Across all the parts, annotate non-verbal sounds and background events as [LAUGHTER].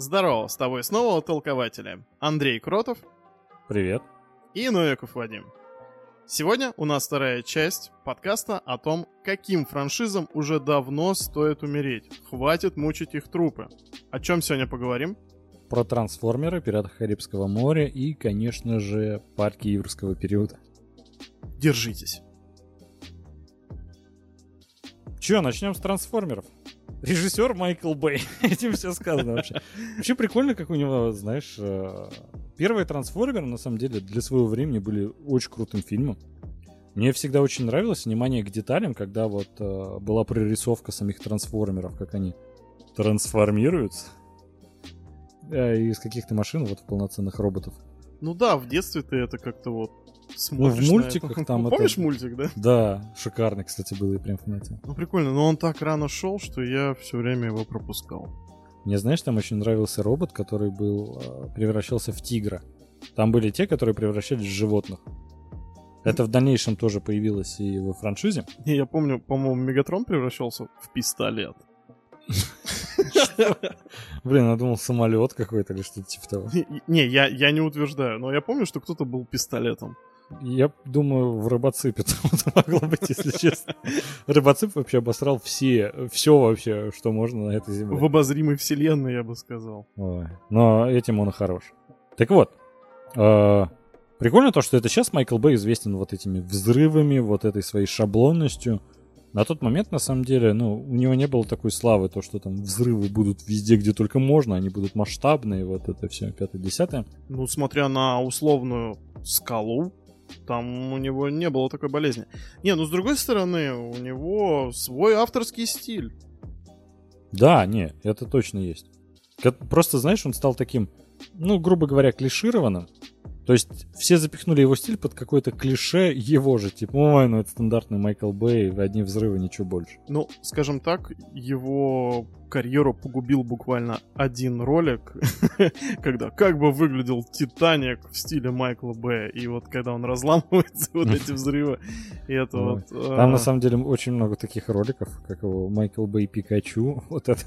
Здорово, с тобой снова толкователи. Андрей Кротов Привет. и Новиков Вадим. Сегодня у нас вторая часть подкаста о том, каким франшизам уже давно стоит умереть. Хватит мучить их трупы. О чем сегодня поговорим? Про трансформеры, пиратов Карибского моря и, конечно же, парки юрского периода. Держитесь. Че, начнем с трансформеров? Режиссер Майкл Бэй. [LAUGHS] Этим все сказано вообще. Вообще прикольно, как у него, знаешь, э, первые трансформеры, на самом деле, для своего времени были очень крутым фильмом. Мне всегда очень нравилось внимание к деталям, когда вот э, была прорисовка самих трансформеров, как они трансформируются. Э, из каких-то машин вот в полноценных роботов. Ну да, в детстве ты это как-то вот Ну, смотришь в на мультиках [LAUGHS] это. там Помнишь это... мультик, да? Да, шикарный, кстати, был и прям фанател. Ну прикольно, но он так рано шел, что я все время его пропускал. Мне, знаешь, там очень нравился робот, который был э, превращался в тигра. Там были те, которые превращались в животных. Это в дальнейшем тоже появилось и во франшизе. Не, [LAUGHS] я помню, по-моему, Мегатрон превращался в пистолет. [LAUGHS] [LAUGHS] Блин, я думал, самолет какой-то или что-то типа того. Не, я, я не утверждаю, но я помню, что кто-то был пистолетом. Я думаю, в рыбоципе [LAUGHS] это могло быть, если честно. Рыбоцип вообще обосрал все, все вообще, что можно на этой земле. В обозримой вселенной, я бы сказал. Ой, но этим он и хорош. Так вот, э, прикольно то, что это сейчас Майкл Бэй известен вот этими взрывами, вот этой своей шаблонностью. На тот момент, на самом деле, ну, у него не было такой славы, то, что там взрывы будут везде, где только можно, они будут масштабные, вот это все, пятое-десятое. Ну, смотря на условную скалу, там у него не было такой болезни. Не, ну с другой стороны, у него свой авторский стиль. Да, не, это точно есть. Просто, знаешь, он стал таким, ну, грубо говоря, клишированным. То есть все запихнули его стиль под какое-то клише его же. Типа, ой, ну это стандартный Майкл Бэй, одни взрывы, ничего больше. Ну, скажем так, его карьеру погубил буквально один ролик, [LAUGHS] когда как бы выглядел Титаник в стиле Майкла Б. И вот когда он разламывается, [LAUGHS] вот эти [LAUGHS] взрывы, и это вот... а, Там на самом деле очень много таких роликов, как его Майкл Бэй Пикачу. Вот это.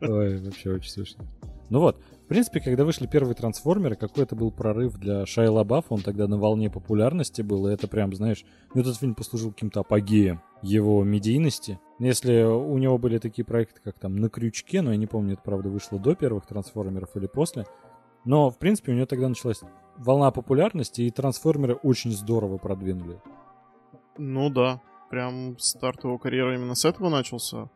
Ой, вообще очень смешно. Ну вот, принципе, когда вышли первые трансформеры, какой это был прорыв для Шайа Лабафа, он тогда на волне популярности был, и это прям, знаешь, ну, этот фильм послужил каким-то апогеем его медийности. Если у него были такие проекты, как там «На крючке», но я не помню, это правда вышло до первых трансформеров или после, но, в принципе, у него тогда началась волна популярности, и трансформеры очень здорово продвинули. Ну да, прям старт его карьеры именно с этого начался.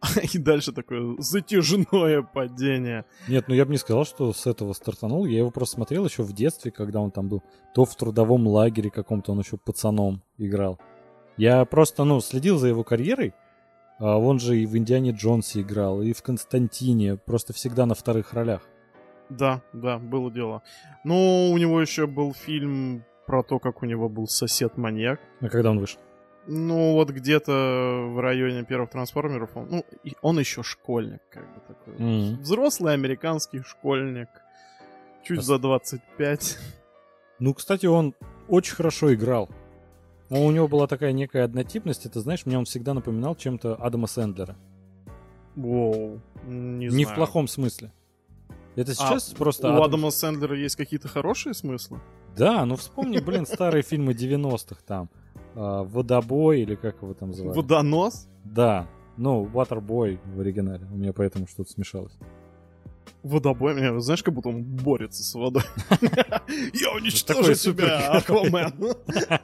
[LAUGHS] И дальше такое затяжное падение. Нет, ну я бы не сказал, что с этого стартанул. Я его просто смотрел еще в детстве, когда он там был. То в трудовом лагере каком-то он еще пацаном играл. Я просто, ну, следил за его карьерой. А он же и в Индиане Джонсе играл, и в Константине. Просто всегда на вторых ролях. Да, да, было дело. Ну, у него еще был фильм про то, как у него был сосед-маньяк. А когда он вышел? Ну, вот где-то в районе первых трансформеров он, ну, он еще школьник, как бы такой. Мгм. Взрослый американский школьник. Чуть Пос- за 25. Ну, кстати, он очень хорошо играл. Ну, у него была такая некая однотипность. Это, знаешь, мне он всегда напоминал чем-то Адама Сэндлера. Воу, не, Не, знаю. в плохом смысле. Это А, сейчас просто... У Адам- Адама Сэндлера есть какие-то хорошие смыслы? Да, ну вспомни, блин, старые фильмы 90-х там. А, Водобой или как его там звали? Водонос? Да, ну, Waterboy в оригинале. У меня поэтому что-то смешалось. Водобой, меня, знаешь, как будто он борется с водой. [LAUGHS] Я уничтожу тебя. [LAUGHS] Аквамен. [LAUGHS]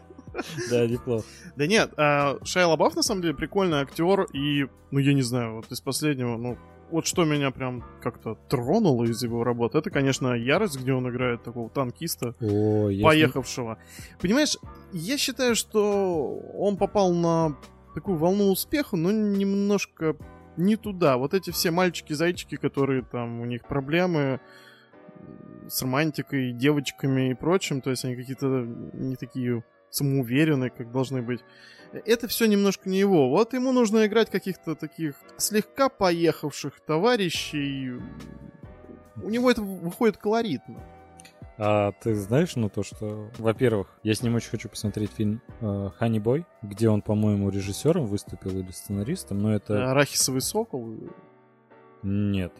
Да, неплохо. Да нет, а, Шайа Лабаф на самом деле прикольный актер, и, ну я не знаю, вот из последнего, ну, вот что меня прям как-то тронуло из его работы, это, конечно, Ярость, где он играет такого танкиста, О, поехавшего. Понимаешь, я считаю, что он попал на такую волну успеха, но немножко не туда. Вот эти все мальчики-зайчики, которые там, у них проблемы с романтикой, девочками и прочим, то есть они какие-то не такие самоуверенные, как должны быть. Это все немножко не его. Вот ему нужно играть каких-то таких слегка поехавших товарищей. У него это выходит колоритно. А ты знаешь, ну, то, что, во-первых, я с ним очень хочу посмотреть фильм э, «Ханни Бой», где он, по-моему, режиссером выступил или сценаристом, но это... Арахисовый сокол. Нет.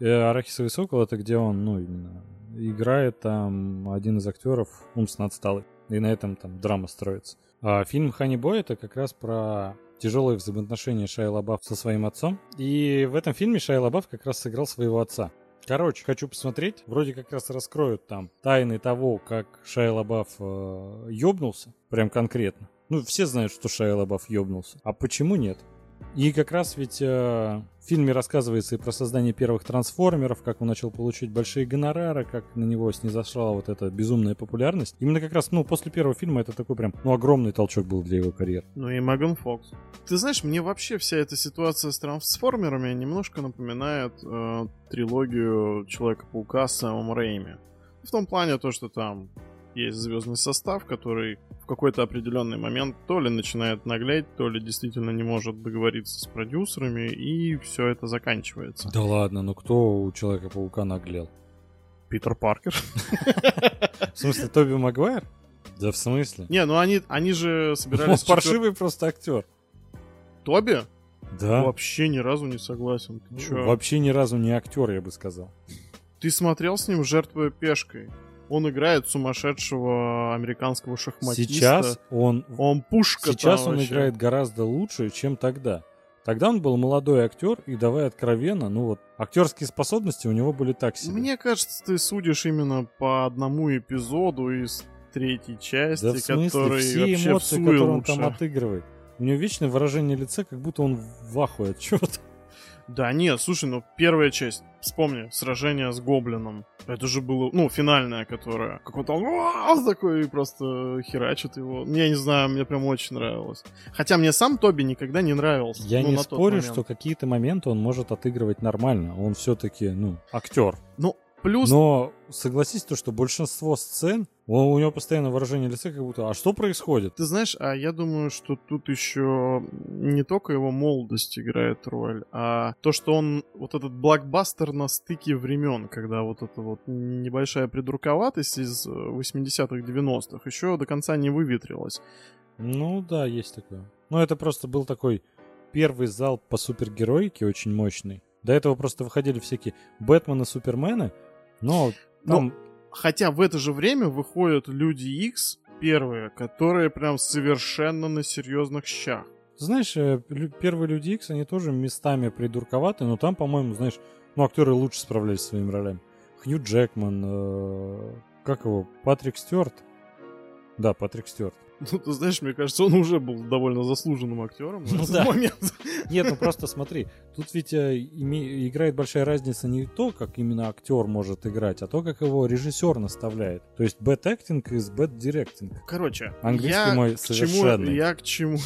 Э, Арахисовый сокол это где он, ну, именно играет там один из актеров умственно отсталый. И на этом там драма строится. А фильм Ханни Бой это как раз про тяжелые взаимоотношения Шайя Лабаф со своим отцом. И в этом фильме Шайя Лабаф как раз сыграл своего отца. Короче, хочу посмотреть. Вроде как раз раскроют там тайны того, как Шайя Лабаф э, ёбнулся. Прям конкретно. Ну, все знают, что Шайя Лабаф ёбнулся. А почему нет? И как раз ведь э, в фильме рассказывается и про создание первых трансформеров, как он начал получать большие гонорары, как на него снизошла вот эта безумная популярность. Именно как раз, ну, после первого фильма это такой прям, ну, огромный толчок был для его карьеры. Ну и Меган Фокс. Ты знаешь, мне вообще вся эта ситуация с трансформерами немножко напоминает э, трилогию Человека-паука с Сэмом Рэйми. В том плане то, что там есть звездный состав, который в какой-то определенный момент то ли начинает наглеть, то ли действительно не может договориться с продюсерами, и все это заканчивается. Да ладно, ну кто у Человека-паука наглел? Питер Паркер. В смысле, Тоби Магуайр? Да в смысле? Не, ну они, они же Он собирались... паршивый просто актер. Тоби? Да. Вообще ни разу не согласен. Ты? Вообще ни разу не актер, я бы сказал. Ты смотрел с ним «Жертвуя пешкой»? Он играет сумасшедшего американского шахматиста. Сейчас он, Он пушка сейчас он вообще. играет гораздо лучше, чем тогда. Тогда он был молодой актер, и давай откровенно, ну вот, актерские способности у него были так себе. Мне кажется, ты судишь именно по одному эпизоду из третьей части, да в смысле, который все вообще эмоции, которые он лучше. там отыгрывает. У него вечное выражение лица, как будто он в ахуе от чего-то. Да, нет, слушай, ну первая часть, вспомни, сражение с гоблином. Это же было, ну, финальное, которое, как он там такой просто херачит его. Я не знаю, мне прям очень нравилось. Хотя мне сам Тоби никогда не нравился. Я ну, не спорю, что какие-то моменты он может отыгрывать нормально. Он все-таки, ну, актер. Ну, плюс Но согласись, то, что большинство сцен, у у него постоянно выражение лица, как будто, а что происходит? Ты знаешь, а я думаю, что тут еще не только его молодость играет роль, а то, что он вот этот блокбастер на стыке времен, когда вот эта вот небольшая придурковатость из э, 80-х, 90-х еще до конца не выветрилась. Ну да, есть такое. Но это просто был такой первый зал по супергероике очень мощный. До этого просто выходили всякие Бэтмены, Супермены, но там... Хотя в это же время выходят Люди Икс первые, которые прям совершенно на серьезных щах. Знаешь, э, первые Люди Икс, они тоже местами придурковаты, но там, по-моему, знаешь, ну, актеры лучше справлялись со своими ролями. Хью Джекман, э, как его, Патрик Стюарт? Да, Патрик Стюарт. Ну, ты знаешь, мне кажется, он уже был довольно заслуженным актером в Ну этот да. момент. Нет, ну просто смотри, тут ведь э, име- играет большая разница не то, как именно актер может играть, а то, как его режиссер наставляет. То есть bad acting is bad directing. Короче, Английский я мой к чему, совершенный. я к чему,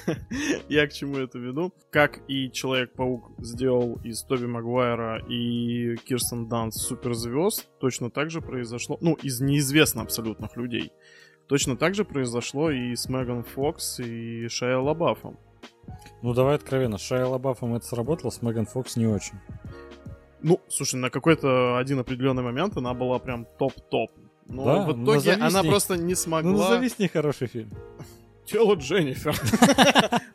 [LAUGHS] я к чему это веду. Как и Человек-паук сделал из Тоби Магуайра и Кирстен Данст суперзвезд, точно так же произошло, ну, из неизвестно абсолютных людей. Точно так же произошло и с Меган Фокс и Шайа Лабафом. Ну давай откровенно, с Шайа Лабафом это сработало, с Меган Фокс не очень. Ну, слушай, на какой-то один определенный момент она была прям топ-топ. Но Да, в ну, итоге назови она просто не Ну смогла... назови с ней хороший фильм. [LAUGHS] Тело Дженнифер.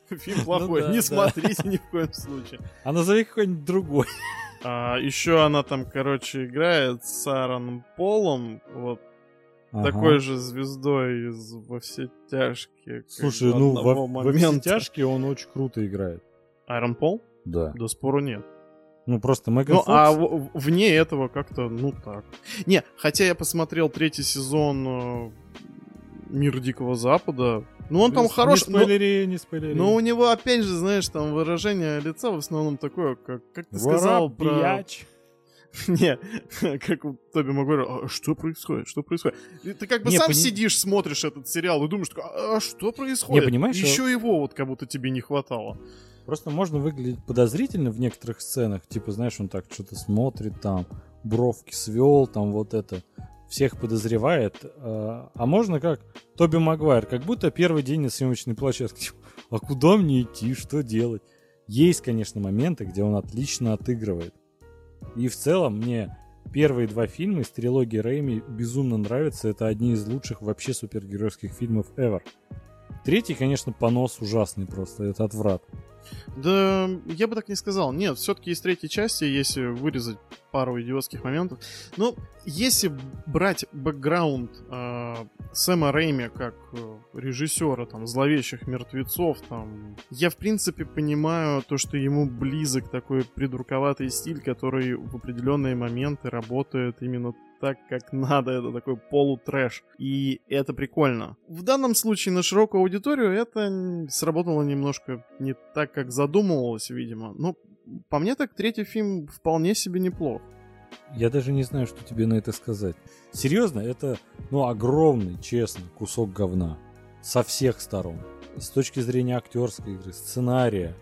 [LAUGHS] Фильм плохой, Ну да, не смотрите ни в коем случае. А назови какой-нибудь другой. А, еще она там, короче, играет с Аароном Полом, вот Ага. такой же звездой из «Во все тяжкие». Слушай, ну во, во все тяжкие он очень круто играет. Айрон Пол? Да. Да спору нет. Ну просто Меган Ну, Фокс. а в- вне этого как-то, ну так. Не, хотя я посмотрел третий сезон э, «Мир Дикого Запада». Ну, он там Не хорош, но, спойлери, не спойлери. но у него, опять же, знаешь, там выражение лица в основном такое, как, как ты сказал про... [LAUGHS] Не, как у Тоби Магуайра, а что происходит, что происходит? Ты как бы Не, сам пони- сидишь, смотришь этот сериал и думаешь, такой, а что происходит? понимаешь, Еще его вот как будто тебе не хватало. Просто можно выглядеть подозрительно в некоторых сценах. Типа, знаешь, он так что-то смотрит, там, бровки свел, там вот это. Всех подозревает. А а можно как Тоби Магуайр, как будто первый день на съемочной площадке. Типа, А куда мне идти, что делать? Есть, конечно, моменты, где он отлично отыгрывает. И в целом мне первые два фильма из трилогии Рэйми безумно нравятся. Это одни из лучших вообще супергеройских фильмов ever. Третий, конечно, понос ужасный просто. Это отврат. Да, я бы так не сказал. Нет, все-таки из третьей части, если вырезать пару идиотских моментов. Но если брать бэкграунд э, Сэма Рэйми как э, режиссера там зловещих мертвецов, там, я в принципе понимаю то, что ему близок такой придурковатый стиль, который в определенные моменты работает именно так, как надо. Это такой полутрэш. И это прикольно. В данном случае на широкую аудиторию это сработало немножко не так, как задумывалось, видимо. Но по мне так третий фильм вполне себе неплох. Я даже не знаю, что тебе на это сказать. Серьезно, это, ну, огромный, честный кусок говна. Со всех сторон. С точки зрения актерской игры, сценария,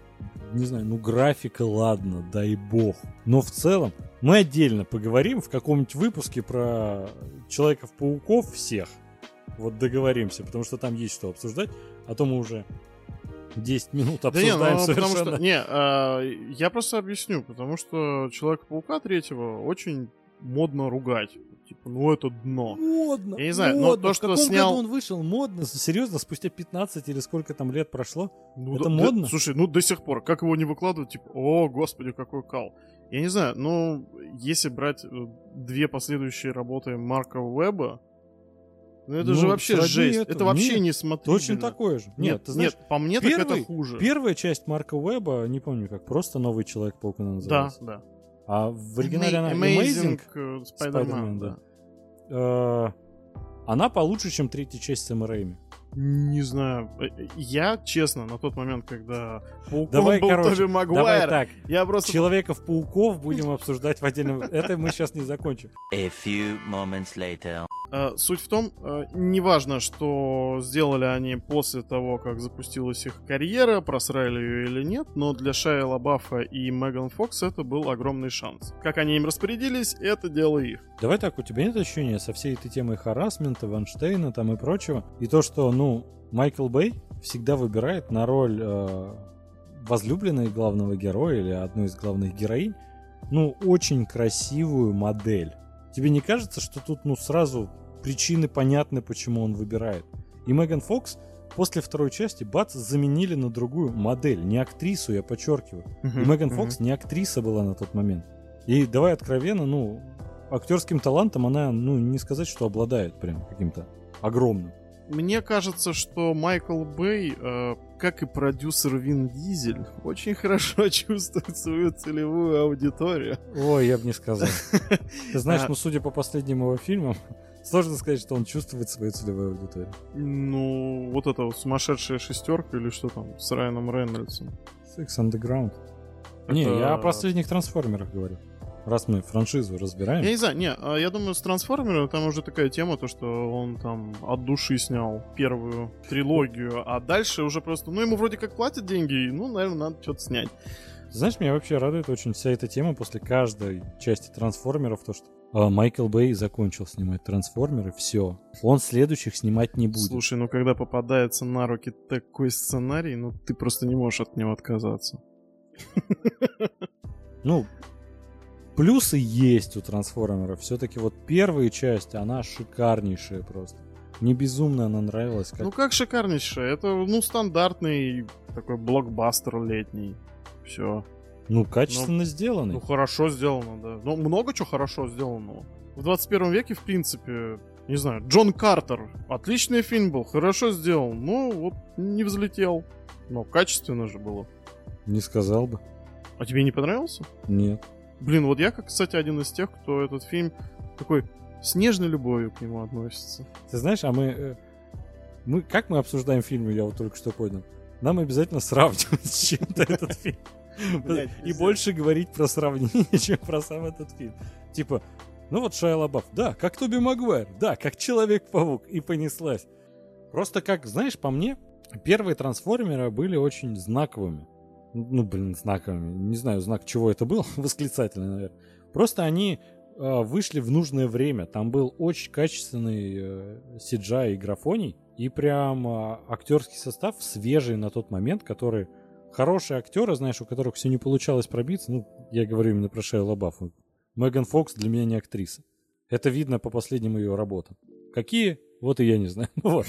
не знаю, ну графика, ладно, дай бог. Но в целом мы отдельно поговорим в каком-нибудь выпуске про Человеков-пауков всех. Вот договоримся, потому что там есть что обсуждать, а то мы уже 10 минут обсуждаем да не, ну, совершенно. Потому что, не, а, я просто объясню, потому что Человека-паука третьего очень модно ругать. Типа, ну это дно. Модно. Я не знаю, модно. но то, что в каком снял... году он вышел? Модно? Серьезно, спустя 15 или сколько там лет прошло? Ну, это да, модно? Да, слушай, ну до сих пор, как его не выкладывают, типа, о, господи, какой кал. Я не знаю, но если брать э, две последующие работы Марка Уэба, ну это ну, же вообще жесть. Это, это вообще нет, не смотрибельно. Точно такое же. Нет, нет, ты знаешь, нет по мне первый, так это хуже. Первая часть Марка Уэба, не помню как, просто новый Человек-паук она называлась. Да, да. А в оригинале она Amazing, Amazing Spider-Man, да. да. Э, она получше, чем третья часть Сэма Рэйми. Не знаю. Э, я, честно, на тот момент, когда Пауком давай, был короче, Тоби Магуайр, давай так. я просто... Человеков-пауков будем обсуждать в отдельном... Это мы сейчас не закончим. A few moments later. Э, суть в том, э, неважно, что сделали они после того, как запустилась их карьера, просрали ее или нет, но для Шая Лабафа и Меган Фокс это был огромный шанс. Как они им распорядились, это дело их. Давай так, у тебя нет ощущения со всей этой темой харасмента, Ванштейна там и прочего, и то, что, ну, Майкл Бэй всегда выбирает на роль э, возлюбленной главного героя или одной из главных героинь, ну, очень красивую модель. Тебе не кажется, что тут, ну, сразу причины понятны, почему он выбирает? И Меган Фокс после второй части, бац, заменили на другую модель, не актрису, я подчеркиваю. Uh-huh, и Меган uh-huh. Фокс не актриса была на тот момент. И давай откровенно, ну, актерским талантом она, ну, не сказать, что обладает прям каким-то огромным. Мне кажется, что Майкл Бэй, э, как и продюсер Вин Дизель, очень хорошо [LAUGHS] чувствует свою целевую аудиторию. Ой, я бы не сказал. [LAUGHS] Ты знаешь, а ну, судя по последним его фильмам, [LAUGHS] сложно сказать, что он чувствует свою целевую аудиторию. Ну, вот это вот сумасшедшая шестерка или что там с Райаном Рейнольдсом. Six Underground. Это... Не, я о последних трансформерах говорю раз мы франшизу разбираем. Я не знаю, не, а я думаю, с трансформером там уже такая тема, то, что он там от души снял первую трилогию, а дальше уже просто, ну, ему вроде как платят деньги, ну, наверное, надо что-то снять. Знаешь, меня вообще радует очень вся эта тема после каждой части трансформеров, то, что а, Майкл Бэй закончил снимать трансформеры, все. Он следующих снимать не будет. Слушай, ну когда попадается на руки такой сценарий, ну ты просто не можешь от него отказаться. Ну, Плюсы есть у трансформеров. Все-таки вот первая часть, она шикарнейшая просто. Мне безумно она нравилась. Как... Ну как шикарнейшая? Это, ну, стандартный такой блокбастер летний. Все. Ну, качественно ну, сделанный. Ну, хорошо сделано, да. Ну, много чего хорошо сделано. В 21 веке, в принципе, не знаю, Джон Картер. Отличный фильм был, хорошо сделан. Ну, вот не взлетел. Но качественно же было. Не сказал бы. А тебе не понравился? Нет. Блин, вот я, как, кстати, один из тех, кто этот фильм такой с нежной любовью к нему относится. Ты знаешь, а мы, э, мы как мы обсуждаем фильмы, я вот только что понял. Нам обязательно сравнивать с чем-то этот [LAUGHS] фильм. И больше говорить про сравнение, [LAUGHS] чем про сам этот фильм. Типа, ну вот Шайа Лабаф, да, как Тоби Магуайр, да, как Человек-паук, и понеслась. Просто как, знаешь, по мне, первые трансформеры были очень знаковыми ну, блин, знаками, не знаю, знак чего это был, [LAUGHS] восклицательный, наверное. Просто они э, вышли в нужное время. Там был очень качественный э, CGI и графоний, и прям э, актерский состав свежий на тот момент, который хорошие актеры, знаешь, у которых все не получалось пробиться. Ну, я говорю именно про Шея Лабаф. Меган Фокс для меня не актриса. Это видно по последним ее работам. Какие? Вот и я не знаю. [LAUGHS] Вот.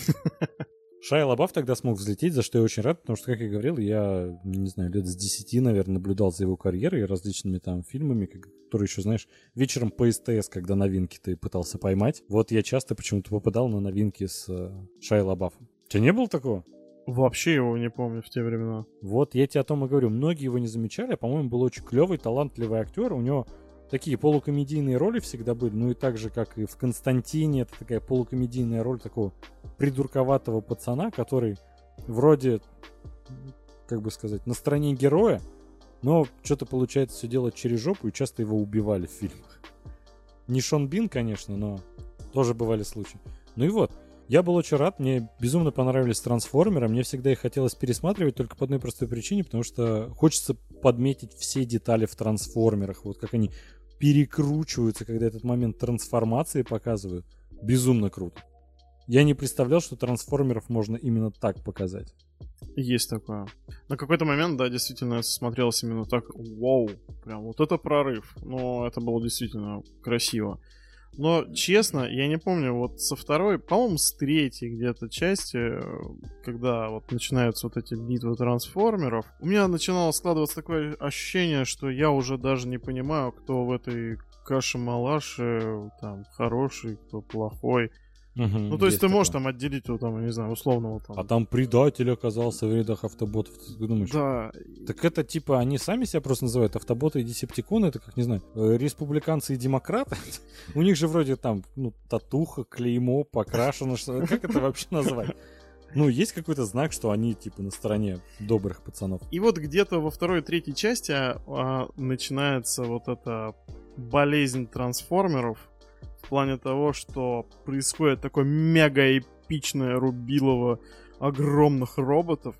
Шайя Лабаф тогда смог взлететь, за что я очень рад, потому что, как я говорил, я, не знаю, лет с 10, наверное, наблюдал за его карьерой и различными там фильмами, которые еще, знаешь, вечером по СТС, когда новинки ты пытался поймать. Вот я часто почему-то попадал на новинки с э, Шайя Лабафом. У тебя не было такого? Вообще его не помню в те времена. Вот я тебе о том и говорю. Многие его не замечали, а, по-моему, был очень клевый, талантливый актер. У него такие полукомедийные роли всегда были, ну и так же, как и в Константине, это такая полукомедийная роль такого придурковатого пацана, который вроде, как бы сказать, на стороне героя, но что-то получается все делать через жопу, и часто его убивали в фильмах. Не Шон Бин, конечно, но тоже бывали случаи. Ну и вот, я был очень рад, мне безумно понравились трансформеры, мне всегда их хотелось пересматривать только по одной простой причине, потому что хочется подметить все детали в трансформерах, вот как они перекручиваются, когда этот момент трансформации показывают. Безумно круто. Я не представлял, что трансформеров можно именно так показать. Есть такое. На какой-то момент, да, действительно, смотрелось именно так. Вау, прям вот это прорыв. Но это было действительно красиво. Но, честно, я не помню, вот со второй, по-моему, с третьей где-то части, когда вот начинаются вот эти битвы трансформеров, у меня начинало складываться такое ощущение, что я уже даже не понимаю, кто в этой каше-малаше там хороший, кто плохой. Угу, ну, то есть, есть ты можешь там отделить его, там, не знаю, условного там. А там предатель оказался в рядах автоботов. Ты думаешь? Да. Так это типа они сами себя просто называют автоботы и десептиконы, это как, не знаю, э, республиканцы и демократы. [LAUGHS] У них же вроде там, ну, татуха, клеймо, покрашено. Что... Как это вообще назвать? Ну, есть какой-то знак, что они, типа, на стороне добрых пацанов. И вот где-то во второй третьей части а, начинается вот эта болезнь трансформеров, в плане того, что происходит такое мега эпичное рубилово огромных роботов.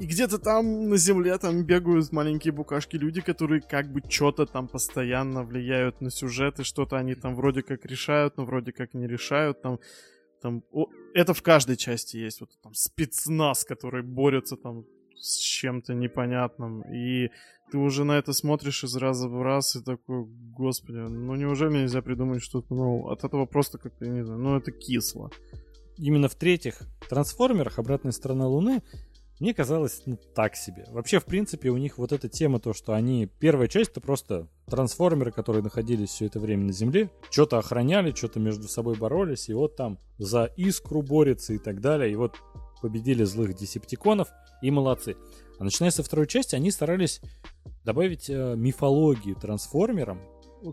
И где-то там на земле там бегают маленькие букашки люди, которые как бы что-то там постоянно влияют на сюжет, и что-то они там вроде как решают, но вроде как не решают. Там, там, о, это в каждой части есть. Вот там спецназ, который борется там с чем-то непонятным. И ты уже на это смотришь из раза в раз и такой, господи, ну неужели нельзя придумать что-то, ну, от этого просто как-то, не знаю, ну это кисло. Именно в третьих трансформерах «Обратная сторона Луны» мне казалось, ну, так себе. Вообще, в принципе, у них вот эта тема, то, что они... Первая часть — это просто трансформеры, которые находились все это время на Земле, что-то охраняли, что-то между собой боролись, и вот там за искру борются и так далее, и вот победили злых десептиконов, и молодцы. А начиная со второй части, они старались добавить э, мифологии трансформерам,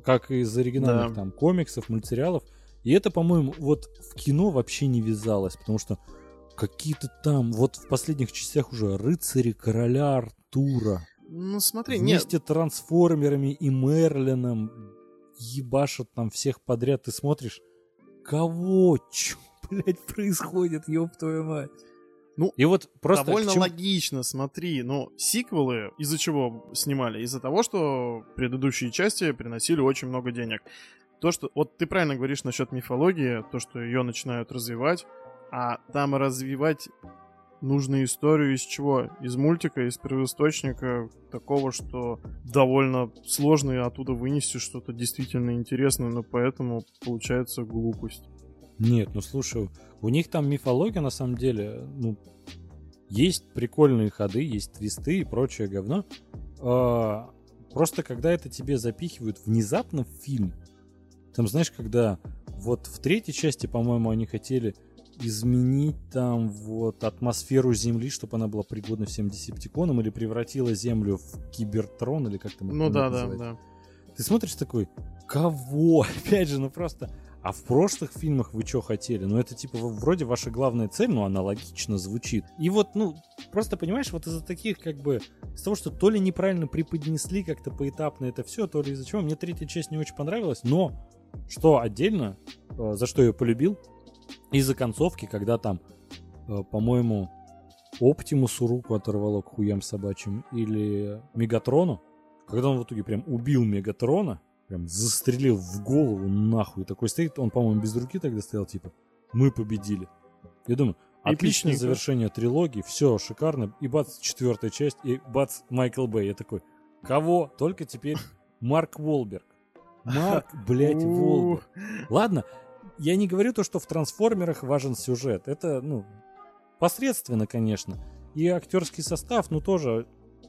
как из оригинальных да. там комиксов, мультсериалов. И это, по-моему, вот в кино вообще не вязалось, потому что какие-то там, вот в последних частях уже рыцари короля Артура. Ну смотри, Вместе нет. трансформерами и Мерлином ебашат там всех подряд. Ты смотришь, кого? [LAUGHS] Чё, блядь, происходит, ёб твою мать? Ну, и вот просто довольно чему... логично, смотри, но сиквелы из-за чего снимали? Из-за того, что предыдущие части приносили очень много денег. То, что... Вот ты правильно говоришь насчет мифологии, то, что ее начинают развивать, а там развивать нужно историю из чего? Из мультика, из первоисточника, такого, что довольно сложно и оттуда вынести что-то действительно интересное, но поэтому получается глупость. Нет, ну слушай, у них там мифология на самом деле, ну, есть прикольные ходы, есть твисты и прочее говно. А, просто когда это тебе запихивают внезапно в фильм, там, знаешь, когда вот в третьей части, по-моему, они хотели изменить там вот атмосферу Земли, чтобы она была пригодна всем десептиконам, или превратила Землю в кибертрон, или как там Ну да, да, да. Ты смотришь такой, кого? [LAUGHS] Опять же, ну просто а в прошлых фильмах вы что хотели? Ну, это типа вроде ваша главная цель, но она логично звучит. И вот, ну, просто понимаешь, вот из-за таких как бы, из того, что то ли неправильно преподнесли как-то поэтапно это все, то ли из-за чего, мне третья часть не очень понравилась, но что отдельно, э, за что я полюбил, из-за концовки, когда там, э, по-моему, Оптимусу руку оторвало к хуям собачьим или Мегатрону, когда он в итоге прям убил Мегатрона, прям застрелил в голову нахуй. Такой стоит, он, по-моему, без руки тогда стоял, типа, мы победили. Я думаю, отличное завершение трилогии, все шикарно. И бац, четвертая часть, и бац, Майкл Бэй. Я такой, кого? Только теперь Марк Волберг. Марк, [LAUGHS] блядь, Волберг. Ладно, я не говорю то, что в трансформерах важен сюжет. Это, ну, посредственно, конечно. И актерский состав, ну, тоже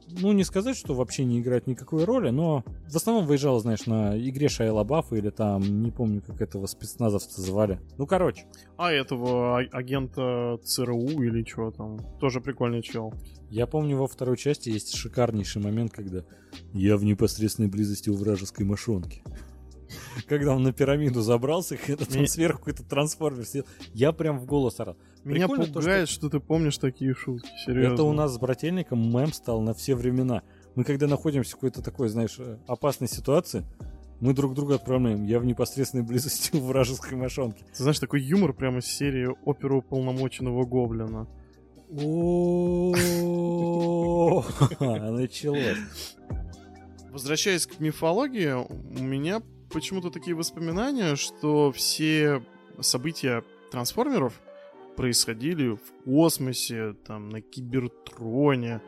ну, не сказать, что вообще не играет никакой роли, но в основном выезжал, знаешь, на игре Шайла Баффа или там, не помню, как этого спецназовца звали. Ну, короче. А этого а- агента ЦРУ или чего там, тоже прикольный чел. Я помню, во второй части есть шикарнейший момент, когда я в непосредственной близости у вражеской мошонки [LAUGHS] когда он на пирамиду забрался, [LAUGHS] когда там сверху какой-то трансформер сидел. Я прям в голос орал. Меня Прикольно пугает, то, что... что ты помнишь такие шутки, серьезно. Это у нас с брательником мем стал на все времена. Мы когда находимся в какой-то такой, знаешь, опасной ситуации, мы друг друга отправляем. Я в непосредственной близости [LAUGHS] у вражеской мошонки. Ты знаешь, такой юмор прямо из серии оперу полномоченного гоблина. Началось. Возвращаясь к мифологии, у меня почему-то такие воспоминания, что все события трансформеров происходили в космосе, там, на Кибертроне.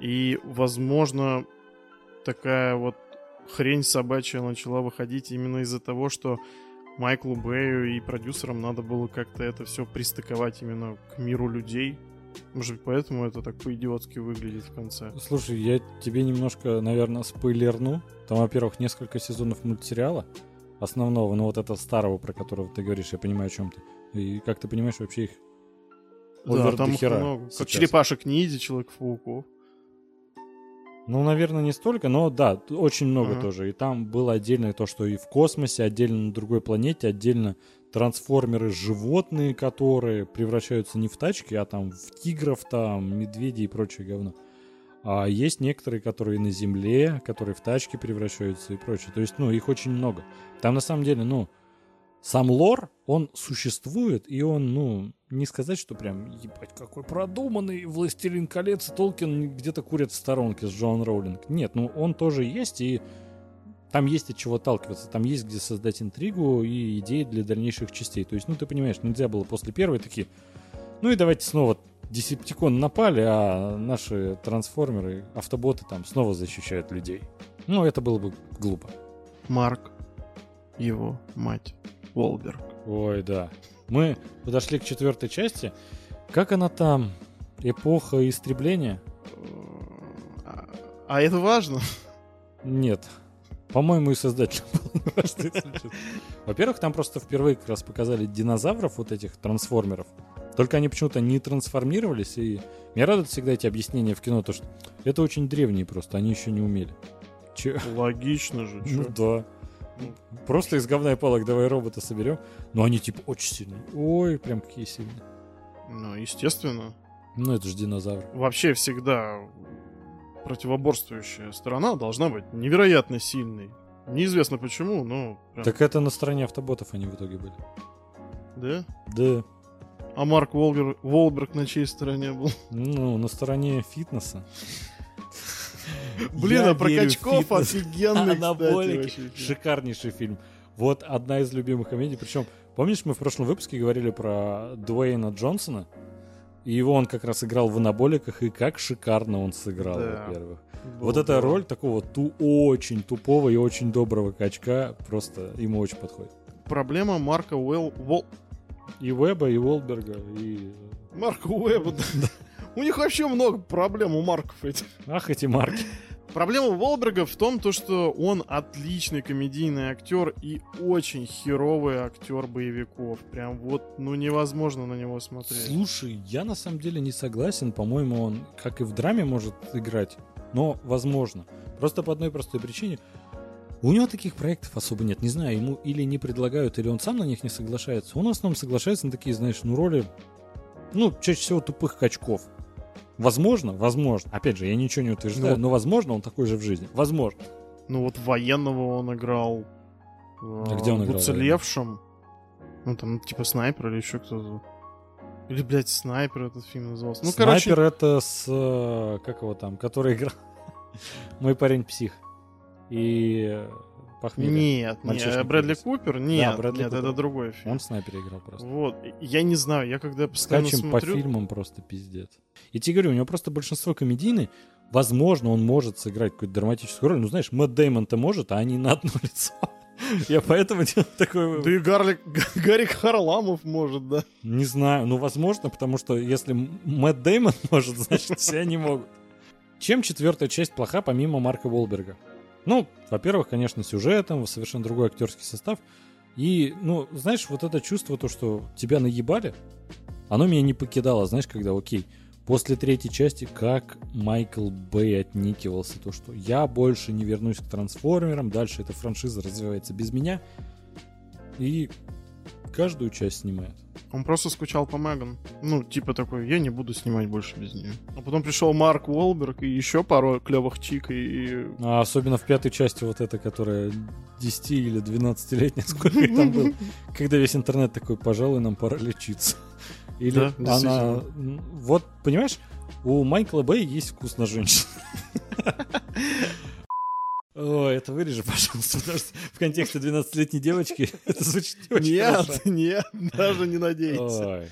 И, возможно, такая вот хрень собачья начала выходить именно из-за того, что Майклу Бэю и продюсерам надо было как-то это все пристыковать именно к миру людей, может быть, поэтому это так по-идиотски выглядит в конце. Слушай, я тебе немножко, наверное, спойлерну. Там, во-первых, несколько сезонов мультсериала основного, но вот этого старого, про которого ты говоришь, я понимаю, о чем ты. И как ты понимаешь, вообще их да, там их много. Сейчас. Как черепашек ниндзя, Человек-пауков. Ну, наверное, не столько, но да, очень много uh-huh. тоже. И там было отдельно то, что и в космосе, отдельно на другой планете, отдельно трансформеры животные, которые превращаются не в тачки, а там в тигров, там, медведей и прочее говно. А есть некоторые, которые на земле, которые в тачки превращаются и прочее. То есть, ну, их очень много. Там на самом деле, ну, сам лор, он существует, и он, ну, не сказать, что прям, ебать, какой продуманный «Властелин колец» Толкин где-то курят в сторонке с Джон Роулинг. Нет, ну, он тоже есть, и там есть от чего отталкиваться, там есть где создать интригу и идеи для дальнейших частей. То есть, ну, ты понимаешь, нельзя было после первой такие, ну и давайте снова Десептикон напали, а наши трансформеры, автоботы там снова защищают людей. Ну, это было бы глупо. Марк, его мать, Волберг. Ой, да. Мы подошли к четвертой части. Как она там? Эпоха истребления? А, а это важно? Нет. По-моему, и создатель [LAUGHS] Во-первых, там просто впервые как раз показали динозавров, вот этих трансформеров. Только они почему-то не трансформировались, и меня радуют всегда эти объяснения в кино, то что это очень древние просто, они еще не умели. Че? Логично же, Ну да. Просто из говна и палок давай робота соберем. Но они типа очень сильные. Ой, прям какие сильные. Ну, естественно. Ну, это же динозавр. Вообще всегда противоборствующая сторона должна быть невероятно сильной. Неизвестно почему, но... Прям... Так это на стороне автоботов они в итоге были. Да? Да. А Марк Волберг, Волберг на чьей стороне был? Ну, на стороне фитнеса. Блин, а про качков офигенный, кстати, Шикарнейший фильм. Вот одна из любимых комедий. Причем, помнишь, мы в прошлом выпуске говорили про Дуэйна Джонсона? И его он как раз играл в анаболиках, и как шикарно он сыграл, да. во-первых. Был, вот эта роль такого ту очень тупого и очень доброго качка просто ему очень подходит. Проблема Марка Уэлл... Вол... И Уэба, и Волберга, и... Марка Уэба, [LAUGHS] да. У них вообще много проблем у Марков этих. Ах, эти Марки. Проблема Волберга в том, то, что он отличный комедийный актер и очень херовый актер боевиков. Прям вот, ну невозможно на него смотреть. Слушай, я на самом деле не согласен. По-моему, он как и в драме может играть, но возможно. Просто по одной простой причине. У него таких проектов особо нет. Не знаю, ему или не предлагают, или он сам на них не соглашается. Он в основном соглашается на такие, знаешь, ну роли, ну, чаще всего тупых качков. Возможно, возможно. Опять же, я ничего не утверждаю, ну, но возможно он такой же в жизни. Возможно. Ну вот военного он играл. А где он играл? В уцелевшем. Ну там типа снайпер или еще кто-то. Или, блядь, снайпер этот фильм назывался. Ну, снайпер короче... это с... Э, как его там? Который играл... [LAUGHS] Мой парень псих. И похмелье. Нет, нет, Брэдли Купер? Нет, да, Брэдли нет, Купер. это другой фильм. Он снайпер играл просто. Вот, я не знаю, я когда постоянно Скачем смотрю... по фильмам просто пиздец. И тебе говорю, у него просто большинство комедийные, возможно, он может сыграть какую-то драматическую роль. Ну, знаешь, Мэтт Дэймон-то может, а они на одно [LAUGHS] лицо. Я поэтому делаю такой. Да и Гарлик, [LAUGHS] Гарик Харламов может, да. Не знаю, ну возможно, потому что если Мэтт Деймон [LAUGHS] может, значит все они могут. Чем четвертая часть плоха, помимо Марка Волберга? Ну, во-первых, конечно, сюжетом, совершенно другой актерский состав. И, ну, знаешь, вот это чувство, то, что тебя наебали, оно меня не покидало, знаешь, когда, окей, после третьей части, как Майкл Бэй отникивался, то, что я больше не вернусь к трансформерам, дальше эта франшиза развивается без меня, и каждую часть снимает. Он просто скучал по Меган. Ну, типа такой, я не буду снимать больше без нее. А потом пришел Марк Уолберг и еще пару клевых чик и... А особенно в пятой части вот эта, которая 10 или 12-летняя, [LAUGHS] сколько там был, когда весь интернет такой, пожалуй, нам пора лечиться. Или Да, она... Вот, понимаешь, у Майкла Бэй есть вкус на женщин. [LAUGHS] О, это вырежи, [LAUGHS] пожалуйста, потому что в контексте 12-летней девочки [LAUGHS] это звучит не очень Нет, хорошо. нет, даже не надейтесь. Ой.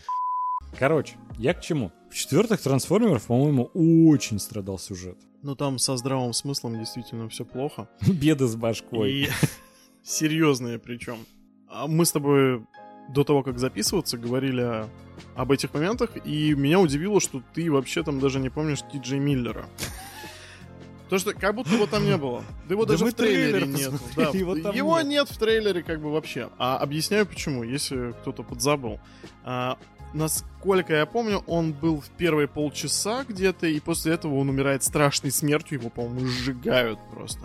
Короче, я к чему? В четвертых трансформеров, по-моему, очень страдал сюжет. Ну там со здравым смыслом действительно все плохо. [LAUGHS] Беды с башкой. И серьезные причем. А Мы с тобой до того, как записываться, говорили о- об этих моментах, и меня удивило, что ты вообще там даже не помнишь Ти Джей Миллера. То, что как будто его там не было. Да его Да даже мы в трейлере трейлер нет. Да, [LAUGHS] его там его нет. нет в трейлере как бы вообще. А объясняю почему, если кто-то подзабыл. А, насколько я помню, он был в первые полчаса где-то, и после этого он умирает страшной смертью, его, по-моему, сжигают просто.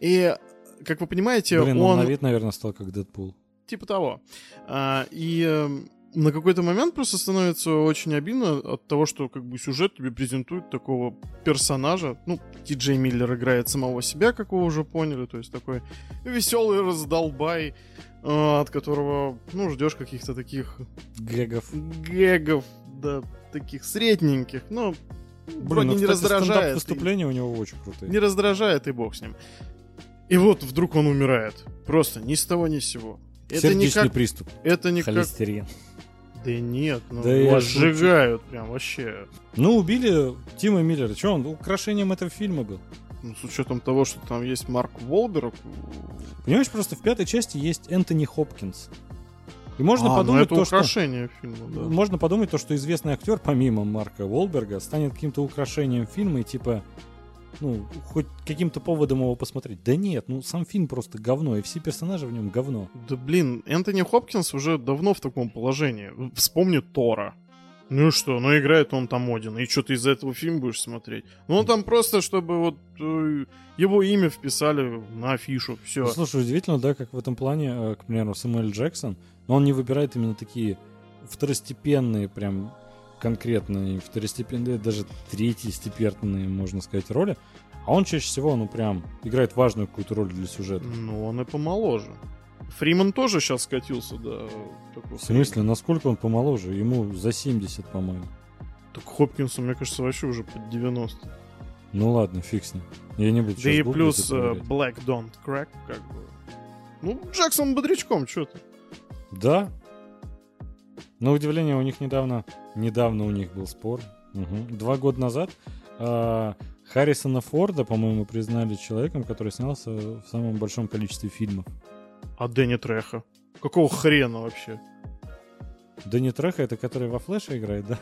И, как вы понимаете, Блин, он... он на вид, наверное, стал как Дэдпул. Типа того. А, и эм, на какой-то момент просто становится очень обидно от того, что как бы сюжет тебе презентует такого персонажа. Ну, Ти Джей Миллер играет самого себя, как вы уже поняли, то есть такой веселый раздолбай, а, от которого, ну, ждешь каких-то таких Гэгов. гэгов, да, таких средненьких, но вроде ну, не кстати, раздражает. и- стендап-выступления у него очень крутые. не раздражает, и бог с ним. И вот вдруг он умирает. Просто ни с того ни с сего. Это не Сердечный как... приступ. Это не как... Да нет, ну Да его я сжигают прям вообще. Ну, убили Тима Миллера. Че, он украшением этого фильма был? Ну, с учетом того, что там есть Марк Волберг. Понимаешь, просто в пятой части есть Энтони Хопкинс. И можно а, ну подумать это то, что... украшение фильма, да. Можно подумать то, что известный актер, помимо Марка Волберга, станет каким-то украшением фильма и типа, ну, хоть каким-то поводом его посмотреть. Да нет, ну сам фильм просто говно, и все персонажи в нем говно. Да блин, Энтони Хопкинс уже давно в таком положении. Вспомни Тора. Ну и что, ну играет он там один, и что ты из-за этого фильм будешь смотреть? Ну он там просто, чтобы вот э, его имя вписали на афишу, все. Ну, слушай, удивительно, да, как в этом плане, э, к примеру, Самуэль Джексон, но он не выбирает именно такие второстепенные, прям конкретные второстепенные, даже третьестепенные, можно сказать, роли. А он чаще всего, ну, прям играет важную какую-то роль для сюжета. Ну он и помоложе. Фриман тоже сейчас скатился до такого. В смысле, насколько он помоложе? Ему за 70, по-моему. Так Хопкинсу, мне кажется, вообще уже под 90. Ну ладно, фиг с ним. Я не буду Да и плюс э, Black Don't Crack, как бы. Ну, Джексон бодрячком, что ты? Да. На удивление, у них недавно, недавно у них был спор. Мгм. Два года назад а, Харрисона Форда, по-моему, признали человеком, который снялся в самом большом количестве фильмов. А Дэнни Треха? Какого хрена вообще? Дэнни Треха, это который во Флэше играет, да?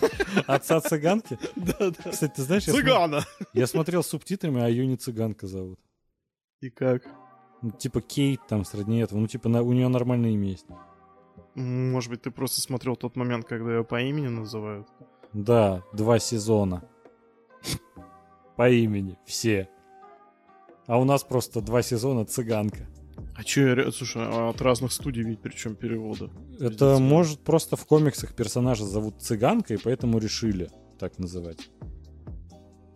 [LAUGHS] Отца цыганки? [LAUGHS] Да-да. Кстати, ты знаешь, Цыгана! я смотрел с субтитрами, а ее не цыганка зовут. И как? Ну, типа Кейт там сродни этого. Ну, типа у нее нормальное имя есть. Может быть, ты просто смотрел тот момент, когда ее по имени называют? Да, два сезона. По имени, все. А у нас просто два сезона цыганка. А че, я слушай, а от разных студий ведь причем перевода. Это Пиздец. может просто в комиксах персонажа зовут цыганка, и поэтому решили так называть.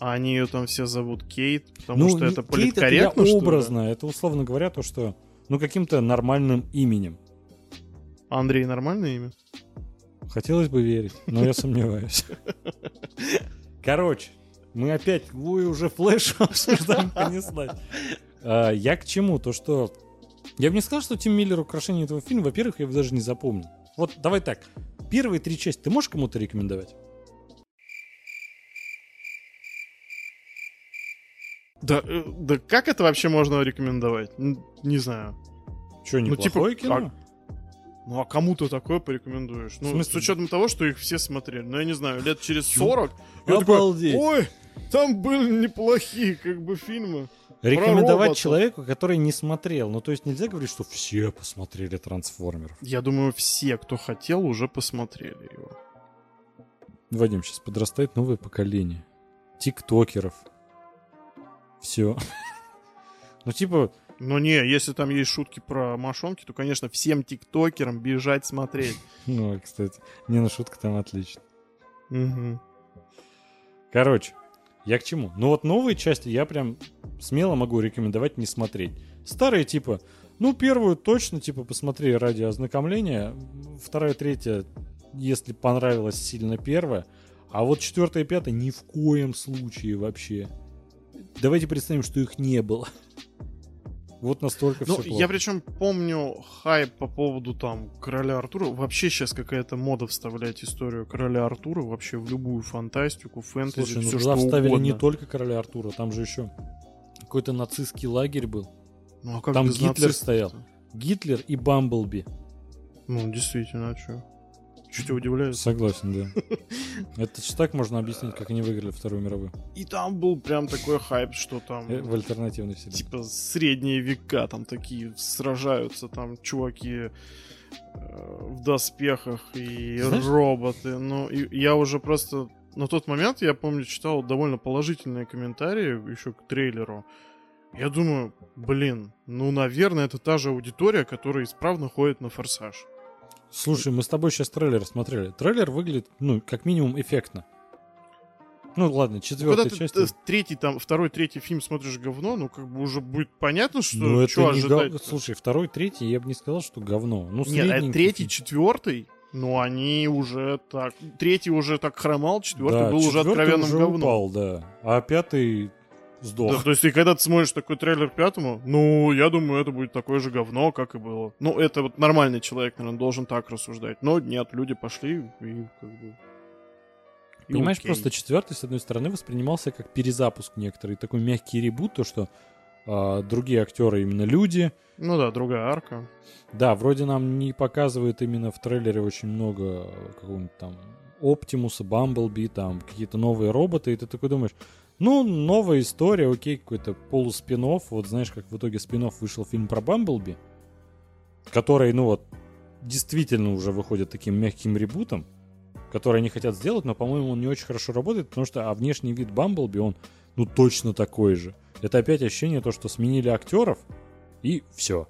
А они ее там все зовут Кейт, потому что не- это Кейт это я политкорректно, что ли? образно, это условно говоря то, что ну каким-то нормальным именем. А Андрей нормальное имя? Хотелось бы верить, но я сомневаюсь. [LAUGHS] Короче, мы опять Луи уже флеш [LAUGHS] обсуждаем, понеслась. А, Я к чему? То, что... Я бы не сказал, что Тим Миллер украшение этого фильма. Во-первых, я его даже не запомнил. Вот давай так. Первые три части ты можешь кому-то рекомендовать? Да, э, да как это вообще можно рекомендовать? Не знаю. Что, Ну, типа, неплохое кино? Ну а кому ты такое порекомендуешь? Ну, с учетом того, что их все смотрели. Ну, я не знаю, лет через 40. я Обалдеть. такой, Ой, там были неплохие, как бы, фильмы. Рекомендовать человеку, который не смотрел. Ну, то есть нельзя говорить, что все посмотрели трансформеров. Я думаю, все, кто хотел, уже посмотрели его. Вадим, сейчас подрастает новое поколение. Тиктокеров. Все. [LAUGHS] Ну, типа, Но не, если там есть шутки про мошонки, то, конечно, всем тиктокерам бежать смотреть. [LAUGHS] ну, кстати, не, ну шутка там отлично. Короче, я к чему? Ну вот новые части я прям смело могу рекомендовать не смотреть. Старые типа, ну первую точно типа посмотри ради ознакомления, вторая, третья, если понравилась сильно первая, а вот четвертая и пятая ни в коем случае вообще. Давайте представим, что их не было. Вот настолько Ну, все плохо. я причем помню хайп по поводу там короля Артура. Вообще сейчас какая-то мода вставлять историю короля Артура вообще в любую фантастику, фэнтези, Слушай, ну все что вставили угодно. не только короля Артура, там же еще какой-то нацистский лагерь был. Ну, а как там Гитлер нацистов-то? стоял. Гитлер и Бамблби. Ну, действительно, а что? Тебя удивляет? Согласен, да. [LAUGHS] Это ж так можно объяснить, как они выиграли Вторую мировую. И там был прям такой хайп, что там Э, В альтернативной вселенной. типа средние века там такие сражаются, там чуваки э, в доспехах и Знаешь- роботы. Ну, и я уже просто на тот момент, я помню, читал довольно положительные комментарии еще к трейлеру. Я думаю, блин, ну, наверное, это та же аудитория, которая исправно ходит на форсаж. Слушай, мы с тобой сейчас трейлер смотрели. Трейлер выглядит, ну, как минимум, эффектно. Ну, ладно, Когда четвертая ты часть. э, третий, там, второй, третий фильм смотришь говно, ну, как бы уже будет понятно, что Ну, это не ожидать. гов- Слушай, второй, третий, я бы не сказал, что говно. Ну, Нет, а средненький третий, фильм. четвертый, ну они уже так. Третий уже так хромал, четвертый Да, был уже четвертый откровенным уже говном. упал, да. А пятый сдох. Да, то есть, и когда ты смотришь такой трейлер пятому, ну, я думаю, это будет такое же говно, как и было. Ну, это вот нормальный человек, наверное, должен так рассуждать. Но нет, люди пошли и как бы... и Понимаешь, окей. просто четвертый, с одной стороны, воспринимался как перезапуск некоторый, такой мягкий ребут, то, что а, другие актеры именно люди. Ну да, другая арка. Да, вроде нам не показывают именно в трейлере очень много какого-нибудь там Оптимуса, Бамблби, там какие-то новые роботы, и ты такой думаешь, ну, новая история, окей, какой-то полуспинов. Вот знаешь, как в итоге спинов вышел фильм про Бамблби, который, ну вот, действительно уже выходит таким мягким ребутом, который они хотят сделать, но, по-моему, он не очень хорошо работает, потому что а внешний вид Бамблби, он, ну, точно такой же. Это опять ощущение то, что сменили актеров, и все.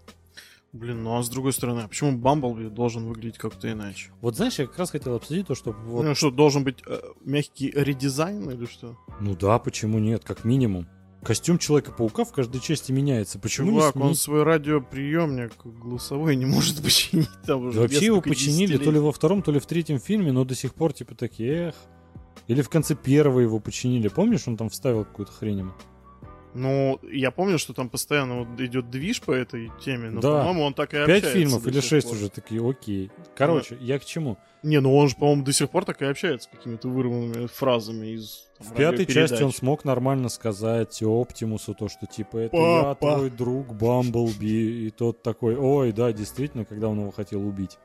Блин, ну а с другой стороны, а почему Бамблби должен выглядеть как-то иначе? Вот знаешь, я как раз хотел обсудить то, что вот, Ну что, должен быть э, мягкий редизайн или что? ну да, почему нет, как минимум. Костюм Человека-паука в каждой части меняется. Почему Чувак, не он сменить? свой радиоприемник голосовой не [LAUGHS] может починить там уже. Вообще его починили то ли во втором, то ли в третьем фильме, но до сих пор типа такие, эх. Или в конце первого его починили. Помнишь, он там вставил какую-то хрень ему? Ну, я помню, что там постоянно вот идет движ по этой теме, но, Да. по-моему, он так и Пять общается фильмов до или шесть пор. уже такие, окей. Короче, я к чему? Не, ну он же, по-моему, до сих пор так и общается какими-то вырванными фразами из там, В пятой части он смог нормально сказать Оптимусу то, что типа это Папа. я твой друг Бамблби. И тот такой, ой, да, действительно, когда он его хотел убить.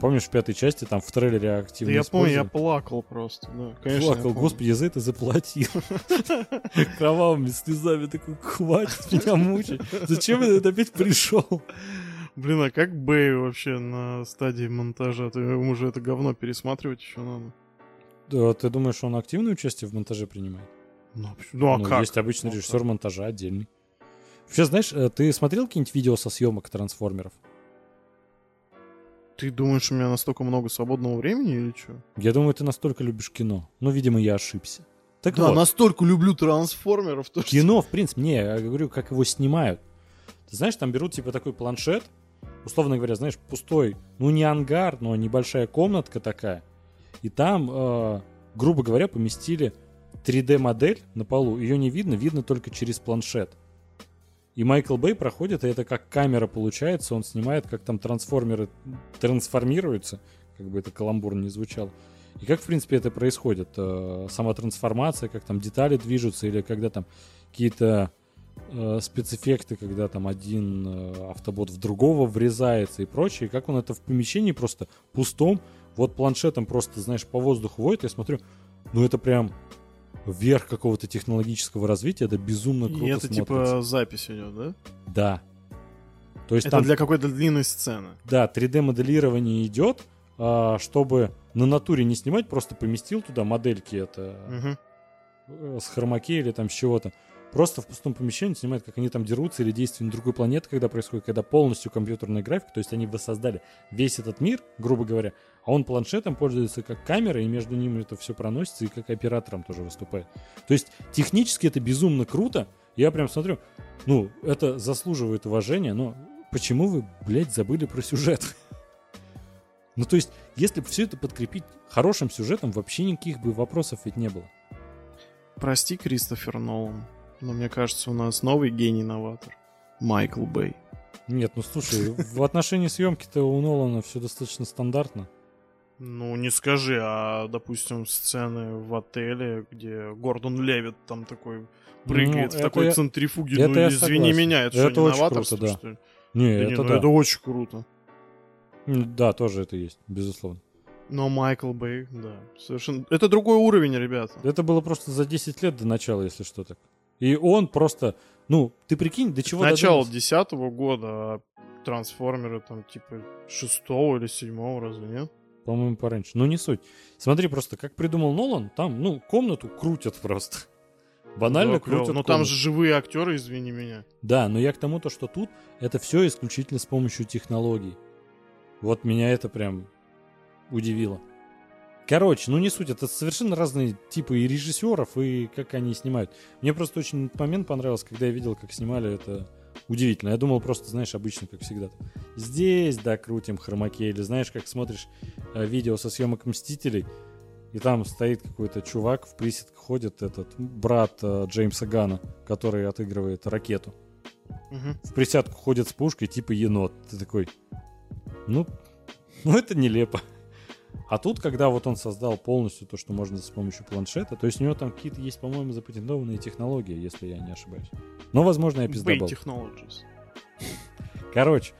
Помнишь, в пятой части там в трейлере Да активно я помню, я плакал просто, да. Конечно, Плакал, господи, я за это заплатил. [LAUGHS] Кровавыми слезами такой, хватит меня [LAUGHS] мучить. Зачем я это опять пришел? Блин, а как Бэй вообще на стадии монтажа? Ты ему уже это говно пересматривать еще надо. Да, ты думаешь, он активное участие в монтаже принимает? Ну, а ну, а Ну, как? Есть обычный Ну, режиссер как? монтажа отдельный. Вообще, знаешь, э, ты смотрел какие-нибудь видео со съемок трансформеров? Ты думаешь, у меня настолько много свободного времени или что? Я думаю, ты настолько любишь кино. Ну, видимо, я ошибся. Так Да, вот, настолько люблю трансформеров. То, что- кино, в принципе, не, я говорю, как его снимают. Ты знаешь, там берут типа такой планшет, условно говоря, знаешь, пустой, ну не ангар, но небольшая комнатка такая. И там, э, грубо говоря, поместили 3D-модель на полу. Ее не видно, видно только через планшет. И Майкл Бэй проходит, и это как камера получается, он снимает, как там трансформеры трансформируются, как бы это каламбур не звучал. И как, в принципе, это происходит? Э, Сама трансформация, как там детали движутся, или когда там какие-то э, спецэффекты, когда там один э, автобот в другого врезается и прочее, как он это в помещении просто пустом, вот планшетом просто, знаешь, по воздуху водит, я смотрю, ну это прям верх какого-то технологического развития, это безумно круто И это смотрится. типа запись идет, да? Да. То есть Это там, для какой-то длинной сцены. да, 3D-моделирование идет, а, чтобы на натуре не снимать, просто поместил туда модельки это э, с хромаки или там с чего-то. Просто в пустом помещении снимают, как они там дерутся или действия на другой планеты, когда происходит, когда полностью компьютерная графика, то есть они воссоздали весь этот мир, грубо говоря, а он планшетом пользуется как камерой, и между ними это все проносится, и как оператором тоже выступает. То есть технически это безумно круто. Я прям смотрю, ну, это заслуживает уважения, но почему вы, блядь, забыли про сюжет? [LAUGHS] Ну, то есть, если бы все это подкрепить хорошим сюжетом, вообще никаких бы вопросов ведь не было. Прости, Кристофер Нолан, но мне кажется, у нас новый гений-новатор. Майкл Бэй. Нет, ну слушай, в отношении съемки-то у Нолана все достаточно стандартно. Ну, не скажи, а, допустим, сцены в отеле, где Гордон Левит там такой прыгает Ну, в такой я- центрифуге. это ну, я извини согласен. меня, это, Это что, не новаторство, круто, да. что ли? Не, Да не, это ну, да. это очень круто. Да, тоже это есть, безусловно. Но Майкл Бэй, да, совершенно... Это другой уровень, ребята. Это было просто за 10 лет до начала, если что так. И он просто, ну, ты прикинь, до чего Начало десятого года, а трансформеры там типа шестого или седьмого, разве нет? По-моему, пораньше. Ну, не суть. Смотри просто, как придумал Нолан, там, ну, комнату крутят просто. Банально Да, клёво. крутят Но там комнату. же живые актеры, извини меня. Да, но я к тому, то, что тут это все исключительно с помощью технологий. Вот меня это прям удивило. Короче, ну не суть, это совершенно разные типы и режиссеров, и как они снимают. Мне просто очень этот момент понравился, когда я видел, как снимали это удивительно. Я думал просто, знаешь, обычно, как всегда. Здесь, да, крутим хромаке, или знаешь, как смотришь э, видео со съемок Мстителей, и там стоит какой-то чувак, в приседках ходит этот брат э, Джеймса Гана, который отыгрывает ракету Мгм. в присядку ходит с пушкой, типа енот. Ты такой, ну, ну это нелепо. А тут, когда вот он создал полностью то, что можно с помощью планшета, то есть у него там какие-то есть, по-моему, запатентованные технологии, если я не ошибаюсь. Но, возможно, я пиздобол. Technologies. Короче,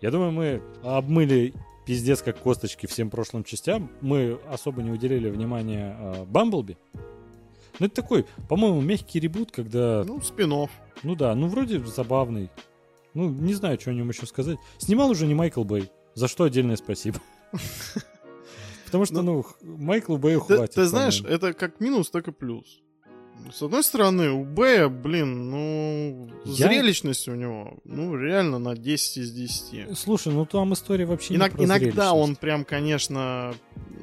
я думаю, мы обмыли пиздец как косточки всем прошлым частям. Мы особо не уделили внимания а, Бамблби. Ну, это такой, по-моему, мягкий ребут, когда Ну, спин Ну да, ну вроде забавный. Ну, не знаю, что о нем еще сказать. Снимал уже не Майкл Бэй, за что отдельное спасибо. [LAUGHS] Потому что, ну, х- Майклу Бэю хватит. ты знаешь, это как минус, так и плюс. С одной стороны, у Бэя, блин, ну, Я- зрелищность у него, ну, реально на 10 из 10. Слушай, ну там история вообще Иног- не иногда он прям, конечно,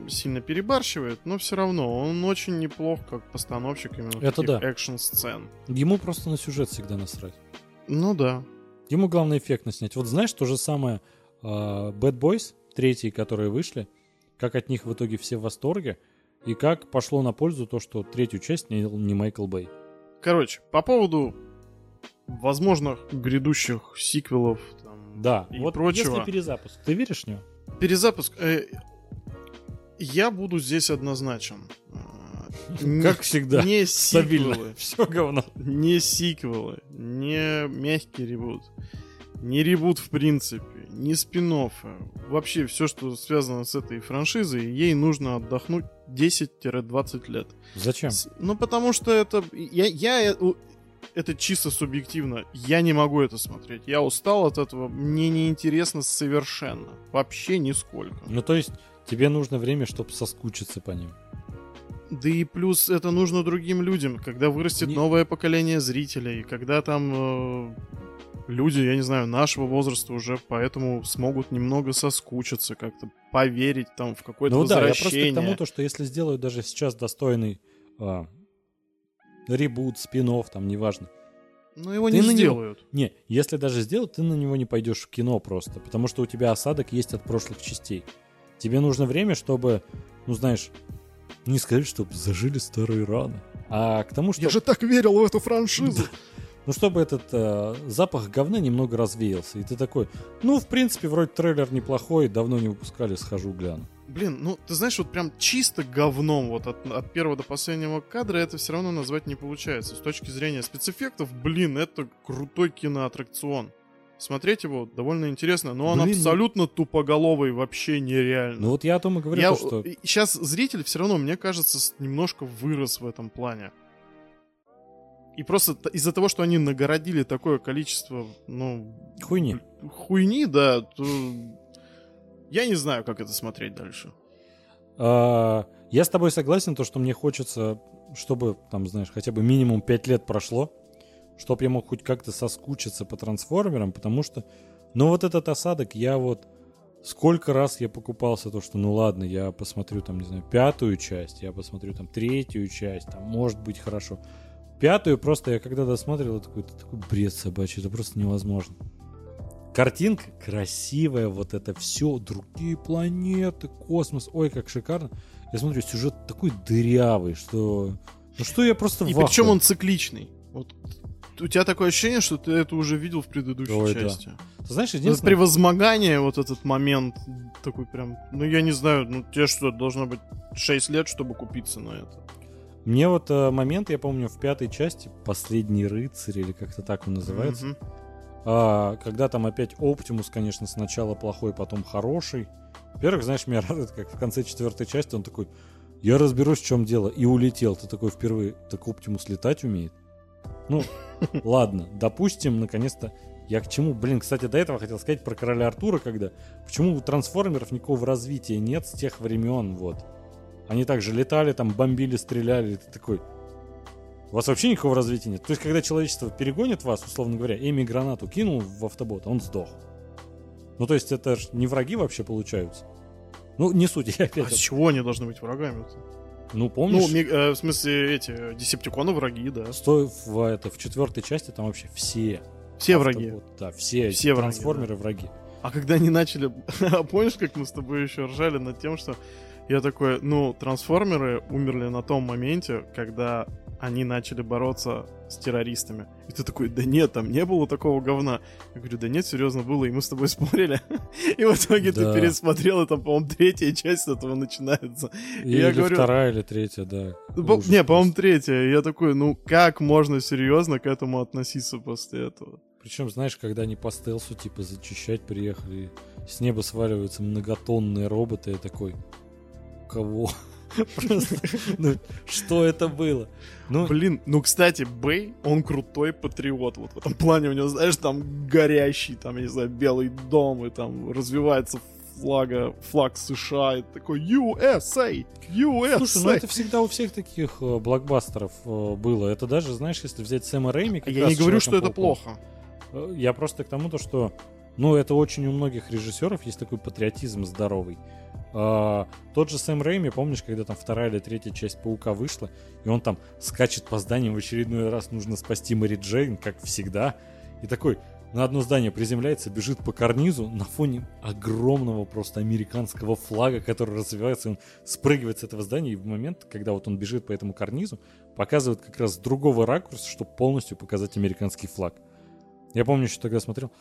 сильно перебарщивает, но все равно он очень неплох как постановщик именно Это таких да. экшн-сцен. Ему просто на сюжет всегда насрать. Ну да. Ему главное эффектно снять. Вот знаешь, то же самое а, Bad Boys, третьи, которые вышли, как от них в итоге все в восторге, и как пошло на пользу то, что третью часть снял не Майкл Бэй. Короче, по поводу возможных грядущих сиквелов там, Да, и вот прочего. если перезапуск, ты веришь в него? Перезапуск. э, я буду здесь однозначен. [LAUGHS] Не- Как всегда. Не [LAUGHS] Стабильно. сиквелы. [LAUGHS] Все говно. Не сиквелы. Не мягкий ребут. Не ребут в принципе. Не спин Вообще все, что связано с этой франшизой, ей нужно отдохнуть 10-20 лет. Зачем? С- Ну, потому что это... Я, я... э, Это чисто субъективно. Я не могу это смотреть. Я устал от этого. Мне неинтересно совершенно. Вообще нисколько. Ну, то есть, тебе нужно время, чтобы соскучиться по ним. Да и плюс это нужно другим людям, когда вырастет Не- новое поколение зрителей, когда там э, люди, я не знаю, нашего возраста уже поэтому смогут немного соскучиться, как-то поверить там в какое-то Ну да, я просто возвращение. к тому, то, что если сделают даже сейчас достойный а, ребут, спин там, неважно. Но его Ты не на него- сделают. Не, если даже сделают, ты на него не пойдешь в кино просто, потому что у тебя осадок есть от прошлых частей. Тебе нужно время, чтобы, ну знаешь, не сказать, чтобы зажили старые раны, а к тому, что... так верил в эту франшизу. Ну, чтобы этот э, запах говна немного развеялся. И ты такой, ну, в принципе, вроде трейлер неплохой, давно не выпускали, схожу гляну. блин, ну, ты знаешь, вот прям чисто говном вот от, от первого до последнего кадра это все равно назвать не получается. С точки зрения спецэффектов, блин, это крутой киноаттракцион. Смотреть его довольно интересно, но он Блин, абсолютно тупоголовый, вообще нереально. Ну вот я о том и говорю, Я, то, что... Сейчас зритель все равно, мне кажется, немножко вырос в этом плане. И просто из-за того, что они нагородили такое количество, ну, Хуйни. хуйни, да, то я не знаю, как это смотреть дальше. А, Я с тобой согласен, то, что мне хочется, чтобы, там, знаешь, хотя бы минимум 5 лет прошло, чтобы я мог хоть как-то соскучиться по трансформерам, потому что, ну вот этот осадок, я вот сколько раз я покупался то, что, ну ладно, я посмотрю там, не знаю, пятую часть, я посмотрю там третью часть, там может быть хорошо. Пятую просто я когда досмотрел, я такой, это такой бред собачий, это просто невозможно. Картинка красивая, вот это все, другие планеты, космос, ой, как шикарно. Я смотрю, сюжет такой дырявый, что... Ну что я просто И в причем он цикличный. Вот у тебя такое ощущение, что ты это уже видел в предыдущей Ой, да. части. Ты знаешь, единственное... Превозмогание, вот этот момент такой прям, ну я не знаю, ну тебе что, должно быть 6 лет, чтобы купиться на это. Мне вот э, момент, я помню, в пятой части, «Последний рыцарь» или как-то так он называется, Мгм. а, когда там опять Оптимус, конечно, сначала плохой, потом хороший. Во-первых, знаешь, меня [LAUGHS] радует, как в конце четвертой части он такой, я разберусь, в чем дело, и улетел. Ты такой впервые, так Оптимус летать умеет? Ну, [LAUGHS] ладно, допустим, наконец-то я к чему? Блин, кстати, до этого хотел сказать про короля Артура, когда... Почему у трансформеров никакого развития нет с тех времен, вот. Они также летали, там, бомбили, стреляли, ты такой... У вас вообще никакого развития нет. То есть, когда человечество перегонит вас, условно говоря, Эми гранату кинул в автобот, он сдох. Ну, то есть, это не враги вообще получаются. Ну, не суть, [LAUGHS] я А опять... с чего они должны быть врагами-то? Ну, помнишь, Ну, ми- э, в смысле, эти, э, десептиконы враги, да. сто- в, это, в четвертой части там вообще все. Все враги. автобот, Да, все, Все враги, трансформеры враги. А когда они начали... [LAUGHS] А помнишь, как мы с тобой еще ржали над тем, что я такой, ну, трансформеры умерли на том моменте, когда они начали бороться с террористами. И ты такой, да нет, там не было такого говна. Я говорю, да нет, серьезно было, и мы с тобой [LAUGHS] спорили. И в итоге Да. ты пересмотрел, и там, по-моему, третья часть этого начинается. Или я говорю- вторая, или третья, да. По- Ужас Не, по-моему, третья. И Я такой, ну как можно серьезно к этому относиться после этого? Причем, знаешь, когда они по стелсу, типа, зачищать приехали, с неба сваливаются многотонные роботы, я такой, кого? Ну, что это было? Ну, Блин, ну, кстати, Бэй, он крутой патриот. Вот в этом плане у него, знаешь, там горящий, там, я не знаю, белый дом, и там развивается флага, флаг США, и такой USA, USA. Слушай, ну это всегда у всех таких э, блокбастеров э, было. Это даже, знаешь, если взять Сэма Рэйми... Я не говорю, что это плохо. Э, Я просто к тому, то, что, ну, это очень у многих режиссеров есть такой патриотизм здоровый. А, тот же Сэм Рэйми, помнишь, когда там вторая или третья часть Паука вышла, и он там скачет по зданиям в очередной раз, нужно спасти Мэри Джейн, как всегда, и такой на одно здание приземляется, бежит по карнизу на фоне огромного просто американского флага, который развивается, он спрыгивает с этого здания, и в момент, когда вот он бежит по этому карнизу, показывает как раз другого ракурса, чтобы полностью показать американский флаг. Я помню, что тогда смотрел.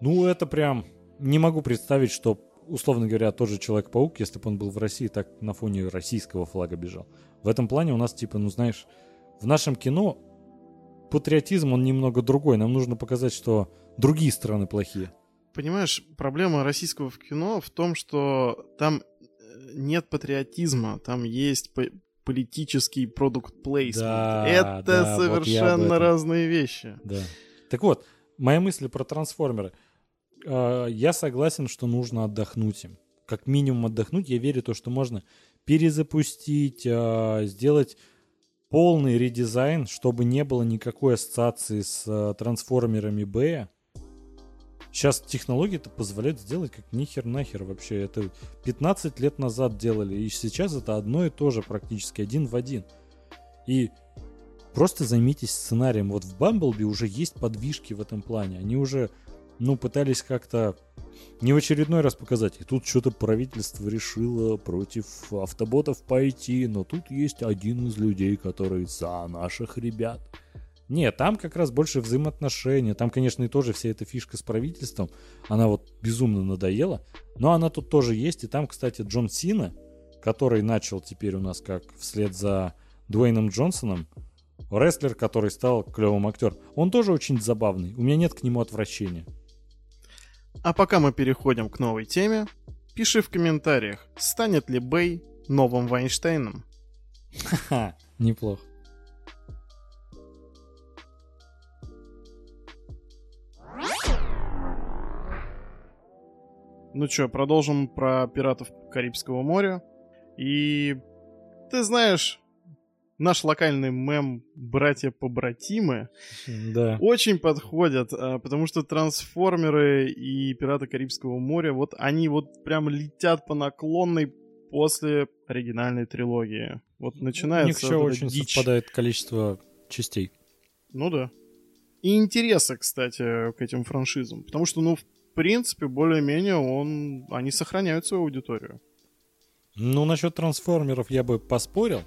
Ну, это прям... Не могу представить, что, условно говоря, тот же Человек-паук, если бы он был в России, так на фоне российского флага бежал. В этом плане у нас, типа, ну, знаешь, в нашем кино патриотизм, он немного другой. Нам нужно показать, что другие страны плохие. Понимаешь, проблема российского в кино в том, что там э, нет патриотизма, там есть по- политический продукт плейсмент. Да, Это да, вот совершенно этом. разные вещи. Да. Так вот, моя мысль про трансформеры. Э, Я согласен, что нужно отдохнуть им. Как минимум отдохнуть. Я верю в то, что можно перезапустить, э, сделать полный редизайн, чтобы не было никакой ассоциации с э, трансформерами Б. Сейчас технологии это позволяют сделать как нихер нахер вообще. Это 15 лет назад делали, и сейчас это одно и то же практически, один в один. И просто займитесь сценарием. Вот в Бамблби уже есть подвижки в этом плане. Они уже, ну, пытались как-то не в очередной раз показать. И тут что-то правительство решило против автоботов пойти, но тут есть один из людей, который за наших ребят. Нет, там как раз больше взаимоотношения. Там, конечно, и тоже вся эта фишка с правительством. Она вот безумно надоела. Но она тут тоже есть. И там, кстати, Джон Сина, который начал теперь у нас как вслед за Дуэйном Джонсоном, рестлер, который стал клевым актером. Он тоже очень забавный. У меня нет к нему отвращения. А пока мы переходим к новой теме, пиши в комментариях, станет ли Бэй новым Вайнштейном. Ха-ха, неплохо. Ну что, продолжим про пиратов Карибского моря. И ты знаешь, наш локальный мем «Братья-побратимы» Да. очень подходят, а, потому что трансформеры и пираты Карибского моря, вот они вот прям летят по наклонной после оригинальной трилогии. Вот начинается... У них еще вот очень дичь. совпадает количество частей. Ну да. И интереса, кстати, к этим франшизам. Потому что, ну, в принципе, более-менее он... они сохраняют свою аудиторию. Ну, насчет трансформеров я бы поспорил.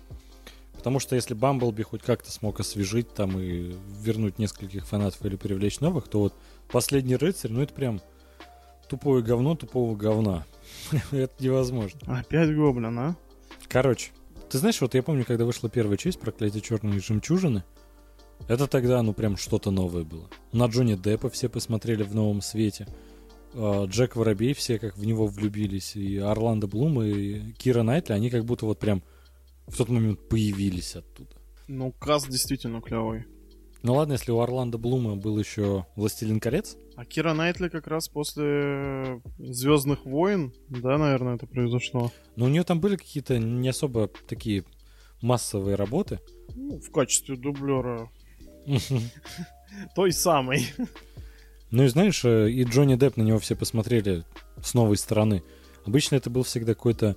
Потому что если Бамблби хоть как-то смог освежить там и вернуть нескольких фанатов или привлечь новых, то вот последний рыцарь, ну это прям тупое говно тупого говна. [LAUGHS] это невозможно. Опять Гоблин, а? Короче, ты знаешь, вот я помню, когда вышла первая часть «Проклятие черной жемчужины», это тогда, ну, прям что-то новое было. На Джонни Деппа все посмотрели в новом свете. А, Джек Воробей, все как в него влюбились. И Орландо Блум, и Кира Найтли, они как будто вот прям в тот момент появились оттуда. Ну, каст действительно клевый. Ну ладно, если у Орландо Блума был еще «Властелин колец», А Кира Найтли как раз после Звездных войн, да, наверное, это произошло. но у нее там были какие-то не особо такие массовые работы. Ну, в качестве дублера [LAUGHS] той самой. Ну и знаешь, э, и Джонни Депп на него все посмотрели с новой стороны. Обычно это был всегда какой-то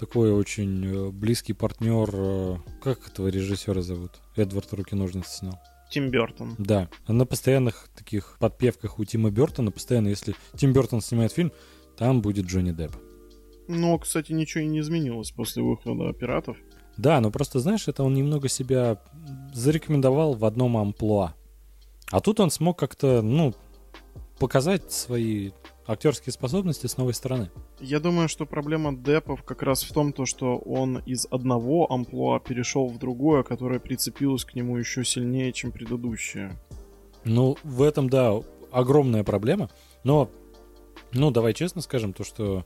такой очень э, близкий партнер. э, Как этого режиссера зовут? Эдвард Руки-ножницы снял. Тим Бертон. Да. На постоянных таких подпевках у Тима Бертона, постоянно, если Тим Бертон снимает фильм, там будет Джонни Депп. Но, кстати, ничего и не изменилось после выхода «Пиратов». Да, но просто, знаешь, это он немного себя зарекомендовал в одном амплуа. А тут он смог как-то, ну, показать свои актерские способности с новой стороны. Я думаю, что проблема Деппов как раз в том, то, что он из одного амплуа перешел в другое, которое прицепилось к нему еще сильнее, чем предыдущее. Ну, в этом, да, огромная проблема. Но, ну, давай честно скажем, то, что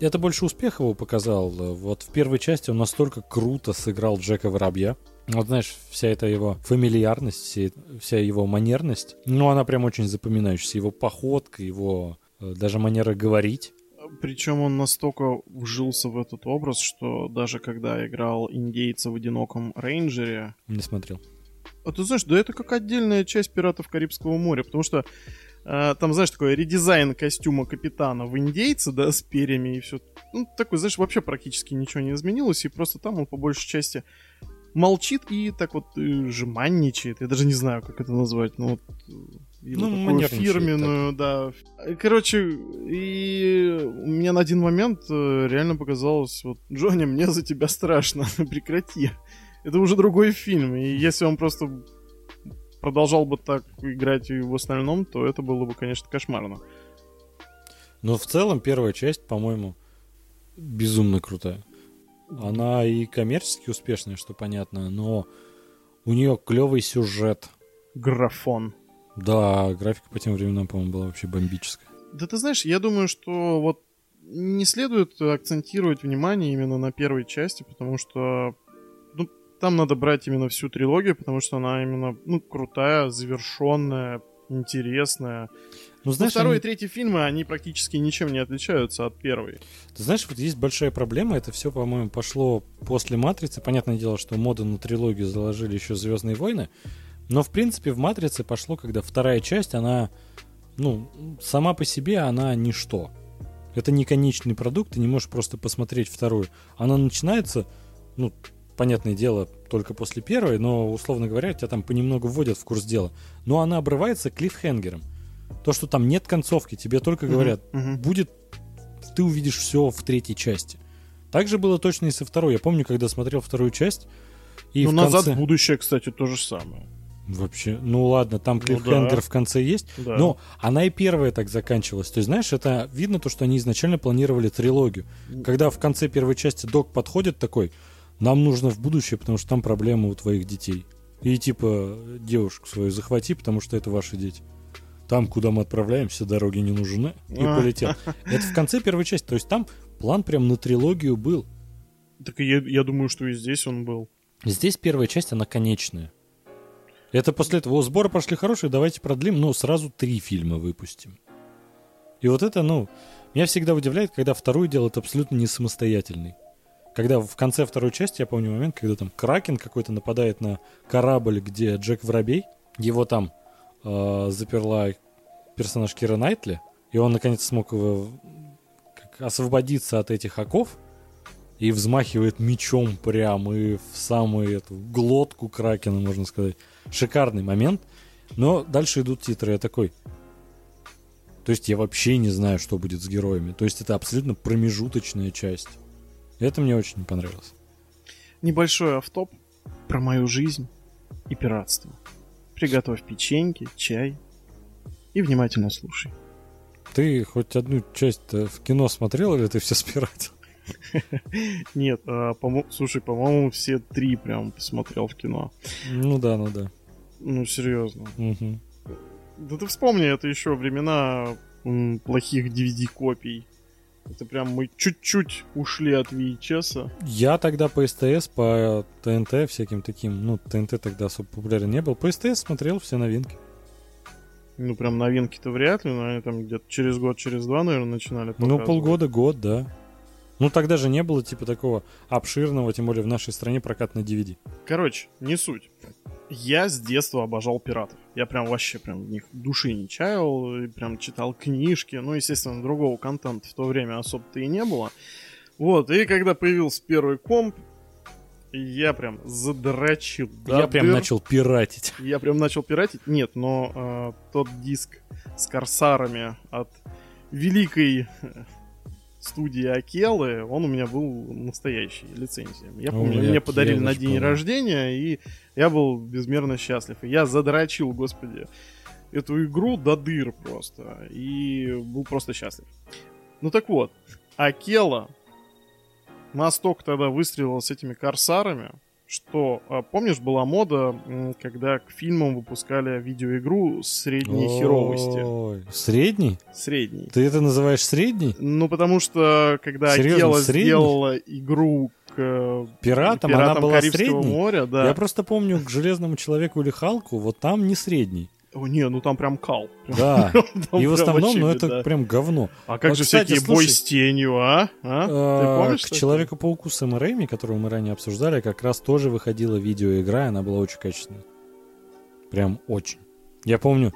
это больше успех его показал. Вот в первой части он настолько круто сыграл Джека Воробья. Вот знаешь, вся эта его фамильярность, вся его манерность, ну, она прям очень запоминающаяся. Его походка, его даже манера говорить. Причем он настолько вжился в этот образ, что даже когда играл индейца в одиноком рейнджере, Не смотрел. А ты знаешь, да это как отдельная часть пиратов Карибского моря, потому что э, там, знаешь, такой редизайн костюма капитана в индейце, да, с перьями и все. Ну, такой, знаешь, вообще практически ничего не изменилось, и просто там он по большей части молчит и так вот э, жеманничает. Я даже не знаю, как это назвать. Ну, вот, э, Ну, такую фирменную, да. Короче, и у меня на один момент э, реально показалось, вот, [LAUGHS] Джонни, мне за тебя страшно, [LAUGHS] прекрати. Это уже другой фильм, и если он просто продолжал бы так играть и в остальном, то это было бы, конечно, кошмарно. Но в целом первая часть, по-моему, безумно крутая. Она и коммерчески успешная, что понятно, но у нее клевый сюжет. Графон. Да, графика по тем временам, по-моему, была вообще бомбическая. Да ты знаешь, я думаю, что вот не следует акцентировать внимание именно на первой части, потому что ну, там надо брать именно всю трилогию, потому что она именно ну, крутая, завершенная, интересная. Ну, Но знаешь, второй они- и третий фильмы, они практически ничем не отличаются от первой. Ты знаешь, вот есть большая проблема, это все, по-моему, пошло после «Матрицы». Понятное дело, что моду на трилогию заложили еще «Звездные войны», но, в принципе, в «Матрице» пошло, когда вторая часть, она, ну, сама по себе, она ничто. Это не конечный продукт, ты не можешь просто посмотреть вторую. Она начинается, ну, понятное дело, только после первой, но, условно говоря, тебя там понемногу вводят в курс дела. Но она обрывается клиффхенгером. То, что там нет концовки, тебе только говорят, Мгм. будет, ты увидишь все в третьей части. Так же было точно и со второй. Я помню, когда смотрел вторую часть, и Ну, в назад конце... в будущее, кстати, то же самое. Вообще, ну ладно, там Ну клиффхенгер да. в конце есть, Да. но она и первая так заканчивалась. То есть, знаешь, это видно то, что они изначально планировали трилогию. Когда в конце первой части док подходит такой, нам нужно в будущее, потому что там проблемы у твоих детей. И типа, девушку свою захвати, потому что это ваши дети. Там, куда мы отправляемся, дороги не нужны. И А. полетел. Это в конце первой части. То есть там план прям на трилогию был. Так я, я думаю, что и здесь он был. Здесь первая часть, она конечная. Это после этого, о, сборы пошли хорошие, давайте продлим, но сразу три фильма выпустим. И вот это, ну, меня всегда удивляет, когда вторую делают абсолютно не самостоятельный. Когда в конце второй части, я помню момент, когда там Кракен какой-то нападает на корабль, где Джек Воробей, его там э, заперла персонаж Кира Найтли, и он наконец смог его, как, освободиться от этих оков, и взмахивает мечом прям и в самую эту глотку Кракена, можно сказать. Шикарный момент. Но дальше идут титры. Я такой... То есть я вообще не знаю, что будет с героями. То есть это абсолютно промежуточная часть. Это мне очень понравилось. Небольшой автоп про мою жизнь и пиратство. Приготовь печеньки, чай и внимательно слушай. Ты хоть одну часть в кино смотрел или ты все спиратил? [LAUGHS] Нет, а, по-мо- слушай, по-моему, все три прям посмотрел в кино. Ну да, ну да. Ну, серьезно. Мгм. Да ты вспомни, это еще времена плохих DVD-копий. Это прям мы чуть-чуть ушли от VHS. Я тогда по СТС, по ТНТ всяким таким, ну, ТНТ тогда особо популярен не был, по СТС смотрел все новинки. Ну, прям новинки-то вряд ли, но они там где-то через год, через два, наверное, начинали Ну, полгода, год, да. Ну, тогда же не было, типа, такого обширного, тем более в нашей стране, прокат на DVD. Короче, не суть. Я с детства обожал пиратов. Я прям вообще прям в них души не чаял, и прям читал книжки. Ну, естественно, другого контента в то время особо-то и не было. Вот, и когда появился первый комп, я прям задрочил. до Я прям дыр. начал пиратить. Я прям начал пиратить. Нет, но э, тот диск с корсарами от великой студии Акелы, он у меня был настоящий, лицензия. Я помню, Ой, мне подарили на день рождения, и я был безмерно счастлив. И я задрочил, господи, эту игру до дыр просто. И был просто счастлив. Ну так вот, Акела настолько тогда выстрелила с этими корсарами, что, а, помнишь, была мода, когда к фильмам выпускали видеоигру средней херовости. Ой, Средний? Средней. Ты это называешь средний? Ну, потому что, когда Серьезно, Акела средний? сделала игру к э, Пиратам, она пиратам была Карибского средней? моря, да. Я просто помню к Железному Человеку или Халку, вот там не средний. О, не, ну там прям кал. Да. [LAUGHS] И в основном, ну это прям говно. А как же всякие бой с тенью, а? А? Ты А, помнишь? К? Человеку-пауку Сэма Рэйми, которого мы ранее обсуждали, как раз тоже выходила видеоигра, и она была очень качественная. Прям очень. Я помню,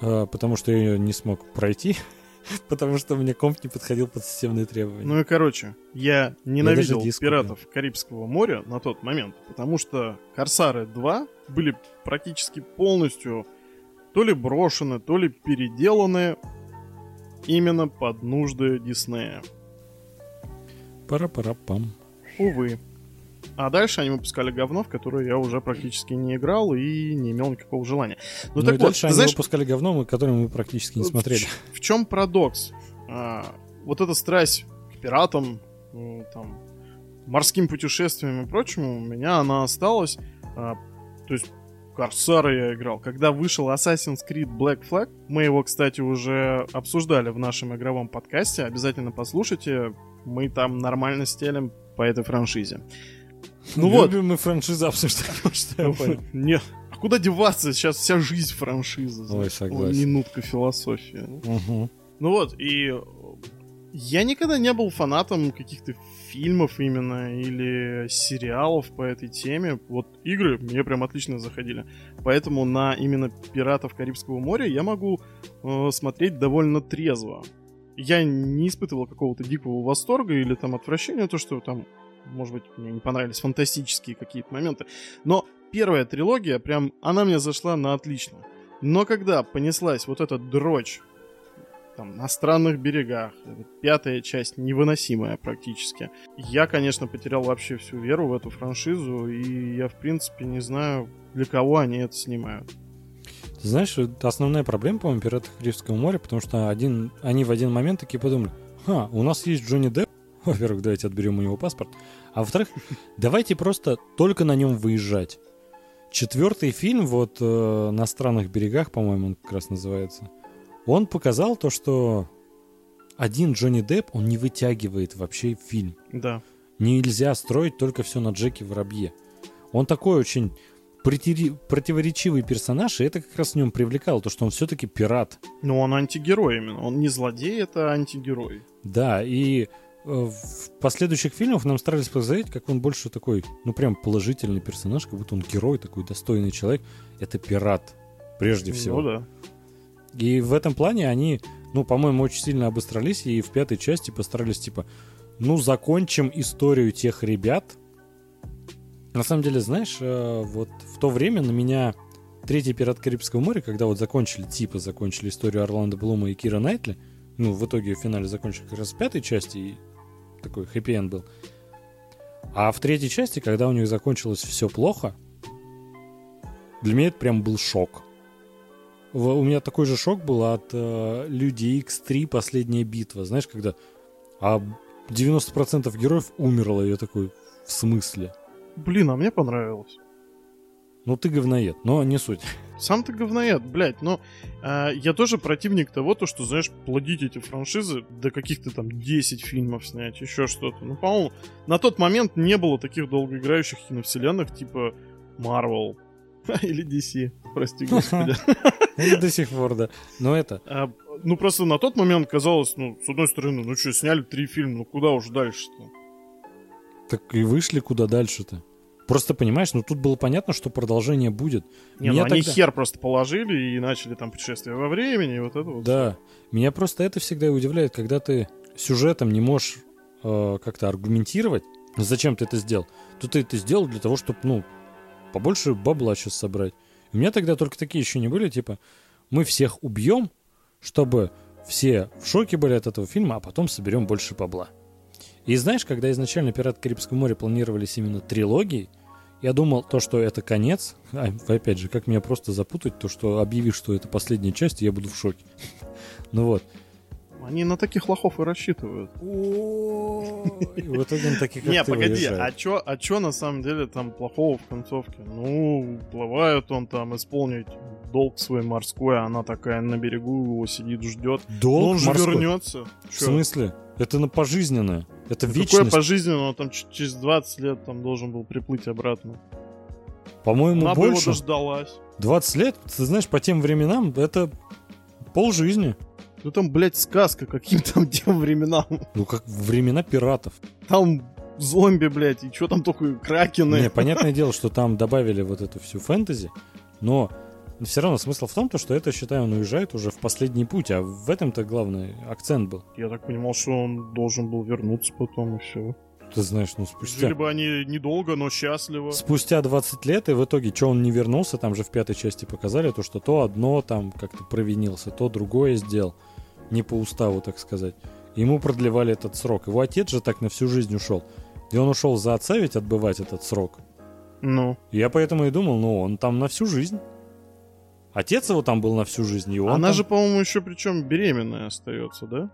э, потому что я ее не смог пройти, [LAUGHS] потому что мне комп не подходил под системные требования. Ну и короче, я ненавидел даже диск пиратов Карибского моря на тот момент, потому что Корсары 2 были практически полностью то ли брошены, то ли переделаны именно под нужды Диснея. Пара-пара-пам. Увы. А дальше они выпускали говно, в которое я уже практически не играл и не имел никакого желания. Ну, Ну, так и вот, дальше они знаешь, выпускали говно, которое мы практически не смотрели. В, чем парадокс? А, вот эта страсть к пиратам, ну, там, морским путешествиям и прочему, у меня она осталась. А, то есть Корсары я играл. Когда вышел Assassin's Creed Black Flag, мы его, кстати, уже обсуждали в нашем игровом подкасте. Обязательно послушайте. Мы там нормально стелим по этой франшизе. Ну вот. Любим мы франшизы [LAUGHS] обсуждать, [LAUGHS] что я понял. Нет. А куда деваться? Сейчас вся жизнь франшиза. знаешь. согласен. Минутка философии. Ну вот, и я никогда не был фанатом каких-то фильмов именно или сериалов по этой теме. Вот игры мне прям отлично заходили. Поэтому на именно «Пиратов Карибского моря» я могу э, смотреть довольно трезво. Я не испытывал какого-то дикого восторга или там отвращения, то, что там, может быть, мне не понравились фантастические какие-то моменты. Но первая трилогия, прям, она мне зашла на отлично. Но когда понеслась вот эта дрочь там, на странных берегах. Пятая часть невыносимая практически. Я, конечно, потерял вообще всю веру в эту франшизу, и я, в принципе, не знаю, для кого они это снимают. Ты знаешь, основная проблема, по-моему, «Пиратов Карибского моря», потому что один, они в один момент такие подумали, ха, у нас есть Джонни Депп, [LAUGHS] во-первых, давайте отберем у него паспорт, а во-вторых, давайте просто только на нем выезжать. Четвертый фильм, вот э, на странных берегах, по-моему, он как раз называется, он показал то, что один Джонни Депп, он не вытягивает вообще фильм. Да. Нельзя строить только все на Джеке Воробье. Он такой очень противоречивый персонаж, и это как раз в нем привлекало, то, что он все-таки пират. Ну, он антигерой именно. Он не злодей, это антигерой. Да, и э, в последующих фильмах нам старались показать, как он больше такой, ну, прям положительный персонаж, как будто он герой, такой достойный человек. Это пират, прежде всего. Ну, да. И в этом плане они, ну, по-моему, очень сильно обострались, и в пятой части постарались, типа, ну, закончим историю тех ребят, на самом деле, знаешь, э, вот в то время на меня третий «Пират Карибского моря», когда вот закончили, типа закончили историю Орландо Блума и Кира Найтли, ну, в итоге в финале закончили как раз в пятой части, и такой хэппи-энд был. А в третьей части, когда у них закончилось все плохо, для меня это прям был шок. У меня такой же шок был от э, Люди X3 «Последняя битва». Знаешь, когда а 90% героев умерло, я такой, в смысле? Блин, а мне понравилось. Ну ты говноед, но не суть. Сам ты говноед, блядь, но э, я тоже противник того, то, что, знаешь, плодить эти франшизы до каких-то там 10 фильмов снять, еще что-то. Ну, по-моему, на тот момент не было таких долгоиграющих киновселенных типа Marvel [LAUGHS] или DC, прости господи. [LAUGHS] До сих пор, да. Но это... А, ну, просто на тот момент казалось, ну, с одной стороны, ну что, сняли три фильма, ну куда уж дальше-то? Так и вышли куда дальше-то. Просто понимаешь, ну тут было понятно, что продолжение будет. Не, Меня ну они тогда... хер просто положили и начали там путешествие во времени, и вот это вот. Да. Меня просто это всегда удивляет, когда ты сюжетом не можешь э, как-то аргументировать, зачем ты это сделал. То ты это сделал для того, чтобы, ну, побольше бабла сейчас собрать. У меня тогда только такие еще не были, типа, мы всех убьем, чтобы все в шоке были от этого фильма, а потом соберем больше бабла. И знаешь, когда изначально «Пираты Карибского моря» планировались именно трилогией, я думал, то, что это конец, а, опять же, как меня просто запутать, то, что объявишь, что это последняя часть, я буду в шоке. [LAUGHS] ну вот. Они на таких лохов и рассчитывают. [LAUGHS] В итоге на таких Не, погоди, а чё, а чё на самом деле там плохого в концовке? Ну, плывает он там исполнить долг свой морской, а она такая на берегу его сидит, ждет. Долг Он же вернется. В смысле? Это на пожизненное. Это ну, вечность. Какое пожизненное? Он там через 20 лет там должен был приплыть обратно. По-моему, Она больше. Бы его дождалась. 20 лет? Ты знаешь, по тем временам это пол жизни. Ну там, блядь, сказка, каким там [LAUGHS] тем временам. Ну как времена пиратов. Там зомби, блядь, и что там только кракены. Не, понятное дело, что там добавили вот эту всю фэнтези, но все равно смысл в том, то, что это, считаю, он уезжает уже в последний путь, а в этом-то главный акцент был. Я так понимал, что он должен был вернуться потом и все. Ты знаешь, ну спустя... Жили бы они недолго, но счастливо. Спустя 20 лет, и в итоге, что он не вернулся, там же в пятой части показали, то, что то одно там как-то провинился, то другое сделал. Не по уставу, так сказать. Ему продлевали этот срок. Его отец же так на всю жизнь ушел. И он ушел за отца ведь отбывать этот срок. Ну. Я поэтому и думал, ну, он там на всю жизнь. Отец его там был на всю жизнь, и он Она там... же, по-моему, еще причем беременная остается, да?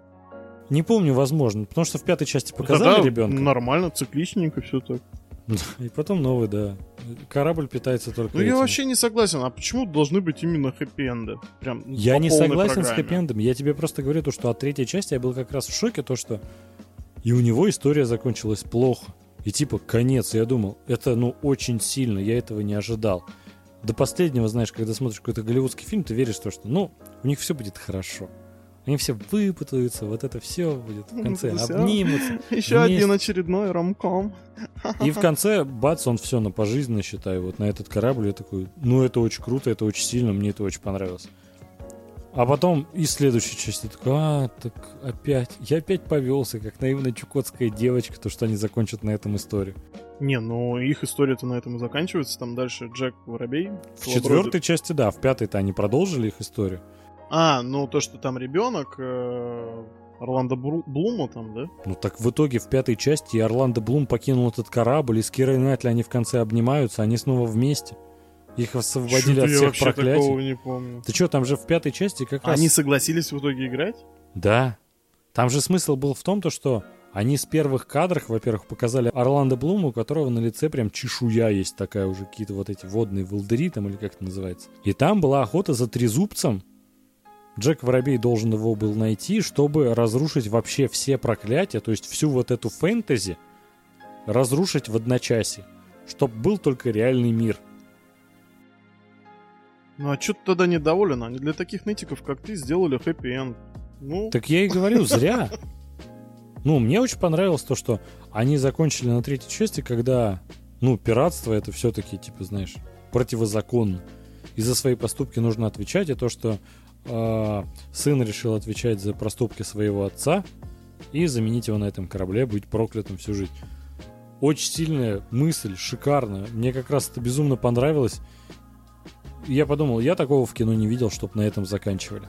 Не помню, возможно, потому что в пятой части показали Тогда ребенка. Нормально, цикличненько все так. И потом новый, да. Корабль питается только Ну этим. я вообще не согласен. А почему должны быть именно хэппи-энды? Прям Я не согласен программе. с хэппи-эндом. Я тебе просто говорю то, что от третьей части я был как раз в шоке, то что и у него история закончилась плохо. И типа конец. Я думал, это ну очень сильно, я этого не ожидал до последнего, знаешь, когда смотришь какой-то голливудский фильм, ты веришь то, что, ну, у них все будет хорошо. Они все выпутаются, вот это все будет в конце, обнимутся. Еще один очередной ромком. И в конце, бац, он все на пожизненно, считаю, вот на этот корабль. Я такой, ну это очень круто, это очень сильно, мне это очень понравилось. А потом и следующей части такой, а, так опять, я опять повелся, как наивная чукотская девочка, то, что они закончат на этом историю. Не, ну их история-то на этом и заканчивается, там дальше Джек Воробей. В четвертой части, да, в пятой-то они продолжили их историю. А, ну то, что там ребенок э, Орландо Бру- Блума там, да? Ну так в итоге в пятой части Орландо Блум покинул этот корабль, и с Кирой Найтли они в конце обнимаются, они снова вместе. Их освободили Чё-то от всех проклятий. такого не помню. Ты что, там же в пятой части как раз... Они согласились в итоге играть? Да. Там же смысл был в том, то, что они с первых кадров, во-первых, показали Орландо Блуму, у которого на лице прям чешуя есть такая уже, какие-то вот эти водные волдыри там, или как это называется. И там была охота за трезубцем. Джек Воробей должен его был найти, чтобы разрушить вообще все проклятия, то есть всю вот эту фэнтези разрушить в одночасье, чтобы был только реальный мир. Ну а чё ты тогда недоволен? Они для таких нытиков, как ты, сделали хэппи-энд. Ну, Так я и говорю, зря. Ну, мне очень понравилось то, что они закончили на третьей части, когда, ну, пиратство это все-таки, типа, знаешь, противозаконно. И за свои поступки нужно отвечать, и то, что сын решил отвечать за проступки своего отца и заменить его на этом корабле, быть проклятым всю жизнь. Очень сильная мысль, шикарно. Мне как раз это безумно понравилось. Я подумал, я такого в кино не видел, чтобы на этом заканчивали.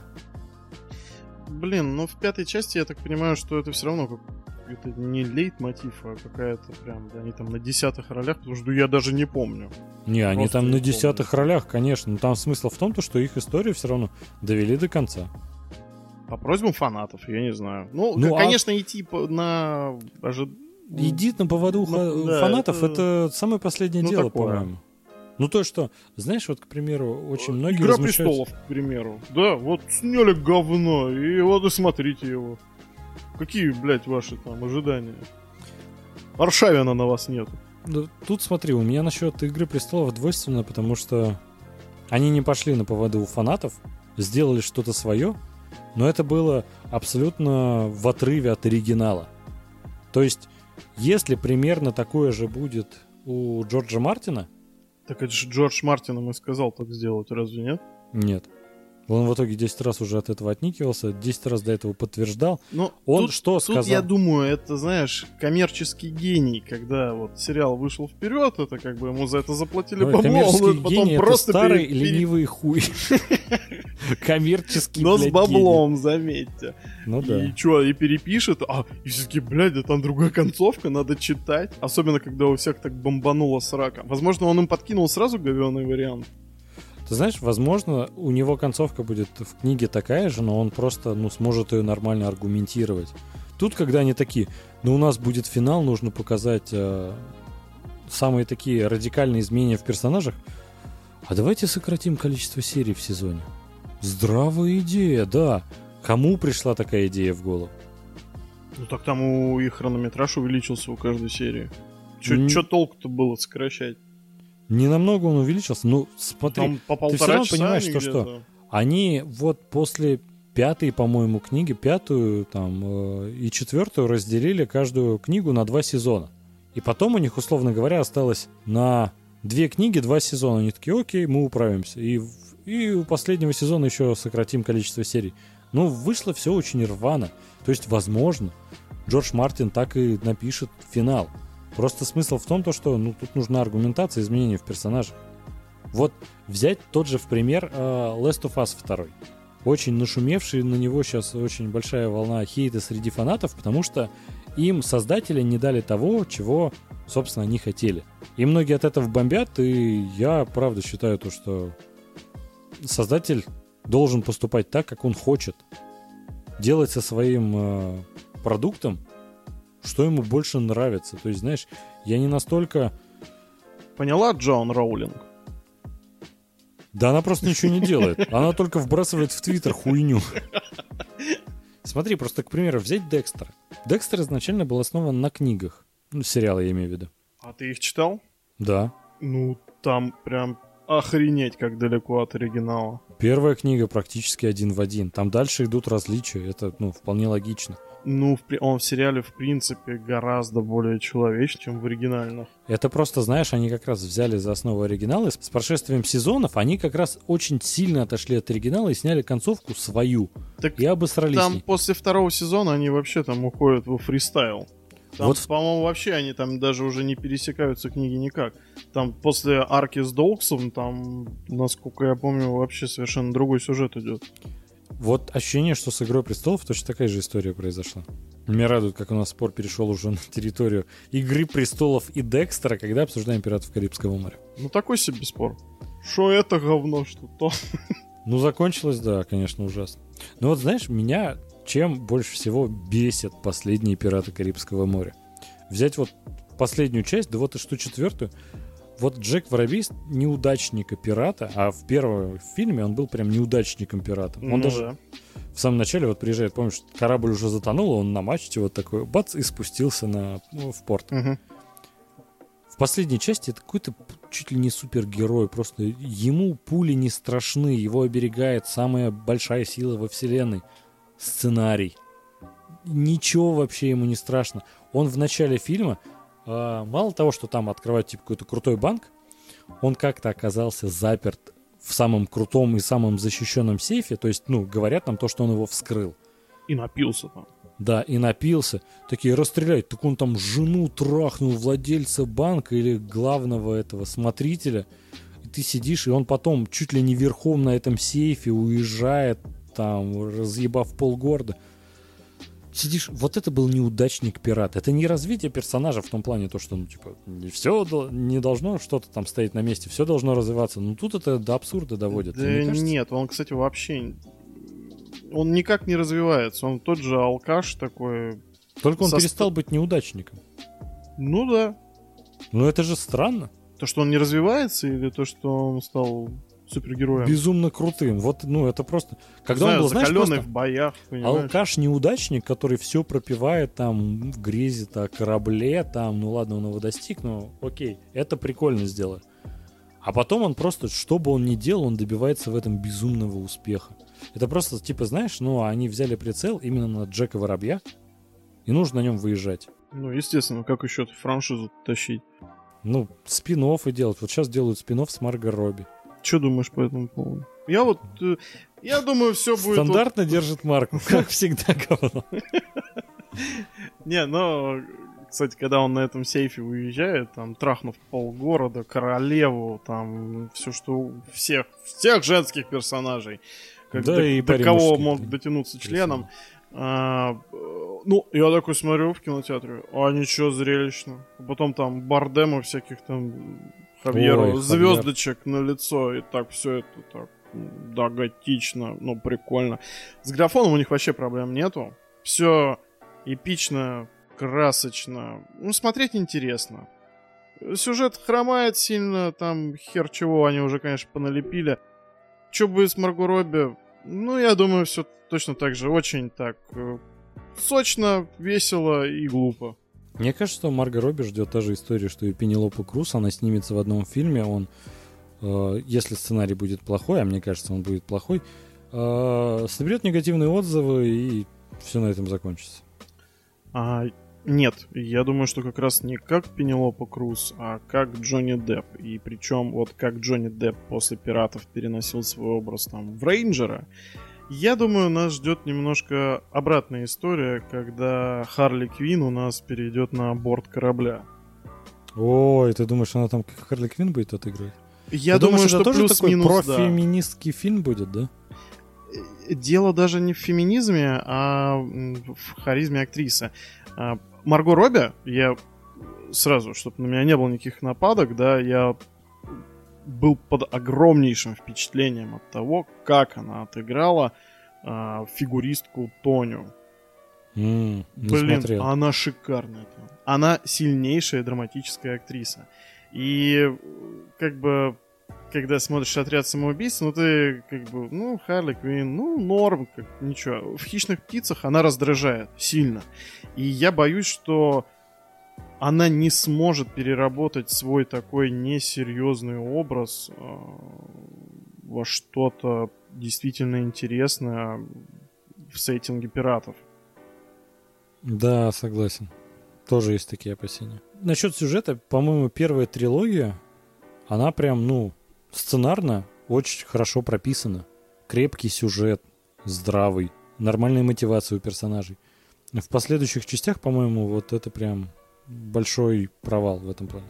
блин, ну в пятой части я так понимаю, что это все равно как... Это не лейтмотив, а какая-то прям, да, они там на десятых ролях, потому что я даже не помню. Не, они Просто там не на помню. десятых ролях, конечно. Но там смысл в том, то, что их историю все равно довели до конца. По просьбам фанатов, я не знаю. Ну, Ну, к- а- конечно, идти по- на... ожи- Иди на поводу Ну, ха- да, фанатов, это- это... самое последнее ну, дело, такое. по-моему. Ну то, что, знаешь, вот, к примеру, очень многие Игра возмущаются- престолов, к примеру. Да, вот сняли говно, и вот и смотрите его. Какие, блядь, ваши там ожидания? Аршавина на вас нет. Ну, Тут смотри, у меня насчет Игры престолов двойственно, потому что они не пошли на поводу у фанатов, сделали что-то свое, но это было абсолютно в отрыве от оригинала. То есть, если примерно такое же будет у Джорджа Мартина, Так это же Джордж Мартин ему и сказал так сделать, разве нет? нет. Он в итоге 10 раз уже от этого отникивался, 10 раз до этого подтверждал. Ну, Он тут, что тут, сказал? я думаю, это, знаешь, коммерческий гений, когда вот сериал вышел вперед, это как бы ему за это заплатили Ой, бабло, потом гений это просто старый пере- пере- ленивый хуй. [LAUGHS] Коммерческий, Но с баблом, заметьте. Ну да. И что, и перепишет, а, и все таки блядь, да там другая концовка, надо читать. Особенно, когда у всех так бомбануло с рака. Возможно, он им подкинул сразу говёный вариант. Ты знаешь, возможно, у него концовка будет в книге такая же, но он просто, ну, сможет ее нормально аргументировать. Тут, когда они такие, ну, у нас будет финал, нужно показать э, самые такие радикальные изменения в персонажах, а давайте сократим количество серий в сезоне. Здравая идея, да. Кому пришла такая идея в голову? Ну так там у их хронометраж увеличился у каждой серии. М. чё толку-то было сокращать? Не намного он увеличился, ну, смотри, Там по всё полтора равно понимаешь, они то, что. Они вот после пятой, по-моему, книги, пятую там э, и четвертую разделили каждую книгу на два сезона. И потом у них, условно говоря, осталось на две книги два сезона. Они такие, окей, мы управимся. И, и у последнего сезона еще сократим количество серий. Ну, вышло все очень рвано. То есть, возможно, Джордж Мартин так и напишет финал. Просто смысл в том, то, что ну, тут нужна аргументация изменений в персонажах. Вот взять тот же в пример э, Last of Us 2. Очень нашумевший, на него сейчас очень большая волна хейта среди фанатов, потому что им создатели не дали того, чего, собственно, они хотели. И многие от этого бомбят, и я правда считаю то, что создатель должен поступать так, как он хочет. Делать со своим э, продуктом, что ему больше нравится. То есть, знаешь, я не настолько... Поняла Джон Роулинг? Да она просто ничего не делает. Она только вбрасывает в Твиттер хуйню. Смотри, просто, к примеру, взять Декстера. Декстер изначально был основан на книгах. Ну, сериалы я имею в виду. А ты их читал? Да. Ну, там прям охренеть, как далеко от оригинала. Первая книга практически один в один. Там дальше идут различия. Это, ну, вполне логично. Ну, он в сериале, в принципе, гораздо более человечный, чем в оригинальных. Это просто, знаешь, они как раз взяли за основу оригинала. и С прошествием сезонов они как раз очень сильно отошли от оригинала и сняли концовку свою. Так И обосрались. там после второго сезона они вообще там уходят во фристайл. Там, Вот. по-моему, вообще они там даже уже не пересекаются книги никак. Там после арки с Долксом, там, насколько я помню, вообще совершенно другой сюжет идет. Вот ощущение, что с «Игрой престолов» точно такая же история произошла. Меня радует, как у нас спор перешел уже на территорию «Игры престолов» и «Декстера», когда обсуждаем «Пиратов Карибского моря». Ну такой себе спор. Что это говно, что то. [LAUGHS] Ну, закончилось, да, конечно, ужасно. Но вот, знаешь, меня чем больше всего бесят последние «Пираты Карибского моря»? Взять вот последнюю часть, да вот и что четвертую, вот Джек Воробей неудачника пирата, а в первом фильме он был прям неудачником пирата. Он Ну даже да. в самом начале вот приезжает, помнишь, корабль уже затонул, он на мачте вот такой, бац, и спустился на, ну, в порт. Мгм. В последней части это какой-то чуть ли не супергерой, просто ему пули не страшны, его оберегает самая большая сила во вселенной. Сценарий. Ничего вообще ему не страшно. Он в начале фильма, мало того, что там открывает типа какой-то крутой банк, он как-то оказался заперт в самом крутом и самом защищенном сейфе, то есть, ну, говорят нам то, что он его вскрыл. И напился там. Да, и напился. Такие расстрелять. Так он там жену трахнул владельца банка или главного этого смотрителя. И ты сидишь, и он потом чуть ли не верхом на этом сейфе уезжает, там, разъебав полгорода. Сидишь, вот это был неудачник пират. Это не развитие персонажа в том плане, то, что, ну, типа, все не должно что-то там стоять на месте, все должно развиваться. Ну, тут это до абсурда доводит. Да не нет, он, кстати, вообще... Он никак не развивается. Он тот же алкаш такой. Только он со- перестал быть неудачником. Ну да. Ну, это же странно. То, что он не развивается, или то, что он стал супергероем? безумно крутым. Вот, ну, это просто... Когда Знаю, он был, знаешь, просто в боях, понимаешь? алкаш-неудачник, который все пропивает там в грязи, о корабле, там, ну ладно, он его достиг, но окей, это прикольно сделано. А потом он просто, что бы он ни делал, он добивается в этом безумного успеха. Это просто, типа, знаешь, ну, они взяли прицел именно на Джека Воробья, и нужно на нем выезжать. Ну, естественно, как еще эту франшизу тащить? Ну, спин и делать. Вот сейчас делают спин с Марго Робби. Что думаешь по этому поводу? Я вот... э, Я думаю, все будет... вот- Стандартно держит марку, [LAUGHS] как всегда говно. Не, но... Кстати, когда он на этом сейфе уезжает, там, трахнув полгорода, королеву, там, все что... Всех, всех женских персонажей. Как Да до, и до кого мог дотянуться членом. А, ну, я такой смотрю в кинотеатре, а ничего зрелищно. Потом там бардемы всяких там Хавьеру, Ой, звездочек на лицо, и так все это так, да, готично, ну, прикольно. С графоном у них вообще проблем нету. Все эпично, красочно. Ну, смотреть интересно. Сюжет хромает сильно, там хер чего они уже, конечно, поналепили. Что будет с Марго Робби? Ну, я думаю, все точно так же. Очень так э, сочно, весело и глупо. Мне кажется, что Марго Робби ждет та же история, что и Пенелопа Круз. Она снимется в одном фильме. Он, э, если сценарий будет плохой, а мне кажется, он будет плохой, э, соберет негативные отзывы и все на этом закончится. А, нет, я думаю, что как раз не как Пенелопа Круз, а как Джонни Депп. И причем вот как Джонни Депп после «Пиратов» переносил свой образ там в Рейнджера, я думаю, нас ждет немножко обратная история, когда Харли Квин у нас перейдет на борт корабля. Ой, ты думаешь, она там как Харли Квин будет отыгрывать? Я Ты думаю, думаешь, что это тоже такой плюс-минус, да. профеминистский фильм будет, да? дело даже не в феминизме, а в харизме актрисы. А, Марго Робби, я сразу, чтобы на меня не было никаких нападок, да, я был под огромнейшим впечатлением от того, как она отыграла а, фигуристку Тоню. Не Блин, смотрел. она шикарная. Она сильнейшая драматическая актриса. И как бы когда смотришь отряд самоубийц, ну ты как бы, ну, Харли Квинн, ну, норм, как, ничего. В хищных птицах она раздражает сильно. И я боюсь, что она не сможет переработать свой такой несерьезный образ э, во что-то действительно интересное в сеттинге пиратов. Да, согласен. Тоже есть такие опасения. Насчет сюжета, по-моему, первая трилогия, она прям, ну, сценарно очень хорошо прописана. Крепкий сюжет, здравый, нормальная мотивация у персонажей. В последующих частях, по-моему, вот это прям большой провал в этом плане.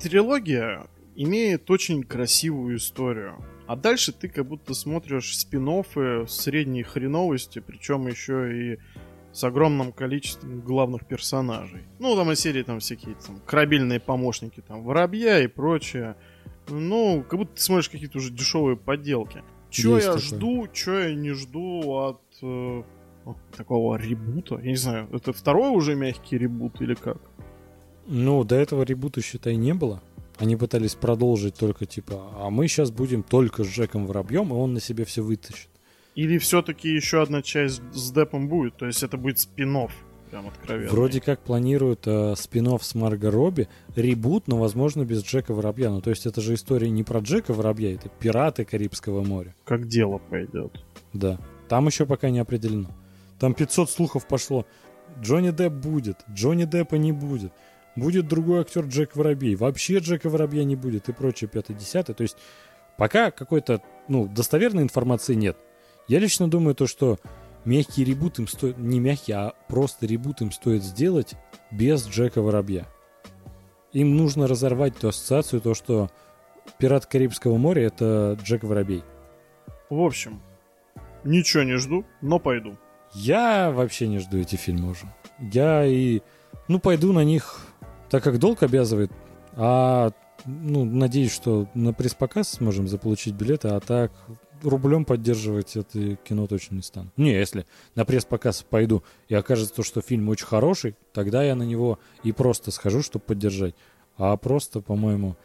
Трилогия имеет очень красивую историю. А дальше ты как будто смотришь спин средней хреновости, причем еще и с огромным количеством главных персонажей. Ну, там из серии там всякие там корабельные помощники, там воробья и прочее. Ну, как будто ты смотришь какие-то уже дешевые подделки. Че я такое. жду, че я не жду от э, такого ребута? Я не знаю, это второй уже мягкий ребут или как? Ну, до этого ребута, считай, не было. Они пытались продолжить только типа, а мы сейчас будем только с Джеком Воробьем, и он на себе все вытащит. Или все-таки еще одна часть с Депом будет, то есть это будет спин Прям откровенно. Вроде как планируют э, спин с Марго Робби, ребут, но, возможно, без Джека Воробья. Ну, то есть это же история не про Джека Воробья, это пираты Карибского моря. Как дело пойдет. Да. Там еще пока не определено. Там 500 слухов пошло. Джонни Депп будет, Джонни Деппа не будет. Будет другой актер Джек Воробей. Вообще Джека Воробья не будет и прочее, пятое, десятое. То есть пока какой-то, ну, достоверной информации нет. Я лично думаю то, что мягкий ребут им стоит, не мягкий, а просто ребут им стоит сделать без Джека Воробья. Им нужно разорвать ту ассоциацию, то, что Пират Карибского моря это Джек Воробей. В общем, ничего не жду, но пойду. Я вообще не жду эти фильмы уже. Я и... Ну, пойду на них, так как долг обязывает. А, ну, надеюсь, что на пресс-показ сможем заполучить билеты, а так рублем поддерживать это кино точно не стану. Не, если на пресс-показ пойду и окажется то, что фильм очень хороший, тогда я на него и просто схожу, чтобы поддержать. А просто, по-моему...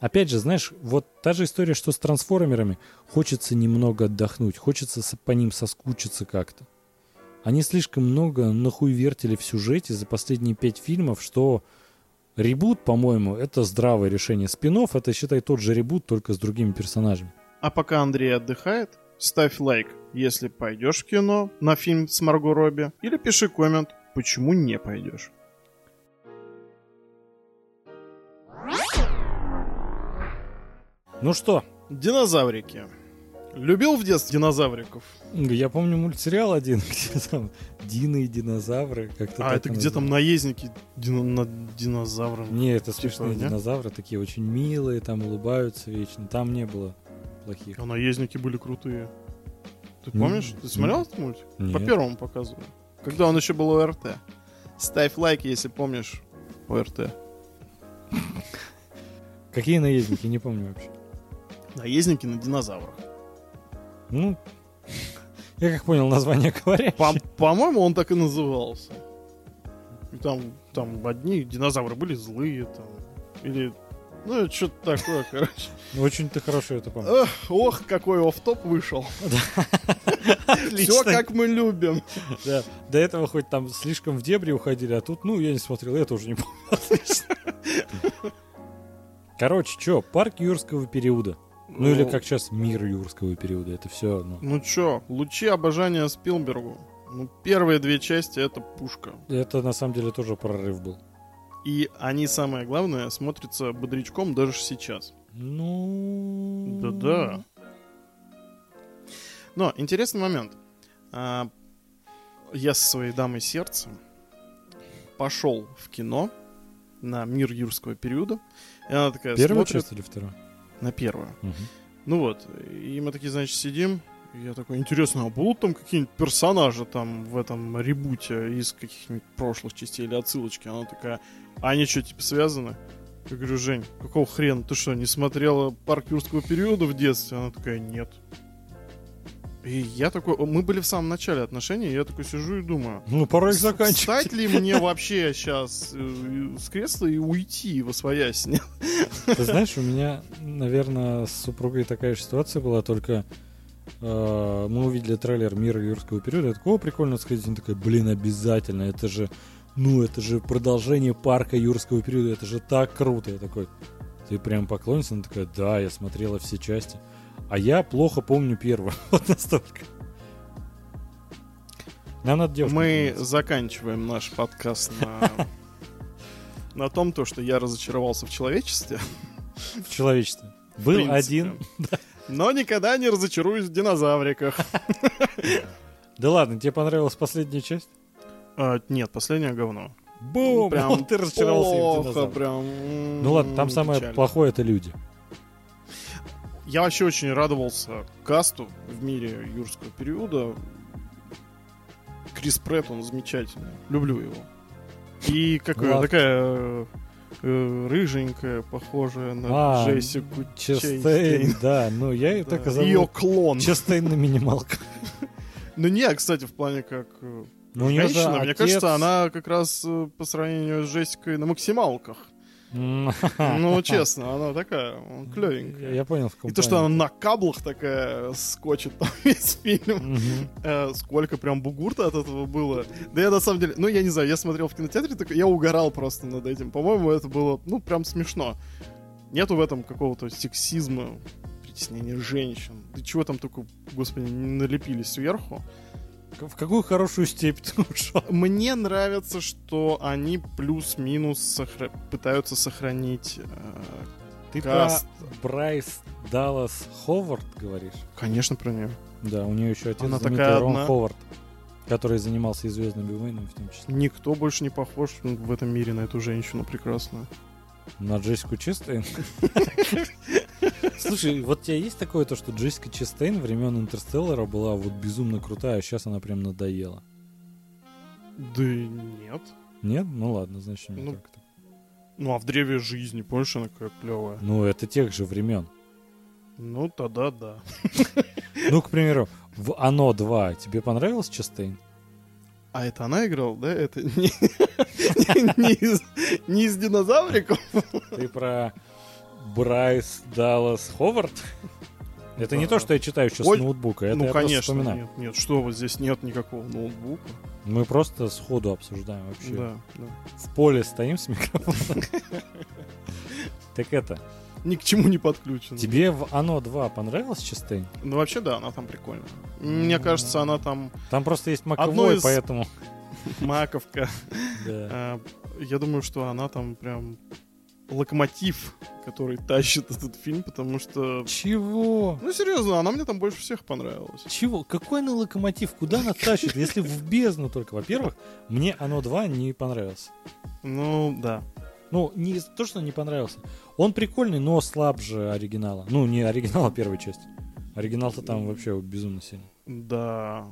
Опять же, знаешь, вот та же история, что с трансформерами. Хочется немного отдохнуть, хочется по ним соскучиться как-то. Они слишком много нахуй вертели в сюжете за последние пять фильмов, что ребут, по-моему, это здравое решение. Спинов это, считай, тот же ребут, только с другими персонажами. А пока Андрей отдыхает, ставь лайк, если пойдешь в кино на фильм с Марго Робби, или пиши коммент, почему не пойдешь. Ну что? Динозаврики. Любил в детстве динозавриков? Я помню мультсериал один, [LAUGHS] где там Дины и динозавры. Как-то а это где там наездники дино- над динозавром? Не, это типа, смешные не? динозавры, такие очень милые, там улыбаются вечно. Там не было плохих. А наездники были крутые. Ты помнишь? Ты смотрел этот мультик? Нет. По первому показываю. Когда он еще был ОРТ. Ставь лайк, если помнишь ОРТ. Какие наездники? Не помню вообще. Наездники на динозаврах. Ну, я как понял название говоря. По- по-моему, он так и назывался. Там, там одни динозавры были злые, там. Или ну, что-то такое, [LAUGHS] короче. Ну, очень ты хорошо это помнишь. Ох, какой оф-топ вышел. [LAUGHS] Все как мы любим. Да. До этого хоть там слишком в дебри уходили, а тут, ну, я не смотрел, я тоже не [LAUGHS] помню. Короче, что, парк юрского периода. Ну, или ну. как сейчас мир юрского периода, это все. Ну, ну чё, лучи обожания Спилбергу. Ну, первые две части это пушка. Это на самом деле тоже прорыв был. И они, самое главное, смотрятся бодрячком даже сейчас. Ну... Да-да. Но интересный момент. А, я со своей дамой сердца пошел в кино на мир юрского периода. И она такая Первая смотрит... часть или вторая? На первую. Угу. Ну вот, и мы такие, значит, сидим, я такой, интересно, а будут там какие-нибудь персонажи там в этом ребуте из каких-нибудь прошлых частей или отсылочки? Она такая, а они что, типа связаны? Я говорю, Жень, какого хрена? Ты что, не смотрела парк юрского периода в детстве? Она такая, нет. И я такой, мы были в самом начале отношений, я такой сижу и думаю, ну пора их заканчивать. Встать ли мне [LAUGHS] вообще сейчас э, с кресла и уйти во своясь? Ты знаешь, у меня, наверное, с супругой такая же ситуация была, только э, мы увидели трейлер Мира юрского периода, я такой, о, прикольно сходить, она такая, блин, обязательно, это же, ну, это же продолжение парка юрского периода, это же так круто, я такой, ты прям поклонница? Она такая, да, я смотрела все части. А я плохо помню первую. [LAUGHS] Вот настолько. Нам надо Мы понимать. заканчиваем наш подкаст на, [LAUGHS] на том, то, что я разочаровался в человечестве. В человечестве. Был один. [LAUGHS] Но никогда не разочаруюсь в динозавриках. Да ладно, тебе понравилась последняя часть? А, нет, последнее говно. Бум! Прям ты разочаровался плохо, прям. Ну ладно, там самое плохое это люди я вообще очень радовался касту в мире юрского периода. Крис Прэтт, он замечательный. Люблю его. И какая такая э, рыженькая, похожая на А, Джессику Честейн, Честейн. да, ну я ее только Ее зову клон. Честейн на минималках. [LAUGHS] Ну не, кстати, в плане как э, Ну, женщина, мне отец- кажется, она как раз э, по сравнению с Джессикой на максималках. Ну, [LAUGHS] честно, она такая, клевенькая. Я понял, в И то, что она на каблах такая скочит там [LAUGHS] весь фильм. Э, сколько прям бугурта от этого было. Да я на самом деле, ну я не знаю, я смотрел в кинотеатре, так я угорал просто над этим. По-моему, это было, ну, прям смешно. Нету в этом какого-то сексизма, притеснения женщин. Да чего там только, господи, не налепили сверху. В какую хорошую степь ты ушел? Мне нравится, что они плюс-минус сохра- пытаются сохранить э, Ты каст. про Брайс Даллас Ховард говоришь? Конечно, про нее. Да, у нее еще отец Она такая Рон одна. Ховард, который занимался и Звездными войнами в том числе. Никто больше не похож в этом мире на эту женщину прекрасную. На Джессику Честейн? [LAUGHS] Слушай, вот у тебя есть такое то, что Джессика Честейн времен Интерстеллара была вот безумно крутая, а сейчас она прям надоела? Да нет. Нет? Ну ладно, значит не Ну, так-то. Ну а в древе жизни, помнишь, она какая клевая. Ну, это тех же времен. Ну тогда да. [LAUGHS] Ну, к примеру, в Оно 2 тебе понравилась Честейн? А это она играла, да? Это [LAUGHS] не, не из, не из динозавриков? Ты про Брайс Даллас Ховард? Это не то, что я читаю сейчас с ноутбука, это ну я конечно, нет, нет, что вот здесь нет никакого ноутбука. Мы просто сходу обсуждаем вообще. Да, да. В поле стоим с микрофоном. [LAUGHS] Так это, Ни к чему не подключена. тебе в Оно 2 понравилась Честейн? Ну вообще да, она там прикольная. Мне кажется, она там Там просто есть маковой, поэтому... [LAUGHS] маковка. А, Я думаю, что она там прям локомотив, который тащит этот фильм, потому что... Чего? Ну, серьезно, она мне там больше всех понравилась. Чего? Какой она локомотив? Куда она тащит? Если в бездну только. Во-первых, мне Оно 2 не понравился. Ну, да. Ну, не то, что не понравился. Он прикольный, но слабже оригинала. Ну, не оригинала первой части. Оригинал-то там вообще безумно сильный. Да,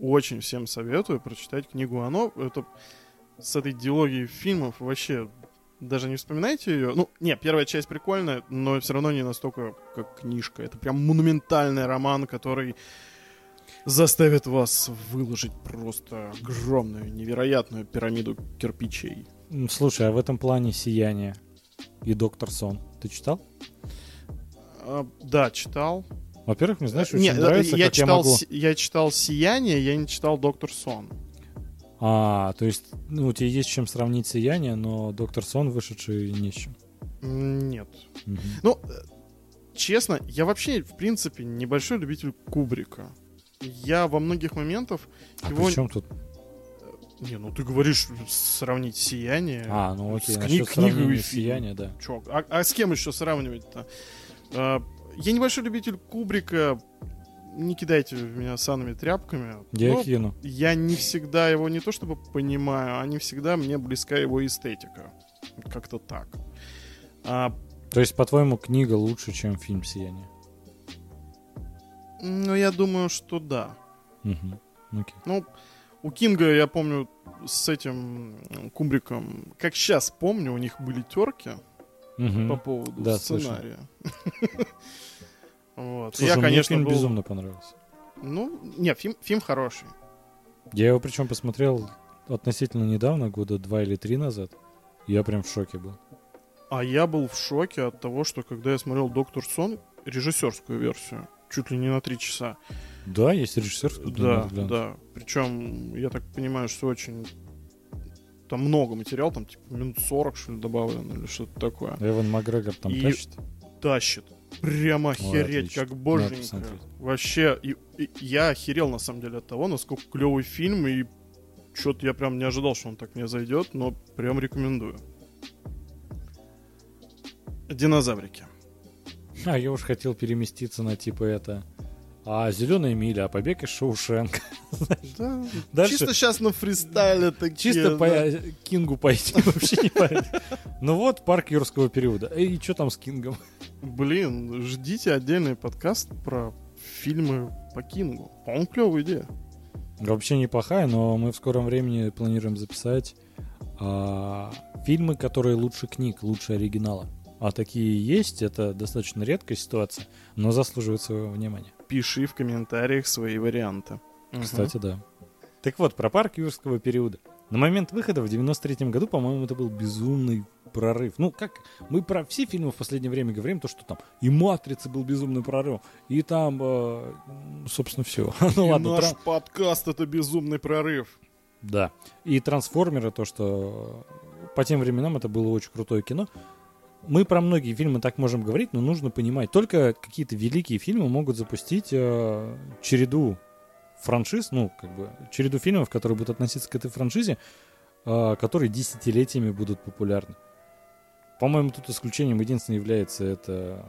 очень всем советую прочитать книгу «Оно». Это с этой диалогией фильмов вообще даже не вспоминайте ее. Ну, не, первая часть прикольная, но все равно не настолько, как книжка. Это прям монументальный роман, который заставит вас выложить просто огромную, невероятную пирамиду кирпичей. Слушай, а в этом плане «Сияние» и «Доктор Сон» ты читал? А, да, читал. Во-первых, мне, знаешь, очень Не, нравится, я, как я читал, могу... «Си- я читал «Сияние», я не читал «Доктор Сон». А, то есть, ну, у тебя есть чем сравнить «Сияние», но «Доктор Сон» вышедший не с чем. Нет. Мгм. Ну, э, честно, я вообще, в принципе, небольшой любитель Кубрика. Я во многих моментах А его... при чем тут? Не, ну ты говоришь сравнить «Сияние». А, ну окей, с кни- книгой и. «Сияния», да. Чё, а, а с кем еще сравнивать-то? А, я небольшой любитель Кубрика. Не кидайте в меня санными тряпками. Я Но кину. я не всегда его не то чтобы понимаю, а не всегда мне близка его эстетика. Как-то так. А, То есть, по-твоему, книга лучше, чем фильм «Сияние»? ну, я думаю, что да. Мгм. Окей. Ну, у Кинга, я помню, с этим м, Кубриком, как сейчас помню, у них были терки Мгм. по поводу Да, сценария. [LAUGHS] Вот. Слушай, Я, мне конечно, фильм был- безумно понравился. Ну, не, фильм, фильм хороший. Я его причем посмотрел относительно недавно, года два или три назад. Я прям в шоке был. А я был в шоке от того, что когда я смотрел «Доктор Сон», режиссерскую версию, чуть ли не на три часа. Да, есть режиссерский. Да, да. Причем, я так понимаю, что очень... Там много материала, там типа минут 40, что ли, добавлено, или что-то такое. Эван Макгрегор там И- тащит. Тащит. Прямо охереть, как боженька. Вообще, и, и я охерел на самом деле от того, насколько клевый фильм, и что-то я прям не ожидал, что он так мне зайдет, но прям рекомендую. Динозаврики. А, я уж хотел переместиться на типа это а «Зеленая миля», а «Побег из Шоушенка». Да, Дальше- Чисто сейчас на фристайле такие. Чисто да. по Кингу пойти [LAUGHS] вообще не понятно. Ну вот, парк юрского периода. И что там с Кингом? Блин, ждите отдельный подкаст про фильмы по Кингу. По-моему, клевая идея. Вообще неплохая, но мы в скором времени планируем записать а, фильмы, которые лучше книг, лучше оригинала. А такие есть, это достаточно редкая ситуация, но заслуживает своего внимания. Пиши в комментариях свои варианты. Кстати, да. Так вот, про парк юрского периода. На момент выхода в 93 году, по-моему, это был безумный прорыв. Ну, как мы про все фильмы в последнее время говорим, то, что там и «Матрица» был безумный прорыв, и там, э, собственно, все. [LAUGHS] ну И ладно, наш тран- подкаст это безумный прорыв. Да. И «Трансформеры», то, что по тем временам это было очень крутое кино. Мы про многие фильмы так можем говорить, но нужно понимать, только какие-то великие фильмы могут запустить э, череду франшиз, ну, как бы, череду фильмов, которые будут относиться к этой франшизе, э, которые десятилетиями будут популярны. По-моему, тут исключением единственное является это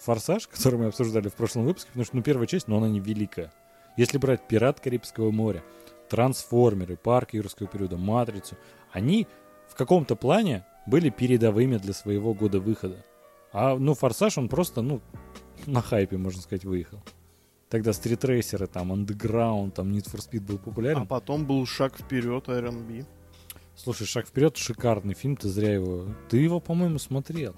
«Форсаж», [LAUGHS] который мы обсуждали в прошлом выпуске, потому что, ну, первая часть, но она не великая. Если брать «Пират Карибского моря», «Трансформеры», «Парк юрского периода», «Матрицу», они в каком-то плане были передовыми для своего года выхода. А, ну, «Форсаж», он просто, ну, на хайпе, можно сказать, выехал. Тогда стритрейсеры, там, Underground, там, Need for Speed был популярен. А потом был шаг вперед R&B. Слушай, «Шаг вперед» шикарный фильм, ты зря его... Ты его, по-моему, смотрел.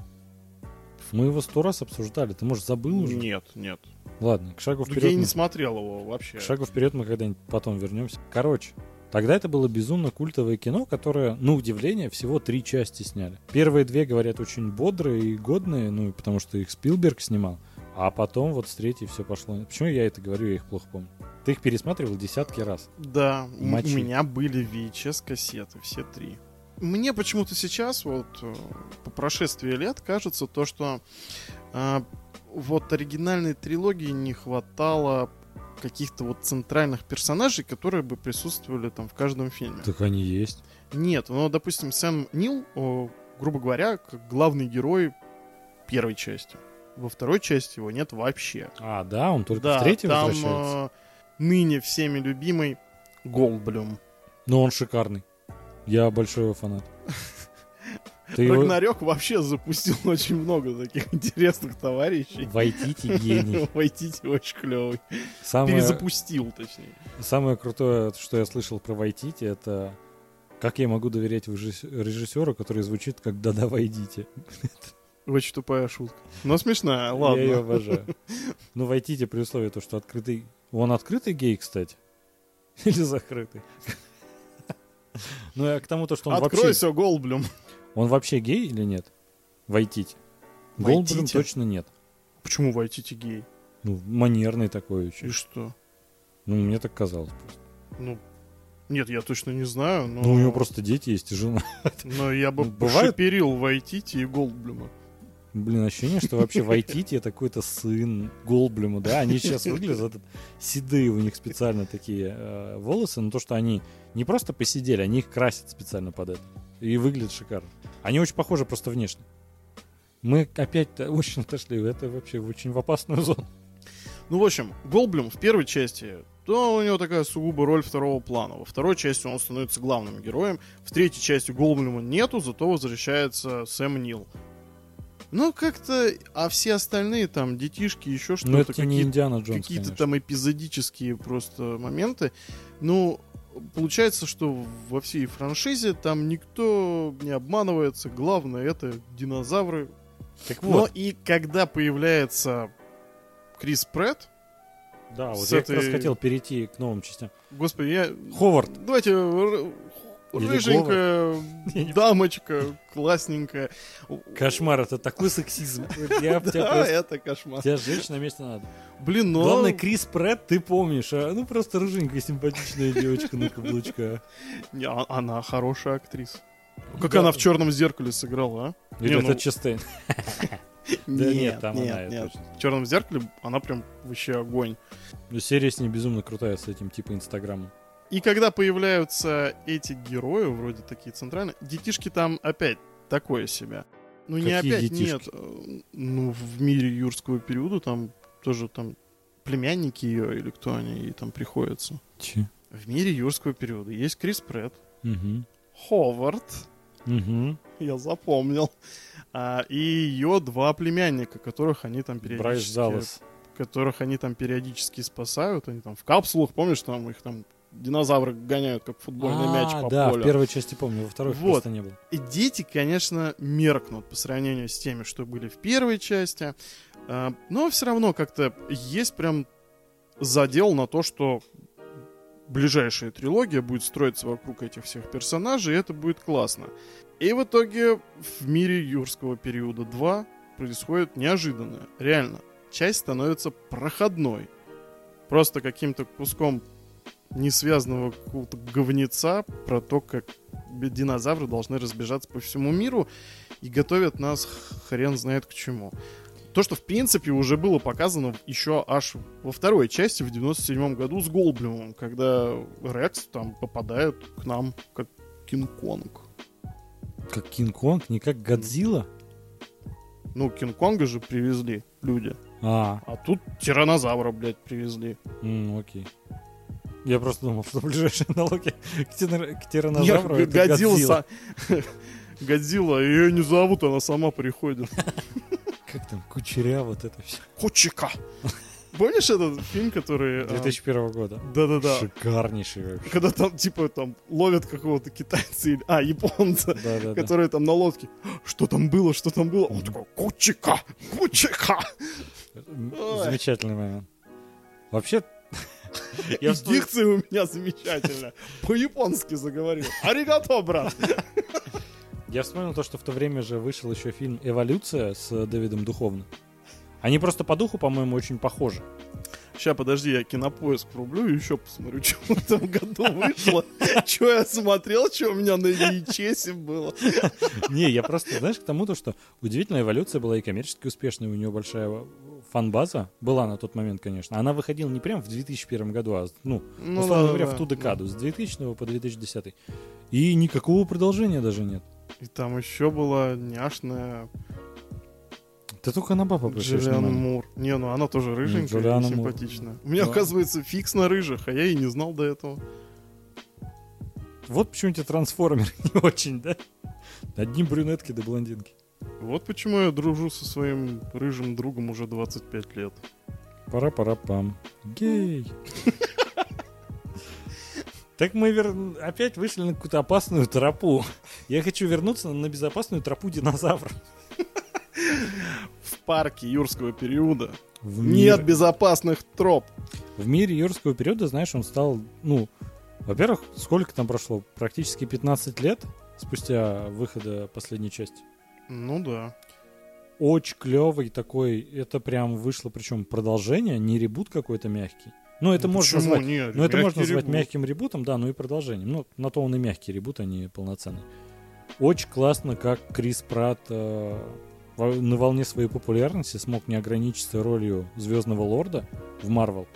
Мы его сто раз обсуждали. Ты, может, забыл уже? Нет, нет. Ладно, к шагу Я вперед. мы- не смотрел его вообще. К шагу вперед мы когда-нибудь потом вернемся. Короче, тогда это было безумно культовое кино, которое, на удивление, всего три части сняли. Первые две, говорят, очень бодрые и годные, ну, потому что их Спилберг снимал. А потом вот с третьей все пошло. Почему я это говорю, я их плохо помню. Ты их пересматривал десятки раз. Да, Мочи. у меня были VHS-кассеты, все три. Мне почему-то сейчас, вот э, по прошествии лет, кажется то, что э, вот оригинальной трилогии не хватало каких-то вот центральных персонажей, которые бы присутствовали там в каждом фильме. Так они есть. Нет, ну, допустим, Сэм Нил, о, грубо говоря, как главный герой первой части. Во второй части его нет вообще. А, да, он только да, в третьей там возвращается. э, ныне всеми любимый Голдблюм. Но он шикарный. Я большой его фанат. [LAUGHS] Ты его... Рагнарёк вообще запустил [LAUGHS] очень много таких интересных товарищей. Вайтити гений. [LAUGHS] Вайтити очень клевый. Самое, Перезапустил, точнее. самое крутое, что я слышал про Вайтити, это как я могу доверять режисс- режиссеру, который звучит как «Да-да, войдите». Очень тупая шутка. Но смешная, Я ее ладно. обожаю. Ну, Вайтити при условии то, что открытый... Он открытый гей, кстати? Или закрытый? Ну, я к тому, то, что он вообще... Откройся, Голдблюм. Он вообще гей или нет? Вайтити. Голдблюм Вайтити? точно нет. Почему Вайтити гей? Ну, манерный такой И очень. что? Ну, мне так казалось просто. Ну, нет, я точно не знаю, но... Ну, у него просто дети есть и жена. Но я бы Ну, бывает- пошиперил Вайтити и Голдблюма. Блин, ощущение, что вообще Вайтити это какой-то сын Голдблюма, да? Они сейчас выглядят седые, у них специально такие э, волосы, но то, что они не просто посидели, они их красят специально под это. И выглядят шикарно. Они очень похожи просто внешне. Мы опять очень отошли, это вообще очень в опасную зону. Ну, в общем, Голдблюм в первой части, то у него такая сугубо роль второго плана. Во второй части он становится главным героем. В третьей части Голдблюма нету, зато возвращается Сэм Нил. Ну, как-то... А все остальные там, детишки, еще Но что-то, это не какие-то Индиана Джонс, какие-то там эпизодические просто моменты. Ну, получается, что во всей франшизе там никто не обманывается. Главное, это динозавры. Так Но вот, и когда появляется Крис Претт, да, вот я как раз этой- хотел перейти к новым частям. господи, я... Ховард. Давайте рыженькая [LAUGHS] дамочка, классненькая. Кошмар, это такой сексизм. [LAUGHS] Да, это кошмар. Тебя сжечь на месте надо. Блин, но... Главное, Крис Претт, ты помнишь, а? Ну, просто рыженькая, симпатичная девочка на каблучках. [LAUGHS] Не, а- она хорошая актриса. Как Да. она в черном зеркале сыграла, а? Или Не, это ну- Честейн? Да нет, там она. В черном зеркале она прям вообще огонь. Ну, серия с ней безумно крутая, с этим типа Инстаграмом. И когда появляются эти герои, вроде такие центральные, детишки там опять такое себя. Ну не Какие опять, детишки? нет. э, Ну в мире юрского периода там тоже там племянники ее или кто они ей там приходятся. Че? В мире юрского периода есть Крис Прэтт, Угу. Ховард, Угу. [LAUGHS] я запомнил, а, и ее два племянника, которых они там Брайс периодически... Даллас. которых они там периодически спасают, они там в капсулах, помнишь, там их там динозавры гоняют, как футбольный мяч А, по да, полю. в первой части помню, во второй Вот. просто не было. И дети, конечно, меркнут по сравнению с теми, что были в первой части. А, Но все равно как-то есть прям задел на то, что ближайшая трилогия будет строиться вокруг этих всех персонажей, и это будет классно. И в итоге в мире юрского периода 2 происходит неожиданное. Реально, часть становится проходной. Просто каким-то куском несвязанного какого-то говнеца про то, как динозавры должны разбежаться по всему миру и готовят нас хрен знает к чему. То, что в принципе уже было показано еще аж во второй части в 97 году с Голблюмом, когда Рекс там попадает к нам как Кинг-Конг. Как Кинг-Конг, не как Годзилла? Ну, Кинг-Конга же привезли люди. А, А тут тиранозавра, блядь, привезли. м, окей. Я просто думал, что ближайшая аналогия к, тирана- к Нет, тиранозавру это Годзилла. Годзилла. [LAUGHS] ее не зовут, она сама приходит. [LAUGHS] Как там, кучеря, вот это все. Кучика. Помнишь этот фильм, который... а, 2001 года. Да-да-да. Шикарнейший вообще. Когда там, типа, там ловят какого-то китайца или... А, японца, [LAUGHS] Да-да-да. который там на лодке. Что там было, что там было? Он такой, кучика, кучика. Ой. Замечательный момент. Вообще, [LAUGHS] И я вспомнил- дикция у меня замечательная. По-японски заговорил. Аригато, брат. Я вспомнил то, что в то время же вышел еще фильм «Эволюция» с Дэвидом Духовным. Они просто по духу, по-моему, очень похожи. Сейчас, подожди, я кинопоиск врублю и еще посмотрю, [LAUGHS] что в этом году вышло. Что я смотрел, что у меня на VHS было. Не, я просто, знаешь, к тому, то, что удивительная эволюция была и коммерчески успешной, у нее большая фан-база была на тот момент, конечно. Она выходила не прям в 2001 году, а, ну, Ну, условно да, говоря, да, в ту да. декаду, с 2000 по 2010. И никакого продолжения даже нет. И там еще была няшная Ты только на бабу обращаешь внимание. Мур. Не, ну она тоже рыженькая Джулиана и Мур. симпатичная. У меня, Да. оказывается, фикс на рыжих, а я и не знал до этого. Вот почему тебе трансформеры [LAUGHS] не очень, да? Одни брюнетки да блондинки. Вот почему я дружу со своим рыжим другом уже 25 лет. Пара-пара-пам. Гей. Так мы вер- опять вышли на какую-то опасную тропу. Я хочу вернуться на безопасную тропу динозавров. В парке юрского периода В нет мир- безопасных троп. В мире юрского периода, знаешь, он стал, ну, во-первых, сколько там прошло? Практически 15 лет спустя выхода последней части. Ну да. Очень клевый такой, это прям вышло, причем продолжение, не ребут какой-то мягкий. Ну, это Ну можно назвать нет? Ну, это можно назвать ребут. мягким ребутом, да, ну и продолжением. Ну, на то он и мягкий ребут, а не полноценный. Очень классно, как Крис Пратт э, на волне своей популярности смог не ограничиться ролью Звездного Лорда в Марвел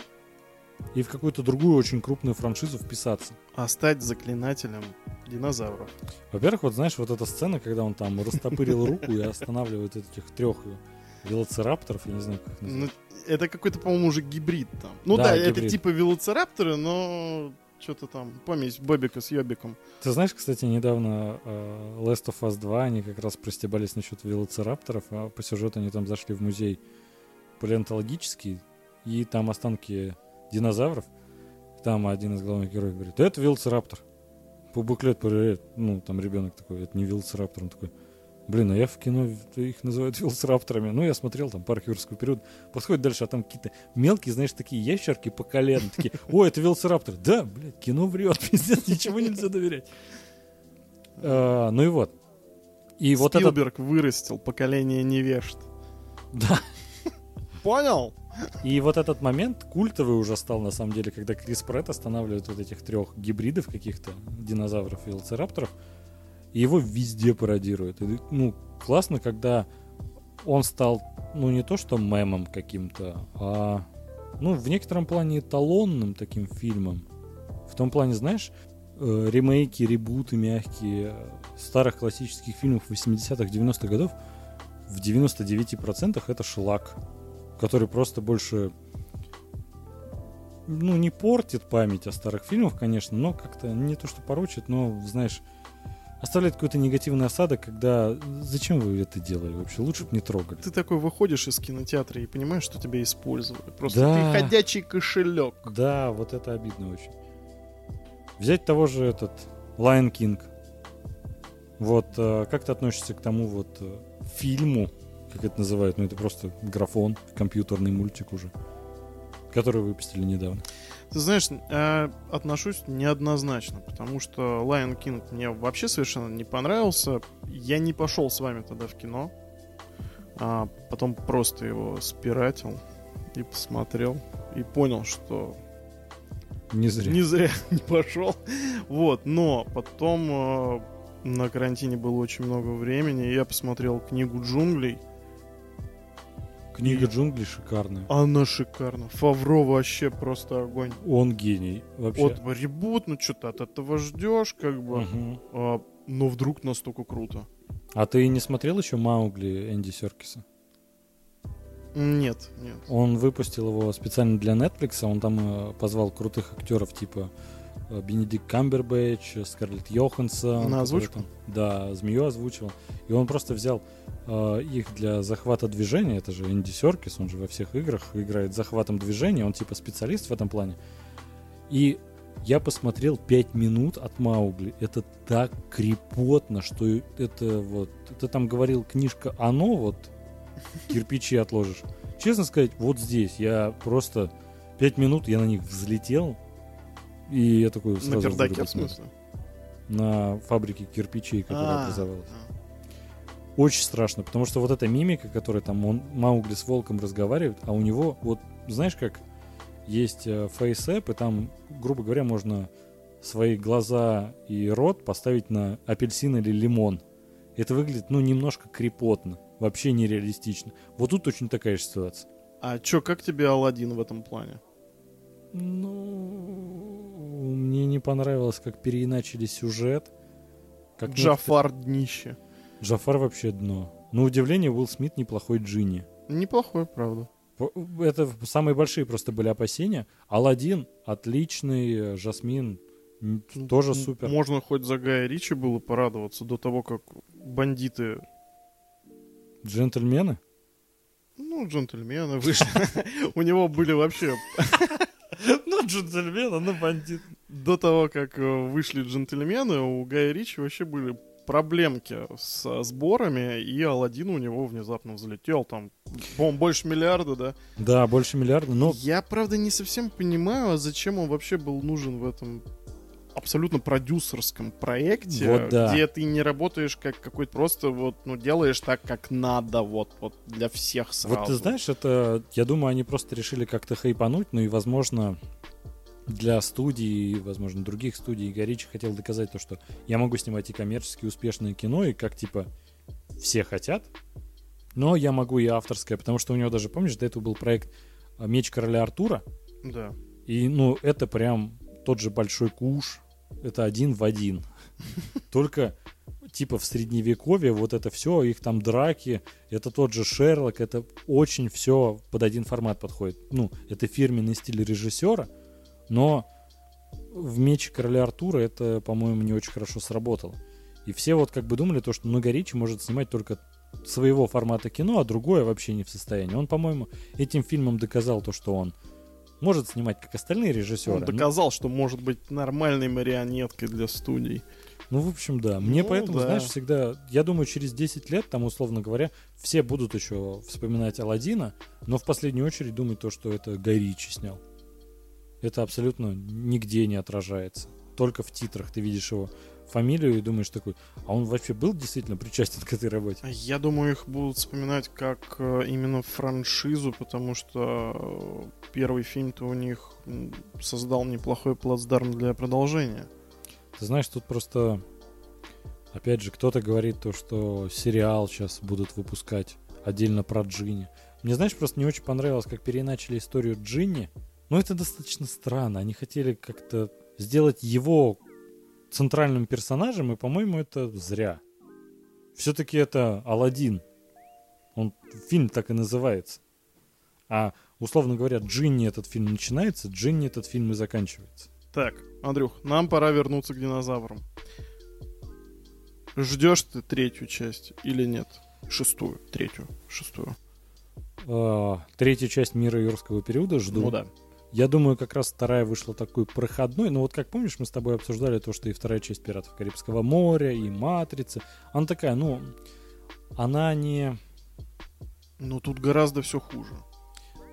и в какую-то другую очень крупную франшизу вписаться. А стать заклинателем динозавров. Во-первых, вот знаешь, вот эта сцена, когда он там растопырил руку и останавливает этих трех велоцирапторов, я не знаю, как назвать. Ну, это какой-то, по-моему, уже гибрид там. Ну Да, это типа велоцирапторы, но что-то там, помесь Бобика с Йобиком. Ты знаешь, кстати, недавно э, Last of Us 2, они как раз простебались насчет велоцирапторов, а по сюжету они там зашли в музей палеонтологический, и там останки динозавров. Там один из главных героев говорит, «Да это велоцираптор. По буклет проверяет, ну, там ребенок такой, это не велоцираптор, он такой, блин, а я в кино их называют [LAUGHS] велоцирапторами. Ну, я смотрел там парк юрского периода. Подходит дальше, а там какие-то мелкие, знаешь, такие ящерки по колено. Такие, [LAUGHS] о, это велоцираптор. Да, блядь, кино врет, [LAUGHS] пиздец, ничего нельзя доверять. А, Ну и вот. И вот этот... Вырастил поколение невежд. Да. Понял? И вот этот момент культовый уже стал, на самом деле, когда Крис Претт останавливает вот этих трех гибридов каких-то, динозавров и велоцирапторов, и его везде пародируют. И, ну, классно, когда он стал, ну, не то что мемом каким-то, а, ну, в некотором плане эталонным таким фильмом. В том плане, знаешь, э, ремейки, ребуты мягкие э, старых классических фильмов 80-х, 90-х годов в 99% это шлак который просто больше ну, не портит память о старых фильмах, конечно, но как-то не то, что порочит, но, знаешь, оставляет какой-то негативный осадок, когда зачем вы это делали вообще? Лучше бы не трогали. Ты такой выходишь из кинотеатра и понимаешь, что тебя использовали. Просто Да. ты ходячий кошелек. Да, вот это обидно очень. Взять того же этот Lion King. Вот э, как ты относишься к тому вот э, фильму, как это называют, ну это просто графон, компьютерный мультик уже, который выпустили недавно. Ты знаешь, э, отношусь неоднозначно, потому что Lion King мне вообще совершенно не понравился. Я не пошел с вами тогда в кино, а потом просто его спиратил и посмотрел и понял, что Не зря. не зря [LAUGHS] не пошел. Вот, но потом э, на карантине было очень много времени, и я посмотрел книгу джунглей. Книга джунглей шикарная. Она шикарна. Фавро вообще просто огонь. Он гений вообще. Вот ребут, ну что ты от этого ждешь, как бы. Мгм. А, но вдруг настолько круто. А ты не смотрел еще Маугли Энди Серкиса? Нет, нет. Он выпустил его специально для Netflix, он там э, позвал крутых актеров типа Бенедикт Камбербэтч, Скарлетт Йоханссон. На который озвучку? там- да, змею озвучивал. И он просто взял э, их для захвата движения. Это же Энди Серкис, он же во всех играх играет захватом движения, он типа специалист в этом плане. И я посмотрел 5 минут от Маугли. Это так крепотно, что это вот... Ты там говорил книжка «Оно», вот кирпичи отложишь. Честно сказать, вот здесь я просто 5 минут, я на них взлетел. И я такой На сразу пердаке, в смысле. На фабрике кирпичей, которая А, образовалась. Очень страшно, потому что вот эта мимика, которая там он, Маугли с волком разговаривает, а у него вот, знаешь, как есть FaceApp, и там, грубо говоря, можно свои глаза и рот поставить на апельсин или лимон. Это выглядит, ну, немножко крипотно, вообще нереалистично. Вот тут очень такая же ситуация. А чё, как тебе Алладин в этом плане? Ну, мне не понравилось, как переиначили сюжет. Как Джафар днище. Джафар вообще дно. На удивление, Уилл Смит неплохой Джинни. Неплохой, правда. Это самые большие просто были опасения. Алладин отличный, Жасмин м, тоже супер. Можно хоть за Гая Ричи было порадоваться до того, как бандиты, Джентльмены? ну, джентльмены вышли. [LAUGHS] У него были вообще... [LAUGHS] Ну, джентльмены, ну, бандит. До того, как э, вышли джентльмены, у Гая Ричи вообще были проблемки со сборами, и Алладин у него внезапно взлетел, там, по-моему, больше миллиарда, да? Да, больше миллиарда. Но Я, правда, не совсем понимаю, а зачем он вообще был нужен в этом абсолютно продюсерском проекте, Вот да. где ты не работаешь как какой-то просто вот, ну, делаешь так, как надо, вот, вот для всех сразу. вот ты знаешь, это, я думаю, они просто решили как-то хайпануть, ну и, возможно, для студий, возможно, других студий Горичи хотел доказать то, что я могу снимать и коммерчески успешное кино, и как, типа, все хотят, но я могу и авторское, потому что у него даже, помнишь, до этого был проект «Меч короля Артура», Да. И, ну, это прям тот же большой куш. Это один в один. Только, типа, в средневековье вот это все, их там драки, это тот же Шерлок, это очень все под один формат подходит. Ну, это фирменный стиль режиссера, но в «Мече короля Артура» это, по-моему, не очень хорошо сработало. И все вот как бы думали то, что Много Ричи может снимать только своего формата кино, а другое вообще не в состоянии. Он, по-моему, этим фильмом доказал то, что он может снимать, как остальные режиссеры. Он доказал, что может быть нормальной марионеткой для студий. Ну, в общем, да. Мне Ну, поэтому, да. знаешь, всегда... Я думаю, через 10 лет, там, условно говоря, все будут еще вспоминать Алладина, но в последнюю очередь думать то, что это Гай Ричи снял. Это абсолютно нигде не отражается. Только в титрах ты видишь его фамилию и думаешь такой, а он вообще был действительно причастен к этой работе? Я думаю, их будут вспоминать как э, именно франшизу, потому что э, первый фильм-то у них создал неплохой плацдарм для продолжения. Ты знаешь, тут просто... Опять же, кто-то говорит то, что сериал сейчас будут выпускать отдельно про Джинни. Мне, знаешь, просто не очень понравилось, как переначали историю Джинни. Но это достаточно странно. Они хотели как-то сделать его центральным персонажем, и, по-моему, это зря. Все-таки это Алладин. Он фильм так и называется. А условно говоря, Джинни этот фильм начинается, Джинни этот фильм и заканчивается. Так, Андрюх, нам пора вернуться к динозаврам. Ждешь ты третью часть или нет? Шестую, третью, шестую. А, третью часть мира юрского периода жду. Ну да. Я думаю, как раз вторая вышла такой проходной. Ну вот как помнишь, мы с тобой обсуждали то, что и вторая часть «Пиратов Карибского моря», и «Матрица». Она такая, ну, она не... Ну тут гораздо все хуже.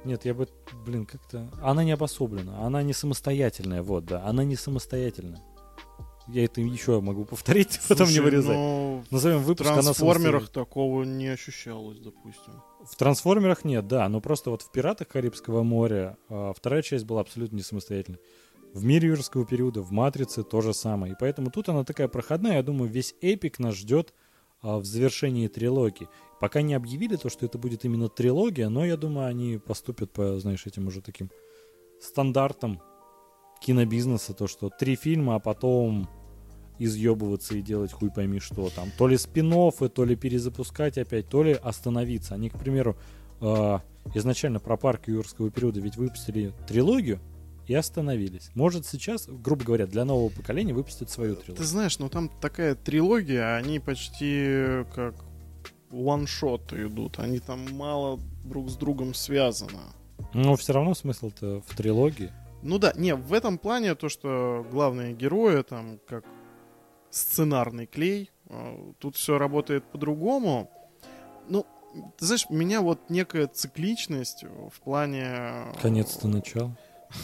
Нет, я бы, блин, как-то... Она не обособлена, она не самостоятельная, вот, да. Она не самостоятельная. Я это еще могу повторить, [LAUGHS] потом не Слушай, вырезать. но Назовем в выпуск, она трансформерах такого не ощущалось, допустим. В трансформерах нет, да, но просто вот в Пиратах Карибского моря а, вторая часть была абсолютно не самостоятельной. В мире юрского периода, в Матрице то же самое. И поэтому тут она такая проходная. Я думаю, весь эпик нас ждет а, в завершении трилогии. Пока не объявили то, что это будет именно трилогия, но я думаю, они поступят по, знаешь, этим уже таким стандартам кинобизнеса, то, что три фильма, а потом изъебываться и делать хуй пойми что там. То ли спин то ли перезапускать опять, то ли остановиться. Они, к примеру, э, изначально про парк юрского периода ведь выпустили трилогию и остановились. Может сейчас, грубо говоря, для нового поколения выпустят свою Ты трилогию. знаешь, ну там такая трилогия, они почти как ваншот идут. Они там мало друг с другом связаны. Но все равно смысл-то в трилогии. Ну да, не, в этом плане то, что главные герои там как сценарный клей, э, тут все работает по-другому. Ну, ты знаешь, у меня вот некая цикличность в плане... э, Конец-то начал.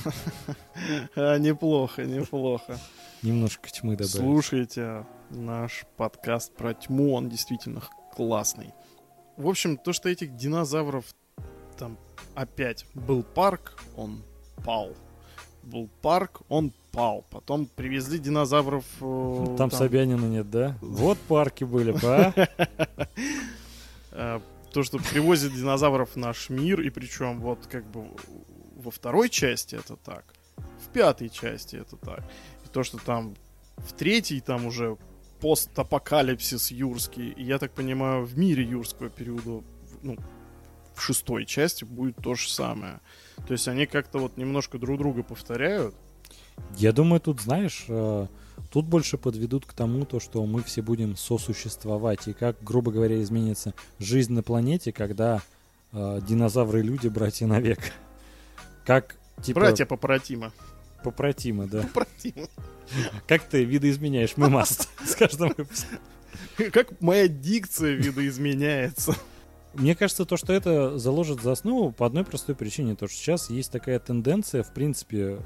[LAUGHS] А, неплохо, неплохо. Немножко тьмы добавить. Слушайте наш подкаст про тьму, он действительно классный. В общем, то, что этих динозавров там опять был парк, он пал. Был парк, он пал. Потом привезли динозавров... э, Там, Собянина нет, да? Вот парки были, па. э, то, что привозят динозавров в наш мир, и причем вот как бы во второй части это так, в пятой части это так. И то, что там в третьей там уже постапокалипсис юрский, и я так понимаю, в мире юрского периода, ну, в шестой части будет то же самое. То есть они как-то вот немножко друг друга повторяют. Я думаю, тут, знаешь, э, тут больше подведут к тому, то, что мы все будем сосуществовать, и как, грубо говоря, изменится жизнь на планете, когда э, динозавры и люди братья навек. Как, типа, Братья попротимо. попротимы, да. Попротимо. Как ты видоизменяешь мемаст [LAUGHS] с каждым выпуском? Как моя дикция видоизменяется. Мне кажется, то, что это заложит за основу по одной простой причине. То, что сейчас есть такая тенденция, в принципе,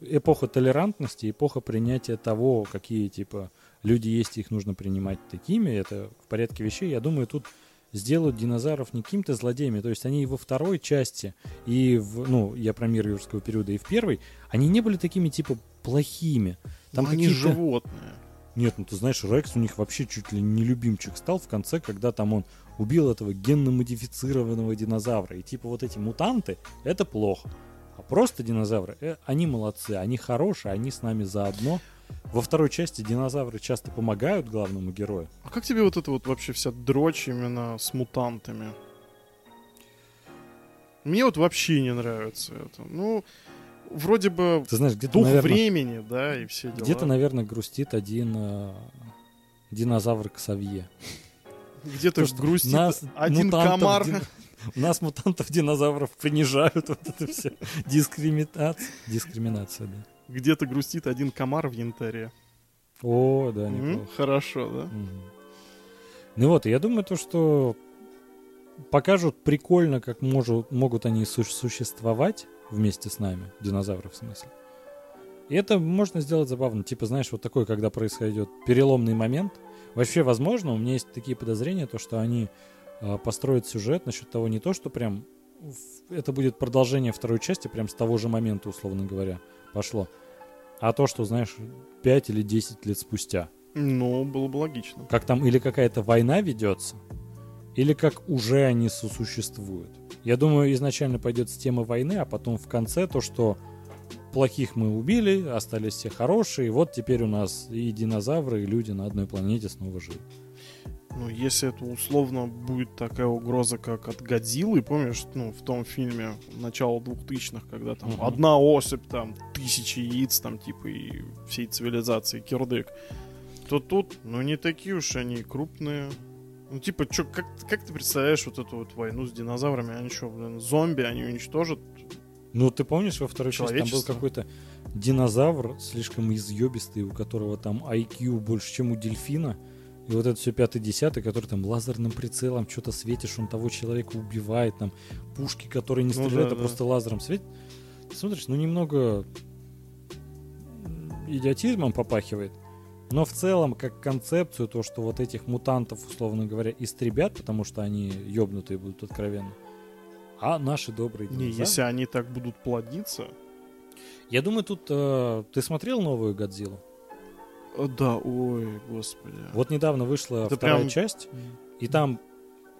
эпоха толерантности, эпоха принятия того, какие, типа, люди есть, их нужно принимать такими. Это в порядке вещей. Я думаю, тут сделают динозавров не какими-то злодеями. То есть они и во второй части, и в, ну, я про мир юрского периода, и в первой, они не были такими, типа, плохими. Там Но они какие-то... животные. Нет, ну ты знаешь, Рекс у них вообще чуть ли не любимчик стал в конце, когда там он убил этого генно-модифицированного динозавра. И типа вот эти мутанты, это плохо. А просто динозавры, э, они молодцы, они хорошие, они с нами заодно. Во второй части динозавры часто помогают главному герою. А как тебе вот это вот вообще вся дрочь именно с мутантами? Мне вот вообще не нравится это. Ну, вроде бы Ты знаешь, где-то, дух наверное, времени, да, и все дела. где-то, наверное, грустит один э, динозавр Ксавье. Где-то грустит нас один мутантов комар. дин- нас мутантов динозавров принижают, [LAUGHS] вот это все. Дискриминация. Дискриминация, да. Где-то грустит один комар в янтаре. О, да, неплохо. Хорошо, да? Ну вот, я думаю, то, что покажут прикольно, как могут они су- существовать вместе с нами, динозавры в смысле. И это можно сделать забавно. Типа, знаешь, вот такой, когда происходит переломный момент. Вообще, возможно, у меня есть такие подозрения, то, что они а, построят сюжет насчет того, не то, что прям это будет продолжение второй части, прям с того же момента, условно говоря, пошло. А то, что, знаешь, 5 или 10 лет спустя. Ну, было бы логично. Как там или какая-то война ведется, или как уже они сосуществуют. Я думаю, изначально пойдет с темы войны, а потом в конце то, что плохих мы убили, остались все хорошие, и вот теперь у нас и динозавры, и люди на одной планете снова живут. Ну, если это условно будет такая угроза, как от Годзиллы, помнишь, ну, в том фильме начала 2000-х, когда там Мгм. одна особь, там, тысячи яиц, там, типа, и всей цивилизации кирдык, то тут, ну, не такие уж они крупные. Ну, типа, чё, как, как ты представляешь вот эту вот войну с динозаврами? Они что, блин, зомби, они уничтожат? Ну, ты помнишь, во второй части там был какой-то динозавр, слишком изъебистый, у которого там IQ больше, чем у дельфина. И вот это все пятый-десятый, который там лазерным прицелом что-то светишь, он того человека убивает, там пушки, которые не Ну стреляют, да, а да. просто лазером светят. Ты смотришь, ну немного идиотизмом попахивает. Но в целом, как концепцию, то, что вот этих мутантов, условно говоря, истребят, потому что они ёбнутые будут откровенно. А наши добрые Не, динозавры- если они так будут плодиться... я думаю, тут э, ты смотрел новую Годзиллу? Э, Да, ой, господи. Вот недавно вышла Это вторая прям- часть, и там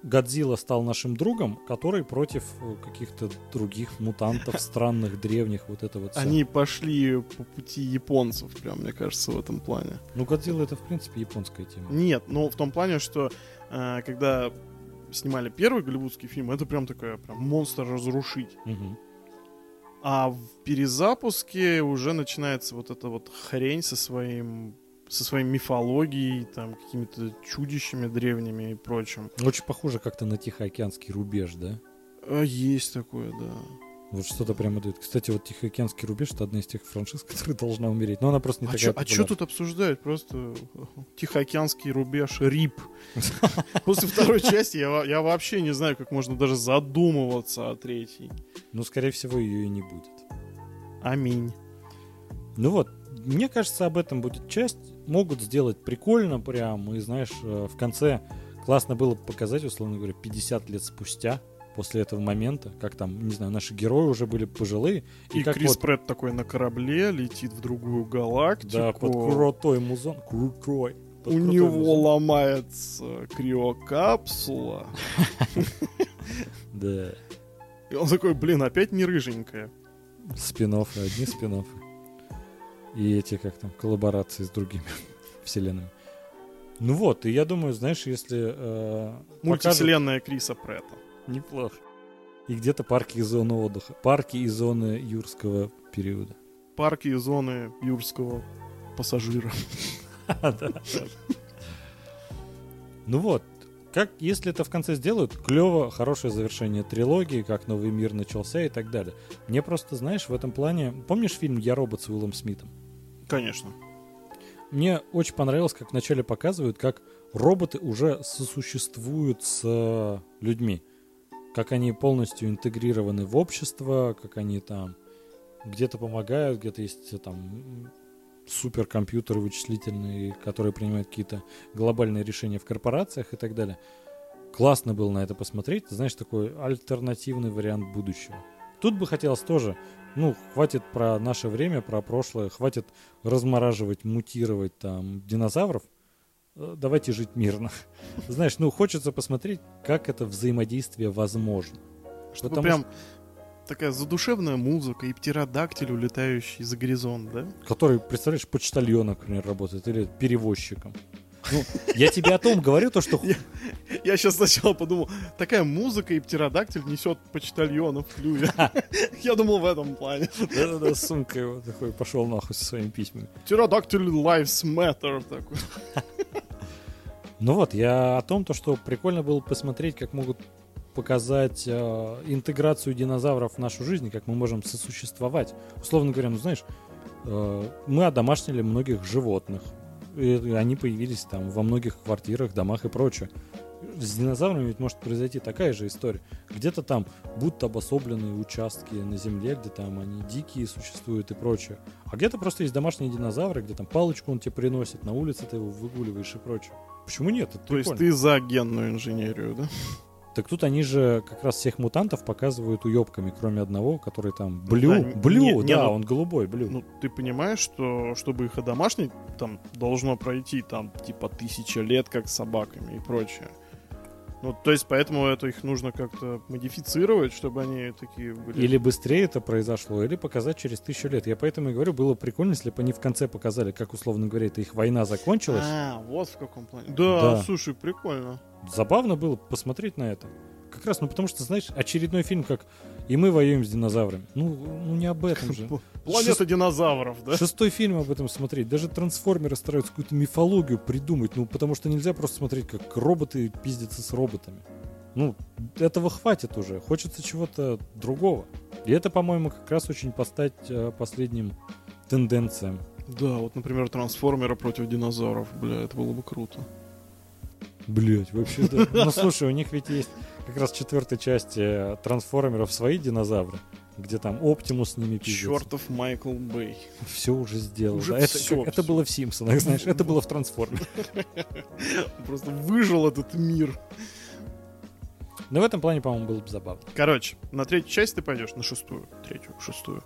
Годзилла стал нашим другом, который против э, каких-то других мутантов, [LAUGHS] странных, древних, вот это вот всё. Они пошли по пути японцев, прям, мне кажется, в этом плане. Ну, Годзилла это, в принципе, японская тема. Нет, ну в том плане, что э, когда снимали первый голливудский фильм, это прям такая прям монстр-разрушитель. Мгм. А в перезапуске уже начинается вот эта вот хрень со своим со своей мифологией, там, какими-то чудищами древними и прочим. Очень похоже как-то на Тихоокеанский рубеж, да? А, есть такое, да. Вот что-то прямо дает. Кстати, вот Тихоокеанский рубеж это одна из тех франшиз, [LAUGHS] которая должна умереть. Но она просто не а такая чё, а популярная. тут обсуждать? Просто Тихоокеанский рубеж рип. [LAUGHS] После второй части я, я вообще не знаю, как можно даже задумываться о третьей. Ну, скорее всего, ее и не будет. Аминь. Ну вот, мне кажется, об этом будет часть. Могут сделать прикольно прям. И знаешь, э, в конце классно было бы показать, условно говоря, 50 лет спустя после этого момента, как там, не знаю, наши герои уже были пожилые. И, как Крис вот, Претт такой на корабле летит в другую галактику. да, под крутой музон. Крутой. под У него музон. ломается криокапсула. Да. И он такой, блин, опять не рыженькая. спин одни спин И эти, как там, коллаборации с другими [LAUGHS] вселенными. Ну вот, и я думаю, знаешь, если э, покажут- Мультивселенная Криса Претта. Неплохо. И где-то парки и зоны отдыха. Парки и зоны юрского периода. Парки и зоны юрского пассажира. [LAUGHS] Ну вот, как, если это в конце сделают, клево, хорошее завершение трилогии, как новый мир начался и так далее. Мне просто, знаешь, в этом плане... Помнишь фильм «Я робот» с Уиллом Смитом? Конечно. Мне очень понравилось, как вначале показывают, как роботы уже сосуществуют с э, людьми. Как они полностью интегрированы в общество, как они там где-то помогают, где-то есть э, там суперкомпьютеры вычислительные, которые принимают какие-то глобальные решения в корпорациях и так далее. Классно было на это посмотреть. Знаешь, такой альтернативный вариант будущего. Тут бы хотелось тоже, ну, хватит про наше время, про прошлое, хватит размораживать, мутировать там динозавров. Э, Давайте жить мирно. [LAUGHS] Знаешь, ну, хочется посмотреть, как это взаимодействие возможно. Чтобы Потому прям такая задушевная музыка и птеродактиль, улетающий за горизонт, да? Который, представляешь, почтальоном, например, работает, или перевозчиком. Ну, я тебе о том говорю, то, что... [LAUGHS] Я- Я сейчас сначала подумал, такая музыка и птеродактиль несет почтальонов в клюве. [LAUGHS] Я думал в этом плане. Да-да-да, сумка его такой пошел нахуй со своими письмами. Птеродактиль lives matter такой. Ну вот, я о том, то, что прикольно было посмотреть, как могут показать э, интеграцию динозавров в нашу жизнь, как мы можем сосуществовать. Условно говоря, ну знаешь, э, мы одомашнили многих животных, и они появились там во многих квартирах, домах и прочее. С динозаврами ведь может произойти такая же история. Где-то там будут обособленные участки на Земле, где там они дикие существуют и прочее. А где-то просто есть домашние динозавры, где там палочку он тебе приносит, на улице ты его выгуливаешь и прочее. Почему нет? Это То есть прикольно. ты за генную инженерию, да? Так тут они же как раз всех мутантов показывают уебками, кроме одного, который там блю. да, блю, не- не, да, ну- он голубой, блю. Ну, ты понимаешь, что чтобы их одомашнить, там должно пройти там типа тысяча лет, как с собаками и прочее. Ну, то есть, поэтому это их нужно как-то модифицировать, чтобы они такие были. Или быстрее это произошло, или показать через тысячу лет. Я поэтому и говорю, было прикольно, если бы они в конце показали, как, условно говоря, это их война закончилась. А, вот в каком плане. Да, Да. слушай, прикольно. Забавно было посмотреть на это. Как раз, ну потому что, знаешь, очередной фильм, как «И мы воюем с динозаврами». Ну, ну не об этом же. [LAUGHS] Планета динозавров, да? Шестой фильм об этом смотреть. Даже трансформеры стараются какую-то мифологию придумать. Ну, потому что нельзя просто смотреть, как роботы пиздятся с роботами. Ну, этого хватит уже. Хочется чего-то другого. И это, по-моему, как раз очень постать э, последним тенденциям. Да, вот, например, трансформеры против динозавров. Бля, это было бы круто. Блять, вообще да. [LAUGHS] Ну слушай, у них ведь есть как раз в четвертой части э, трансформеров свои динозавры, где там Оптимус с ними пиздится. Чертов Майкл Бэй. Все уже сделал. Уже да. это, всё, как- это было в Симпсонах, знаешь, это было в трансформерах. [LAUGHS] Просто выжил этот мир. Но в этом плане, по-моему, было бы забавно. Короче, на третью часть ты пойдешь, на шестую, третью, шестую.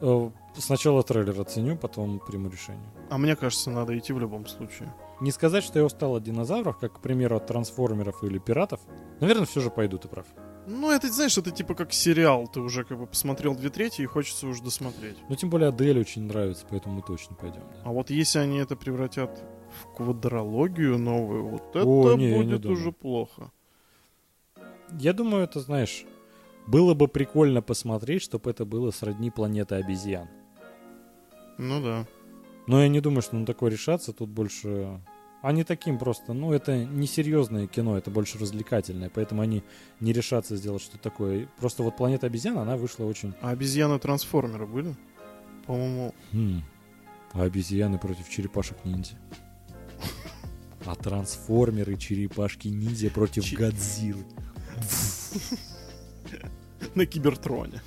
Э, Сначала трейлер оценю, потом приму решение. А мне кажется, надо идти в любом случае. Не сказать, что я устал от динозавров, как, к примеру, от трансформеров или пиратов. Наверное, все же пойду, ты прав. Ну, это, знаешь, это типа как сериал. Ты уже как бы посмотрел две трети и хочется уже досмотреть. Но тем более Адель очень нравится, поэтому мы точно пойдем. да. А вот если они это превратят в квадрологию новую, вот это О, не, не будет думаю. уже плохо. Я думаю, это, знаешь, было бы прикольно посмотреть, чтобы это было сродни планеты обезьян. Ну да. Но я не думаю, что на такое решаться. Тут больше... Они таким просто... Ну, это несерьезное кино, это больше развлекательное. Поэтому они не решатся сделать что-то такое. Просто вот «Планета обезьян», она вышла очень... А обезьяны-трансформеры были? По-моему, Хм. А обезьяны против черепашек-ниндзя. А трансформеры черепашки-ниндзя против Годзиллы. [LAUGHS] на Кибертроне.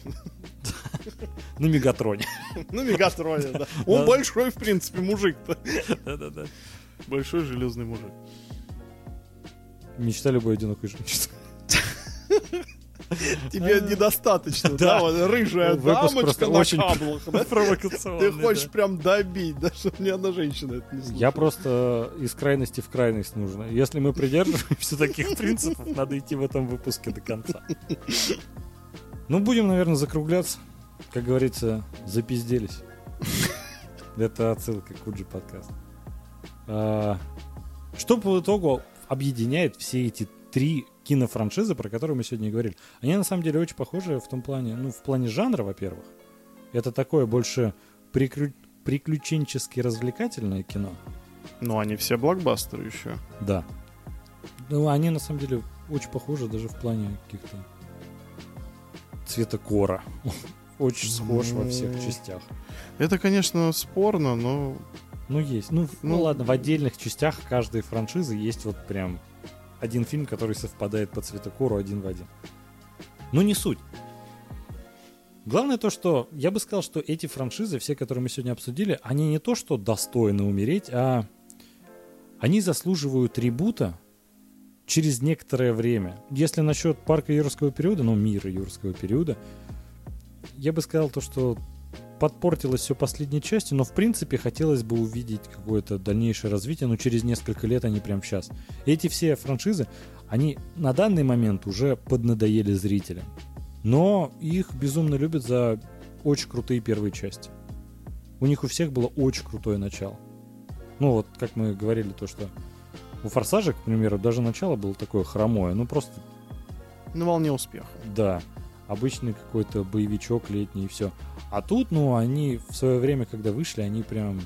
На Мегатроне. [LAUGHS] На Мегатроне, да. Он большой, в принципе, мужик-то. Да-да-да. Большой железный мужик. Мечта любой одинокой женщины. Тебе [LAUGHS] недостаточно, Да. Вот рыжая дамочка на каблах. [LAUGHS] Ты хочешь прям добить, да, чтобы ни одна женщина это не. Я просто из крайности в крайность нужно. Если мы придерживаемся таких принципов, надо идти в этом выпуске до конца. Ну, будем, наверное, закругляться. Как говорится, запизделись. [LAUGHS] Это отсылка к Куджи подкаст. А, Что по итогу объединяет все эти три кинофраншизы, про которые мы сегодня говорили? Они на самом деле очень похожи в том плане, ну, в плане жанра, во-первых. Это такое больше прикрю- приключенчески развлекательное кино. Ну, они все блокбастеры еще. Да. Ну, они на самом деле очень похожи даже в плане каких-то цвета кора. Очень схож во всех Ну. частях. Это, конечно, спорно, но Ну, есть. Ну, ну, Ну, ладно, в отдельных частях каждой франшизы есть вот прям один фильм, который совпадает по цветокору один в один. Ну, не суть. Главное то, что я бы сказал, что эти франшизы, все, которые мы сегодня обсудили, они не то, что достойны умереть, а они заслуживают ребута через некоторое время. Если насчет парка юрского периода, ну, мира юрского периода, я бы сказал то, что подпортилось все последней частью, но в принципе хотелось бы увидеть какое-то дальнейшее развитие, но через несколько лет, а не прямо сейчас. Эти все франшизы, они на данный момент уже поднадоели зрителям. Но их безумно любят за очень крутые первые части. У них у всех было очень крутое начало. Ну вот, как мы говорили, то, что у Форсажа, к примеру, даже начало было такое хромое. Ну просто на волне успеха. да, обычный какой-то боевичок летний и все. А тут, ну, они в свое время, когда вышли, они прям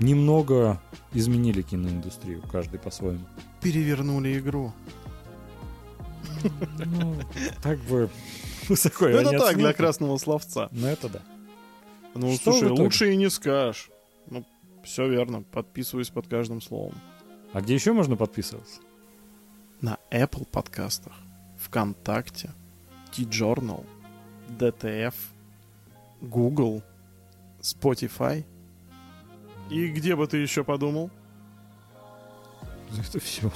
немного изменили киноиндустрию, каждый по-своему. Перевернули игру. Ну, так бы высоко Ну, его это так, для оценил. красного словца. Ну, это да. Ну, Что слушай, лучше и не скажешь. Ну, все верно. Подписываюсь под каждым словом. А где еще можно подписываться? На Apple подкастах, ВКонтакте, T-Journal, DTF, Google, Spotify. И где бы ты еще подумал? Это все.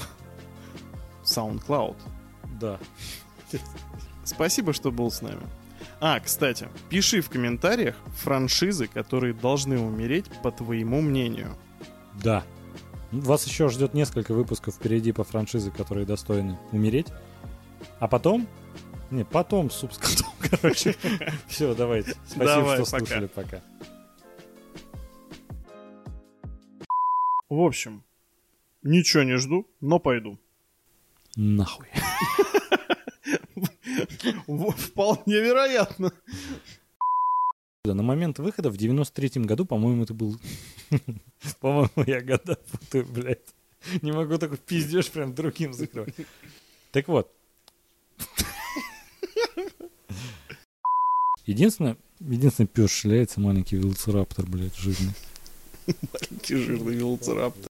SoundCloud. Да. Спасибо, что был с нами. А, кстати, пиши в комментариях франшизы, которые должны умереть, по твоему мнению. Да. Вас еще ждет несколько выпусков впереди по франшизе, которые достойны умереть. А потом... Не, потом суп с котом, [LAUGHS] короче. Все, давайте. Спасибо, Давай, что пока. слушали. Пока. В общем, ничего не жду, но пойду. Нахуй. [LAUGHS] Вполне вероятно. На момент выхода в 93-м году, по-моему, это был... [LAUGHS] По-моему, я года путаю, блядь. Не могу такой пиздеж прям другим закрывать. Так вот. Единственное, единственный пес шляется, маленький велоцираптор, блядь, жирный. Маленький жирный велоцираптор.